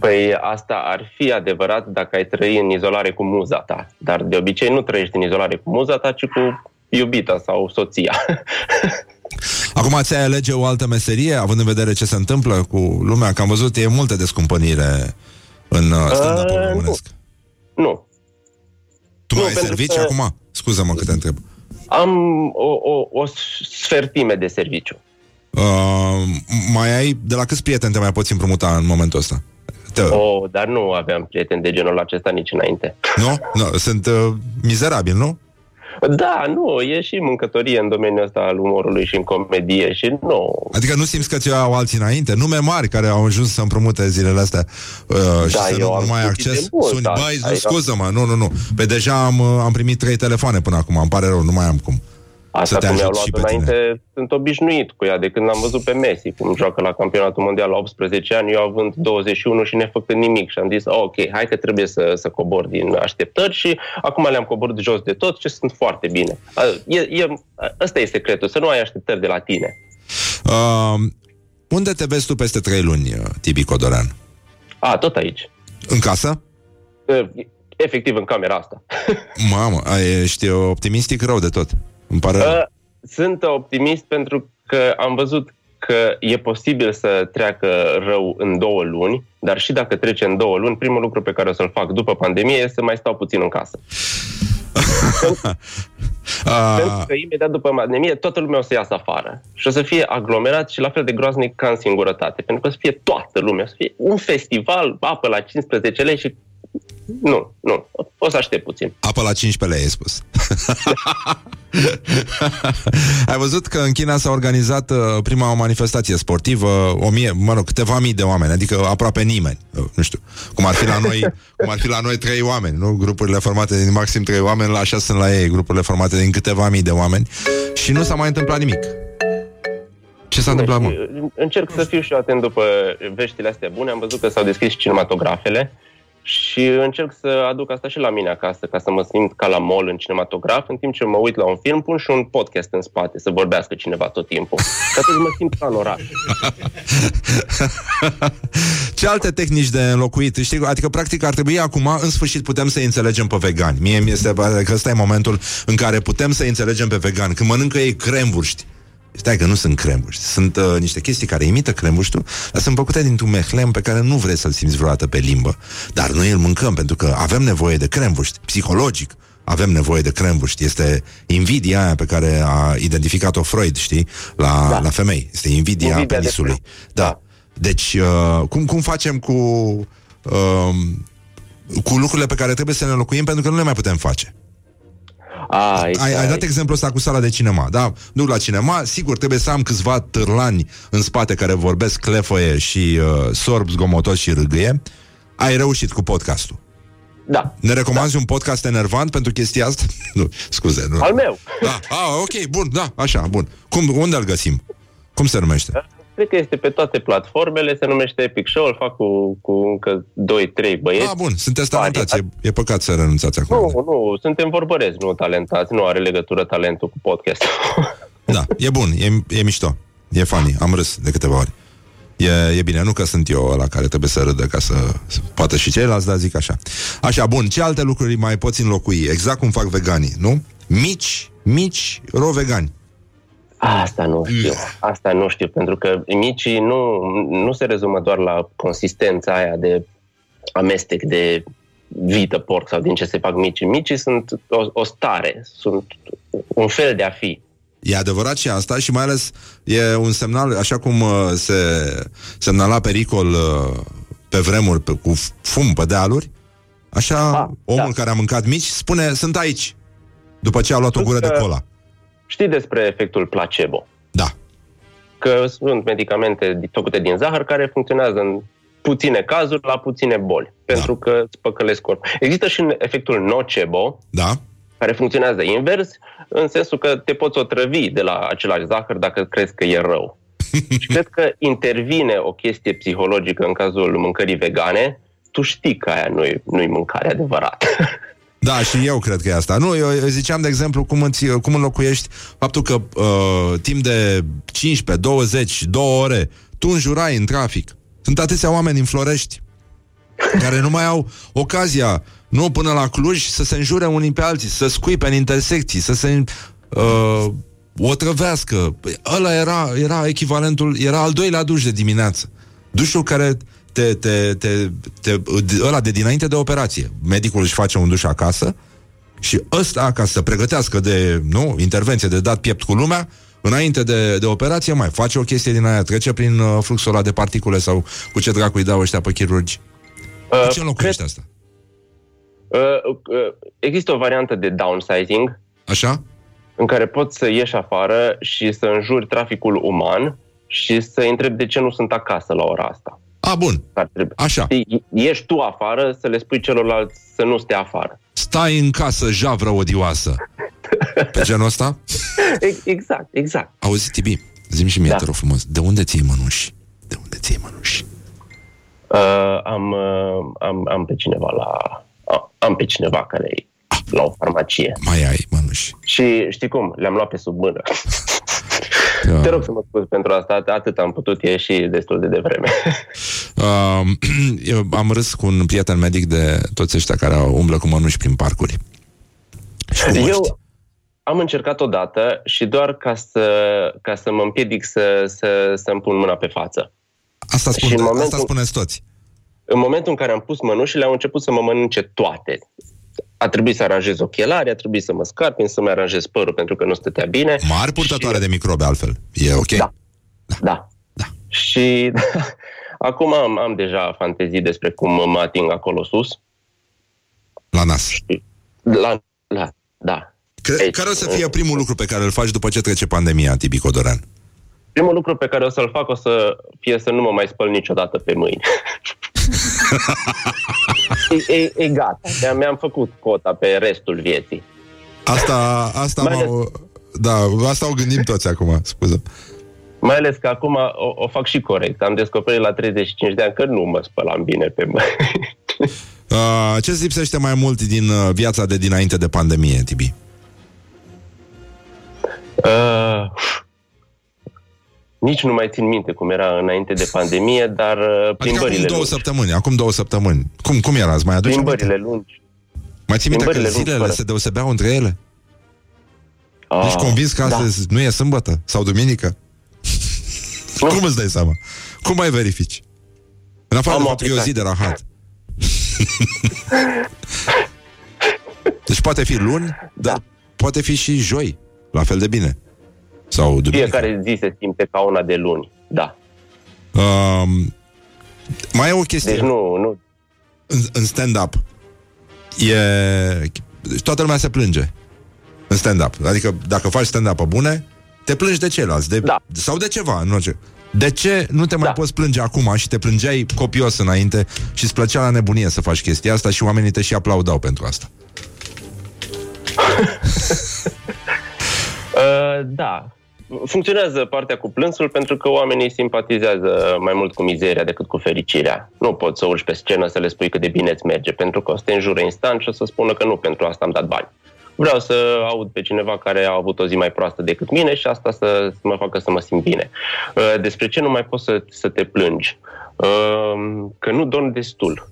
S14: Păi asta ar fi adevărat dacă ai trăi în izolare cu muza ta. Dar de obicei nu trăiești în izolare cu muza ta, ci cu iubita sau soția.
S2: Acum ți-ai alege o altă meserie, având în vedere ce se întâmplă cu lumea, că am văzut, e multă descumpănire în uh, stand-up
S14: Uh,
S2: românesc.
S14: nu.
S2: Tu
S14: nu,
S2: mai ai
S14: pentru
S2: servici
S14: că-
S2: acum? Scuză-mă că te întreb.
S14: Am o, o, o sfertime de serviciu.
S2: Uh, mai ai, de la câți prieteni te mai poți împrumuta în momentul ăsta? Te,
S14: Oh, dar nu aveam prieteni de genul acesta nici înainte.
S2: Nu? nu? Sunt uh, mizerabil, nu?
S14: Da, nu, e și mâncătorie în domeniul ăsta al umorului și în comedie și nu.
S2: Adică nu simți că ți au alții înainte? Nume mari care au ajuns să împrumute zilele astea uh, și
S14: Da,
S2: să
S14: eu
S2: nu,
S14: am
S2: nu mai ai
S14: citit de
S2: acces?
S14: mult,
S2: Suni,
S14: da.
S2: băi, nu,
S14: Adică-
S2: scuză-mă, nu, nu, nu. Pe deja am, uh, am primit trei telefoane până acum, îmi pare rău, nu mai am cum.
S14: Asta
S2: să te
S14: cum mi-au
S2: ajut
S14: luat
S2: și pe tine.
S14: înainte, sunt obișnuit cu ea de când l-am văzut pe Messi, cum joacă la campionatul mondial la 18 ani, eu având 21 și nefăcând nimic și am zis, "Oh, ok, hai că trebuie să, să cobor din așteptări și acum le-am coborât jos de tot și sunt foarte bine. A, E, e, ăsta e secretul, să nu ai așteptări de la tine.
S2: Uh, unde te vezi tu peste trei luni, uh, Tibi Codoran?
S14: A, tot aici.
S2: În casă?
S14: E, Efectiv în camera asta.
S2: Mamă, ai- ești optimistic rău de tot. Îmi pare rău.
S14: Uh, Sunt optimist pentru că am văzut că e posibil să treacă rău în două luni, dar și dacă trece în două luni, primul lucru pe care o să-l fac după pandemie este să mai stau puțin în casă. Pentru că imediat după pandemie toată lumea o să iasă afară și o să fie aglomerat și la fel de groaznic ca în singurătate. Pentru că o să fie toată lumea, o să fie un festival, apă la 15 lei și nu, nu, o să aștept puțin.
S2: Apă la 15 lei, ai spus. ai văzut că în China s-a organizat uh, prima manifestație sportivă, o mie, mă rog, câteva mii de oameni, adică aproape nimeni. Uh, nu știu, cum ar fi la noi, cum ar fi la noi trei oameni, nu? Grupurile formate din maxim trei oameni, la așa sunt la ei, grupurile formate din câteva mii de oameni și nu s-a mai întâmplat nimic. Ce s-a întâmplat, mă?
S14: Încerc să fiu și eu atent după veștile astea bune. Am văzut că s-au deschis și cinematografele și încerc să aduc asta și la mine acasă, ca să mă simt ca la mall în cinematograf, în timp ce mă uit la un film, pun și un podcast în spate, să vorbească cineva tot timpul. Și atunci mă simt ca în oraș.
S2: Ce alte tehnici de înlocuit? Știi, adică, practic, ar trebui acum, în sfârșit, putem să înțelegem pe vegani. Mie mi este pare că ăsta e momentul în care putem să înțelegem pe vegani. Când mănâncă ei cremvurști. Stai că nu sunt cremvurști. Sunt uh, niște chestii care imită cremvurștul, dar sunt făcute dintr-un mehlem pe care nu vrei să-l simți vreodată pe limbă. Dar noi îl mâncăm pentru că avem nevoie de cremvurști, psihologic. Avem nevoie de cremvurști. Este invidia aia pe care a identificat-o Freud, știi, la, da. la femei. Este invidia,
S14: Invidia
S2: invidia
S14: de
S2: penisului. Da. Deci, uh, cum, cum facem cu, uh, cu lucrurile pe care trebuie să le înlocuim pentru că nu le mai putem face?
S14: A,
S2: ai, ai dat exemplu ăsta cu sala de cinema, da? Duc la cinema, sigur, trebuie să am câțiva târlani în spate care vorbesc clefăie și uh, sorb zgomotos și râgâie. Ai reușit cu podcastul.
S14: Da.
S2: Ne recomanzi da. un podcast enervant pentru chestia asta? nu, scuze. Nu.
S14: Al meu.
S2: Da, ah, ok, bun, da, așa, bun. Cum, unde îl găsim? Cum se numește?
S14: Cred că este pe toate platformele, se numește Epic Show, îl fac cu, cu încă 2-3 băieți.
S2: Ah, bun, sunteți talentați, e, e păcat să renunțați acum.
S14: Nu, nu, suntem vorbărezi, nu talentați, nu are legătură talentul cu podcast.
S2: Da, e bun, e, e mișto, e funny, am râs de câteva ori. E, e bine, nu că sunt eu la care trebuie să râdă ca să, să poată și ceilalți, dar zic așa. Așa, bun, ce alte lucruri mai poți înlocui? Exact cum fac veganii, nu? Mici, mici, ro vegani.
S14: Asta nu știu. Asta nu știu, pentru că micii nu, nu se rezumă doar la consistența aia de amestec de vită, porc sau din ce se fac micii. Micii sunt o, o stare, sunt un fel de a fi.
S2: E adevărat și asta și mai ales e un semnal, așa cum uh, se semnala pericol uh, pe vremuri pe, cu fum pe dealuri, așa
S14: Ah,
S2: omul
S14: da.
S2: care a mâncat mici spune, sunt aici, după ce a luat o gură de
S14: Că-
S2: cola.
S14: Știi despre efectul placebo?
S2: Da.
S14: Că sunt medicamente făcute din zahăr care funcționează în puține cazuri la puține boli, pentru că îți păcălesc corpul. Există și efectul nocebo,
S2: Da?
S14: care funcționează invers, în sensul că te poți otrăvi de la același zahăr dacă crezi că e rău. și cred că intervine o chestie psihologică în cazul mâncării vegane, tu știi că aia nu-i, nu-i mâncare adevărată.
S2: Da, și eu cred că e asta. Nu, eu, eu ziceam, de exemplu, cum, îți, cum înlocuiești faptul că uh, timp de 15, 20, 2 ore tu înjurai în trafic. Sunt atâția oameni în Florești care nu mai au ocazia, nu până la Cluj, să se înjure unii pe alții, să scuipe în intersecții, să se uh, otrăvească. Păi, ăla era, era echivalentul, era al doilea duș de dimineață. Dușul care te, te, te, te, ăla de dinainte de operație. Medicul își face un duș acasă și ăsta, ca să se pregătească de nu, intervenție, de dat piept cu lumea, înainte de, de operație, mai face o chestie din aia, trece prin uh, fluxul ăla de particule sau cu ce dracu îi dau ăștia pe chirurgi.
S14: Uh,
S2: Cu ce înlocuiește asta?
S14: Uh, uh, există o variantă de downsizing,
S2: Așa?
S14: în care poți să ieși afară și să înjuri traficul uman și să întrebi de ce nu sunt acasă la ora asta.
S2: A, bun.
S14: Ar trebui.
S2: Așa.
S14: Știi, Ieși tu afară să le spui celorlalți să nu stea afară.
S2: Stai în casă, javră odioasă. Pe genul ăsta?
S14: E- Exact, exact.
S2: Auzi, Tibi, zi și mie,
S14: Da.
S2: te rog frumos, de unde ții mănuși? De unde ții mănuși?
S14: Uh, am, uh, am, am pe cineva la... a- Am pe cineva care e la o farmacie.
S2: Mai ai mănuși.
S14: Și știi cum? Le-am luat pe sub mână.
S2: Da.
S14: Te rog să mă scuzi pentru asta, atât am putut ieși destul de devreme.
S2: Uh, eu am râs cu un prieten medic de toți ăștia care au- umblă cu mănuși prin parcuri. Și cu măști.
S14: Eu am încercat odată și doar ca să, ca să mă împiedic să, să, să-mi pun mâna pe față.
S2: Asta, spun,
S14: și în
S2: asta
S14: momentul-
S2: spuneți toți.
S14: În momentul în care am pus mănușile, au început să mă mănânce toate. A trebuit să aranjez ochelari, a trebuit să mă scarpin, să-mi aranjez părul pentru că nu stătea bine.
S2: Mari purtătoare de microbe, altfel. E ok?
S14: Da. Da. da. Și acum am, am deja fantezii despre cum mă ating acolo sus.
S2: La nas.
S14: La, la, da.
S2: Cre- care o să fie primul lucru pe care îl faci după ce trece pandemia, Tibi Codoran?
S14: Primul lucru pe care o să-l fac o să fie să nu mă mai spăl niciodată pe mâini. e, e, e gata. Mi-am, mi-am făcut cota pe restul vieții.
S2: Asta, asta,
S14: Mai
S2: m-au, da, asta o gândim toți acum, scuză.
S14: Mai ales că acum o, o fac și corect. Am descoperit la 35 de ani că nu mă spălam bine pe mâini.
S2: Uh, ce îți lipsește mai mult din uh, viața de dinainte de pandemie, Tibi?
S14: Uh, nici nu mai țin minte cum era înainte de pandemie, dar uh,
S2: Adică acum
S14: plimbările
S2: două
S14: lungi.
S2: săptămâni, acum două săptămâni. Cum, cum era? Îți mai aduci aminte?
S14: Plimbările lungi.
S2: Mai ții minte că
S14: plimbările lungi,
S2: zilele
S14: fără.
S2: se deosebeau între ele?
S14: Ah,
S2: Ești convins că astăzi nu e sâmbătă? Sau duminică? Cum îți dai seama? Cum mai verifici? În afară
S14: Am
S2: de
S14: o
S2: faptul că e o zi de
S14: aplicație.
S2: rahat. deci poate fi luni,
S14: Da.
S2: dar poate fi și joi. La fel de bine. Sau duminică.
S14: Fiecare zi se simte ca una de luni. Da.
S2: Um, mai e o chestie.
S14: Deci nu, nu.
S2: În, în stand-up e... deci Toată lumea se plânge în stand-up. Adică dacă faci stand-up bune, te plângi de ceilalți. De, da. Sau de ceva, nu orice. De ce nu te mai da. poți plânge acum și te plângeai copios înainte și îți plăcea la nebunie să faci chestia asta și oamenii te și aplaudau pentru asta?
S14: Uh, da. Funcționează partea cu plânsul pentru că oamenii simpatizează mai mult cu mizeria decât cu fericirea. Nu poți să urci pe scenă să le spui cât de bine îți merge, pentru că o să te înjură instant și o să spună că nu pentru asta am dat bani. Vreau să aud pe cineva care a avut o zi mai proastă decât mine și asta să, să mă facă să mă simt bine. Uh, Despre ce nu mai poți să, să te plângi? Uh, Că nu dormi destul.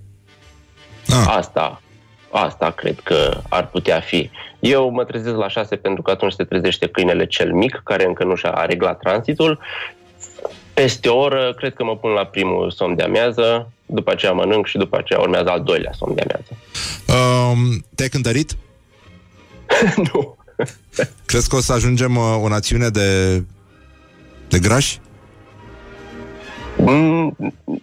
S14: Asta, asta cred că ar putea fi. Eu mă trezesc la șase pentru că atunci se trezește câinele cel mic, care încă nu și-a reglat tranzitul. Peste o oră, cred că mă pun la primul somn de amiază, după aceea mănânc și după aceea urmează al doilea somn de amiază.
S2: Um, te-ai cântărit?
S14: nu.
S2: Crezi că o să ajungem uh, o națiune de, de grași?
S14: Mm,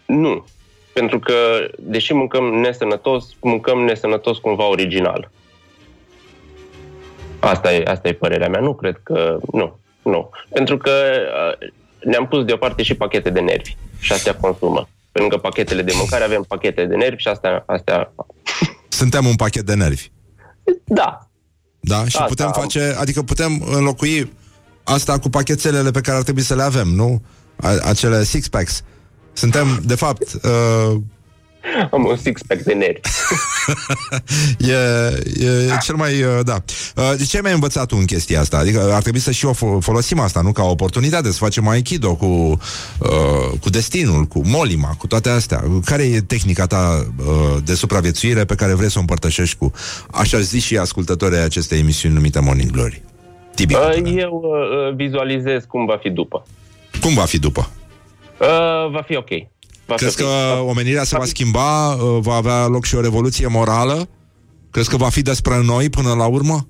S14: nu. Pentru că, deși mâncăm nesănătos, mâncăm nesănătos cumva original. Asta e, asta e părerea mea. Nu cred că... Nu. Nu. Pentru că uh, ne-am pus deoparte și pachete de nervi. Și astea consumă. Pe lângă pachetele de mâncare avem pachete de nervi și astea... astea...
S2: Suntem un pachet de nervi.
S14: Da.
S2: Da? Și
S14: Asta
S2: putem
S14: am.
S2: face, adică putem înlocui asta cu pachetelele pe care ar trebui să le avem, nu? A, acele six-packs. Suntem, de fapt, uh,
S14: Am un six-pack de nervi.
S2: e, e cel mai, uh, da. Uh, de ce ai mai învățat tu în chestia asta? Adică ar trebui să și o fo- folosim asta, nu? Ca o oportunitate să facem aikido cu, uh, cu destinul, cu molima, cu toate astea. Care e tehnica ta uh, de supraviețuire pe care vrei să o împărtășești cu, așa zi și ascultătorii acestei emisiuni numite Morning Glory? Tibi,
S14: Uh, Eu uh, vizualizez cum va fi după.
S2: cum va fi după?
S14: Uh, Va fi ok. Va
S2: Crezi
S14: fi
S2: că
S14: ok.
S2: omenirea se va schimba, uh, va avea loc și o revoluție morală? Crezi că va fi despre noi până la urmă?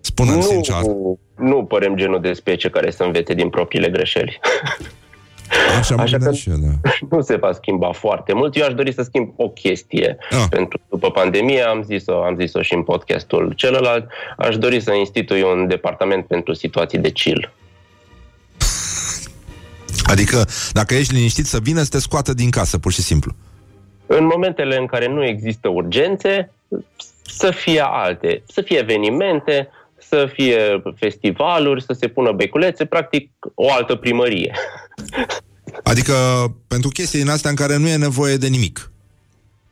S2: Spune-mi sincer.
S14: nu, nu părem genul de specie care să învețe din propriile greșeli.
S2: Așa,
S14: Așa că
S2: și eu, da.
S14: nu se va schimba foarte mult. Eu aș dori să schimb o chestie.
S2: Ah.
S14: Pentru după pandemie am zis-o, am zis-o și în podcastul celălalt, aș dori să institui un departament pentru situații de chill.
S2: Adică, dacă ești liniștit, să vină să te scoată din casă, pur și simplu.
S14: În momentele în care nu există urgențe, să fie alte, să fie evenimente, să fie festivaluri, să se pună beculețe, practic o altă primărie.
S2: Adică, pentru chestii din astea în care nu e nevoie de nimic.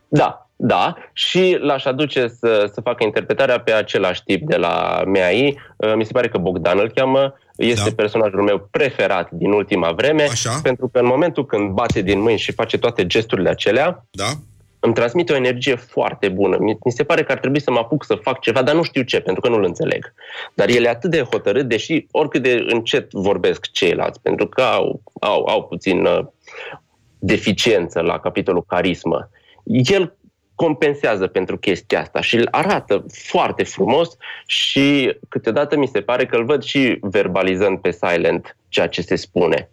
S14: Da, da, și l-aș aduce să, să facă interpretarea pe același tip de la MAI. Uh, Mi se pare că Bogdan îl cheamă, este da. personajul meu preferat din ultima vreme,
S2: Așa.
S14: pentru că în momentul când bate din mâini și face toate gesturile acelea,
S2: da.
S14: îmi transmite o energie foarte bună. Mi, mi se pare că ar trebui să mă apuc să fac ceva, dar nu știu ce, pentru că nu-l înțeleg. Dar el e atât de hotărât, deși oricât de încet vorbesc ceilalți, pentru că au, au, au puțin uh, deficiență la capitolul carismă. El compensează pentru chestia asta și îl arată foarte frumos și câteodată mi se pare că îl văd și verbalizând pe silent ceea ce se spune.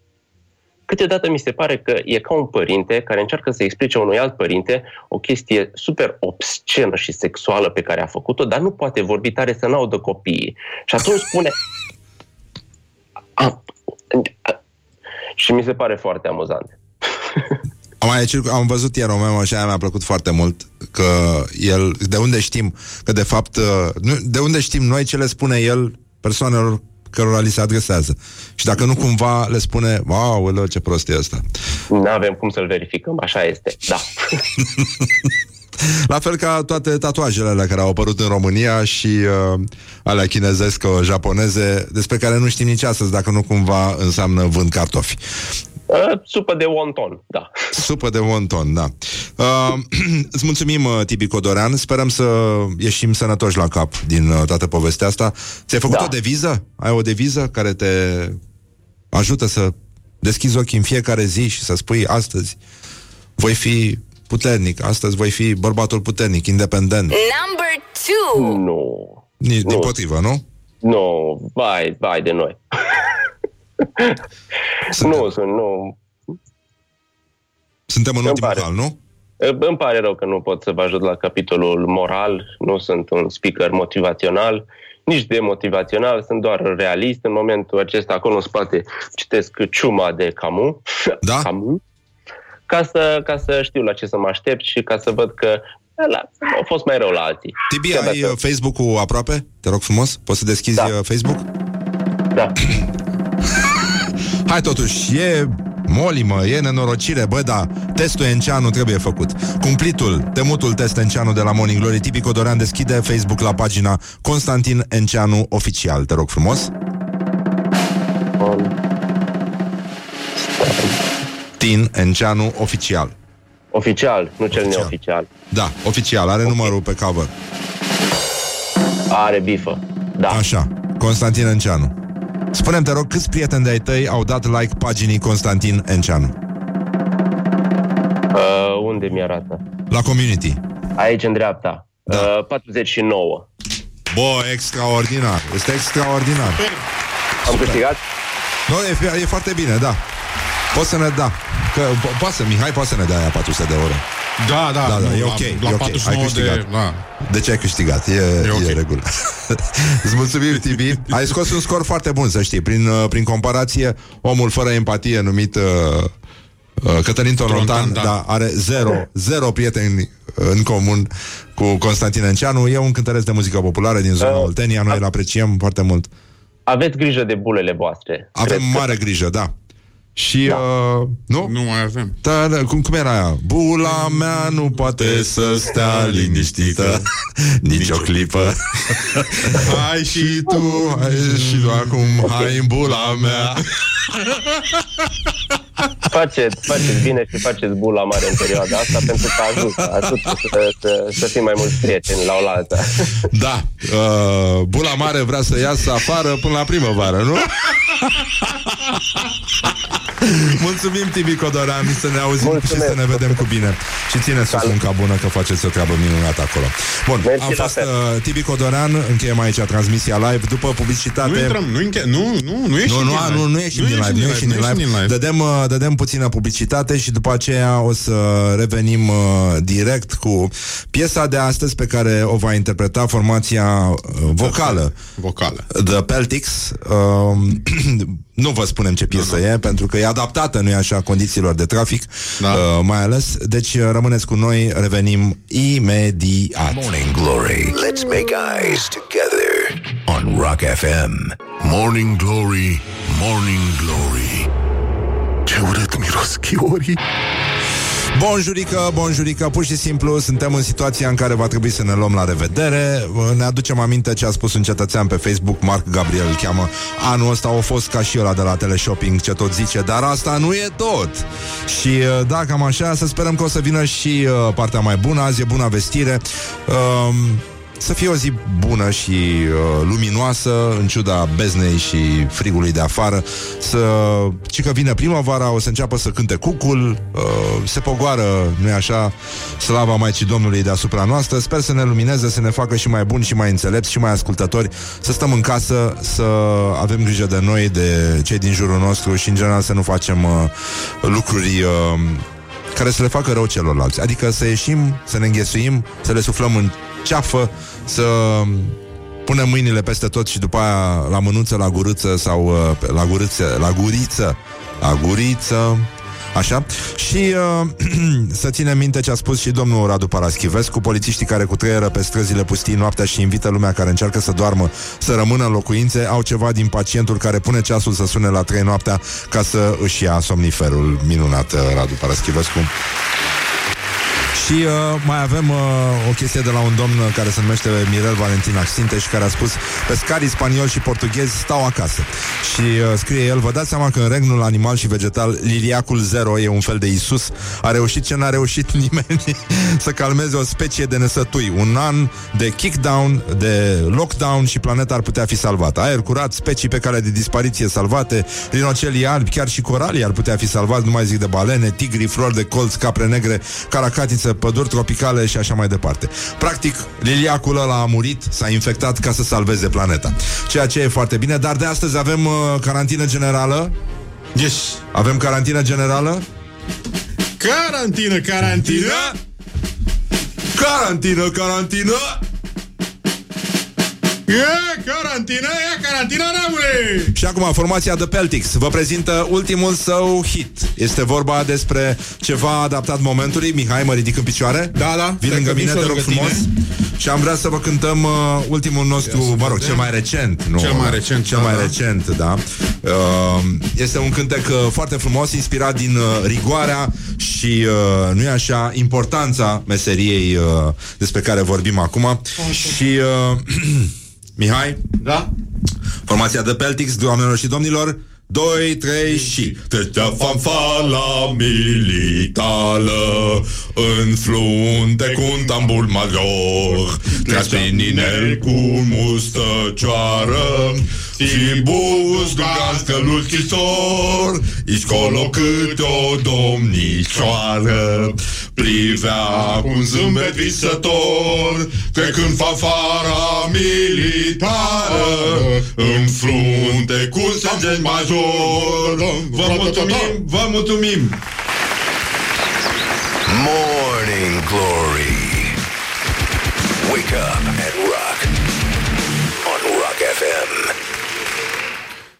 S14: Câteodată mi se pare că e ca un părinte care încearcă să explice unui alt părinte o chestie super obscenă și sexuală pe care a făcut-o, dar nu poate vorbi tare să n-audă copiii. Și atunci spune... A, a, și mi se pare foarte amuzant.
S2: Am, mai, am văzut ieri o memă și aia mi-a plăcut foarte mult că el, de unde știm că de fapt, uh, nu, de unde știm noi ce le spune el persoanelor cărora li se adresează. Și dacă nu cumva le spune, wow, ce prost e ăsta.
S14: Nu avem cum să-l verificăm, așa este, da.
S2: La fel ca toate tatuajele alea care au apărut în România și uh, alea chinezesc-japoneze, despre care nu știm nici astăzi dacă nu cumva înseamnă vând cartofi.
S14: Uh, supă de wonton, da.
S2: Supă de wonton, da. Uh, îți mulțumim, uh, Tibi Codorean. Sperăm să ieșim sănătoși la cap din uh, toată povestea asta. Ți-ai făcut da. o deviză? Ai o deviză care te ajută să deschizi ochii în fiecare zi și să spui astăzi voi fi puternic, astăzi voi fi bărbatul puternic, independent.
S15: Number two.
S14: Nu.
S2: Din, din potrivă, nu?
S14: Nu, vai, vai de noi.
S2: Suntem.
S14: Nu, sunt, nu.
S2: Suntem în
S14: Îmi
S2: ultimul
S14: pare.
S2: hal, nu?
S14: Îmi pare rău că nu pot să vă ajut la capitolul moral, nu sunt un speaker motivațional, nici de motivațional, sunt doar realist. În momentul acesta, acolo în spate, citesc ciuma de Camus.
S2: Da?
S14: Camus. Ca să, ca să știu la ce să mă aștept și ca să văd că la, au fost mai rău la alții.
S2: Tibi,
S14: Chiar
S2: ai
S14: dacă-
S2: uh, Facebook-ul aproape? Te rog frumos, poți să deschizi
S14: Da.
S2: uh, Facebook?
S14: Da.
S2: Hai totuși, e molimă, e nenorocire, bă, da, testul Enceanu trebuie făcut. Cumplitul, temutul test Enceanu de la Morning Glory, tipic Odorean deschide Facebook la pagina Constantin Enceanu Oficial. Te rog frumos. Tin Enceanu Oficial.
S14: Oficial, nu cel
S2: Oficial.
S14: neoficial.
S2: Da, oficial, are numărul pe cover.
S14: Are bifă. Da.
S2: Așa, Constantin Enceanu. Spune-mi, te rog, câți prieteni de-ai tăi au dat like paginii Constantin Enceanu?
S14: Uh, unde mi-arată?
S2: La community.
S14: Aici, în dreapta. Da. Uh, 49.
S2: Bă, extraordinar. Este extraordinar.
S14: Am câștigat?
S2: Nu, e, e foarte bine, da. Poți să ne da. Că, po- poate să, Mihai, poate să ne dea aia 400 de euro.
S4: Da, da,
S2: da, da
S4: nu,
S2: e
S4: la-
S2: ok.
S4: la
S2: e ok.
S4: 49
S2: ai câștigat.
S4: de- da.
S2: De ce ai câștigat? E, e,
S4: ok.
S2: e regulă. Îți mulțumim, Tibi. Ai scos un scor foarte bun, să știi. Prin, uh, prin comparație, omul fără empatie numit uh, uh, Cătălin Tolontan,
S4: Tolontan,
S2: da.
S4: da.
S2: da, are zero, zero prieteni în comun cu Constantin Enceanu. E un cântăresc de muzică populară din zona
S14: Uh,
S2: Oltenia. Noi îl apreciem foarte mult.
S14: Aveți grijă de bulele voastre.
S2: Avem mare grijă, da. Și, da. Uh, nu?
S4: Nu mai avem.
S2: Da, da, cum, cum era aia? Bula mea nu poate să stea liniștită Nici o clipă Hai și tu, hai și tu acum Hai în bula mea
S14: Faceți, faceți bine și faceți bula mare în perioada asta pentru că ajută, ajută să, să, să fim mai mulți prieteni la oaltă.
S2: Da, uh, bula mare vrea să iasă afară până la primăvară, nu? Mulțumim, Tibi Codoran, să ne auzim Mulțumesc. și să ne vedem cu bine. Și ține sus munca bună că faceți o treabă minunată acolo. Bun,
S14: Mersi
S2: am fost uh, Tibi Codoran, încheiem aici transmisia live. După publicitate...
S4: Nu intrăm, nu, înche- nu, nu, nu ieșim
S2: nu, nu,
S4: din live.
S2: nu, nu ieșim din live, nu ieșim din live. Dădem, uh, dădem puțină publicitate și după aceea o să revenim uh, direct cu piesa de astăzi pe care o va interpreta formația uh, vocală.
S4: Vocală.
S2: The Peltics. Uh, nu vă spunem ce piesă nu, nu. e, pentru că e adaptată, nu e așa, condițiilor de trafic, da. uh, mai ales. Deci uh, rămâneți cu noi, revenim imediat.
S1: Morning Glory. Let's make eyes together on Rock FM. Morning Glory, Morning Glory. Ce urât miros chiorii.
S2: Bonjurică, bonjurică, pur și simplu suntem în situația în care va trebui să ne luăm la revedere. Ne aducem aminte ce a spus un cetățean pe Facebook, Mark Gabriel îl cheamă. Anul ăsta a fost ca și ăla de la teleshopping, ce tot zice, dar asta nu e tot. Și uh, da, cam așa, să sperăm că o să vină și uh, partea mai bună. Azi e bună vestire. Um, să fie o zi bună și uh, luminoasă, în ciuda beznei și frigului de afară. Să, ci că vine primăvara, o să înceapă să cânte cucul, uh, se pogoară, nu-i așa, slava Maicii Domnului deasupra noastră. Sper să ne lumineze, să ne facă și mai buni și mai înțelepți și mai ascultători, să stăm în casă, să avem grijă de noi, de cei din jurul nostru și, în general, să nu facem uh, lucruri... Uh, care să le facă rău celorlalți. Adică să ieșim, să ne înghesuim, să le suflăm în ceafă, să punem mâinile peste tot și după aia la mânuță, la guruță sau uh, la guriță, la guriță, la guriță, Așa? Și uh, să ținem minte ce a spus și domnul Radu Paraschivescu, polițiștii care cu treieră pe străzile pustii noaptea și invită lumea care încearcă să doarmă să rămână în locuințe, au ceva din pacientul care pune ceasul să sune la trei noaptea ca să își ia somniferul. Minunat, uh, Radu Paraschivescu. Și uh, mai avem uh, o chestie de la un domn care se numește Mirel Valentin Axinte și care a spus pescarii spanioli și portughezi stau acasă. Și uh, scrie el, vă dați seama că în regnul animal și vegetal liliacul zero e un fel de Isus, a reușit ce n-a reușit nimeni să calmeze o specie de nesătui. Un an de kickdown, de lockdown și planeta ar putea fi salvată. Aer curat, specii pe care de dispariție salvate, rinocelii albi, chiar și coralii ar putea fi salvați, nu mai zic de balene, tigri, flori de colț, capre negre, caracatiță, păduri tropicale și așa mai departe. Practic, liliacul ăla a murit, s-a infectat ca să salveze planeta. Ceea ce e foarte bine, dar de astăzi avem uh, carantină generală.
S4: Yes.
S2: Avem carantină generală.
S4: Carantină, carantină.
S2: Carantină, carantină.
S4: E carantină, e carantină, neamule!
S2: Și acum, formația The Peltics vă prezintă ultimul său hit. Este vorba despre ceva adaptat momentului. Mihai, mă ridic în picioare.
S4: Da, da.
S2: Vin lângă mine, te rog frumos. Tine. Și am vrea să vă cântăm uh, ultimul nostru, mă rog, cel mai recent. Nu,
S4: cel mai recent.
S2: Cel
S4: da,
S2: mai
S4: da.
S2: recent, da. Uh, este un cântec uh, foarte frumos, inspirat din uh, rigoarea și, uh, nu e așa, importanța meseriei uh, despre care vorbim acum.
S4: Așa.
S2: Și... Uh, Mihai?
S4: Da?
S2: Formația de Peltics, doamnelor și domnilor 2, 3 și Tătea fanfala militală În frunte cu un tambur major Tras prin inel cu mustăcioară Și bus cu cascălul schisor Iscolo câte o domnișoară Privea cu un zâmbet visător Trecând fanfara militară În frunte cu sergent major Vă mulțumim, vă mulțumim
S1: Morning Glory. Wake up and rock.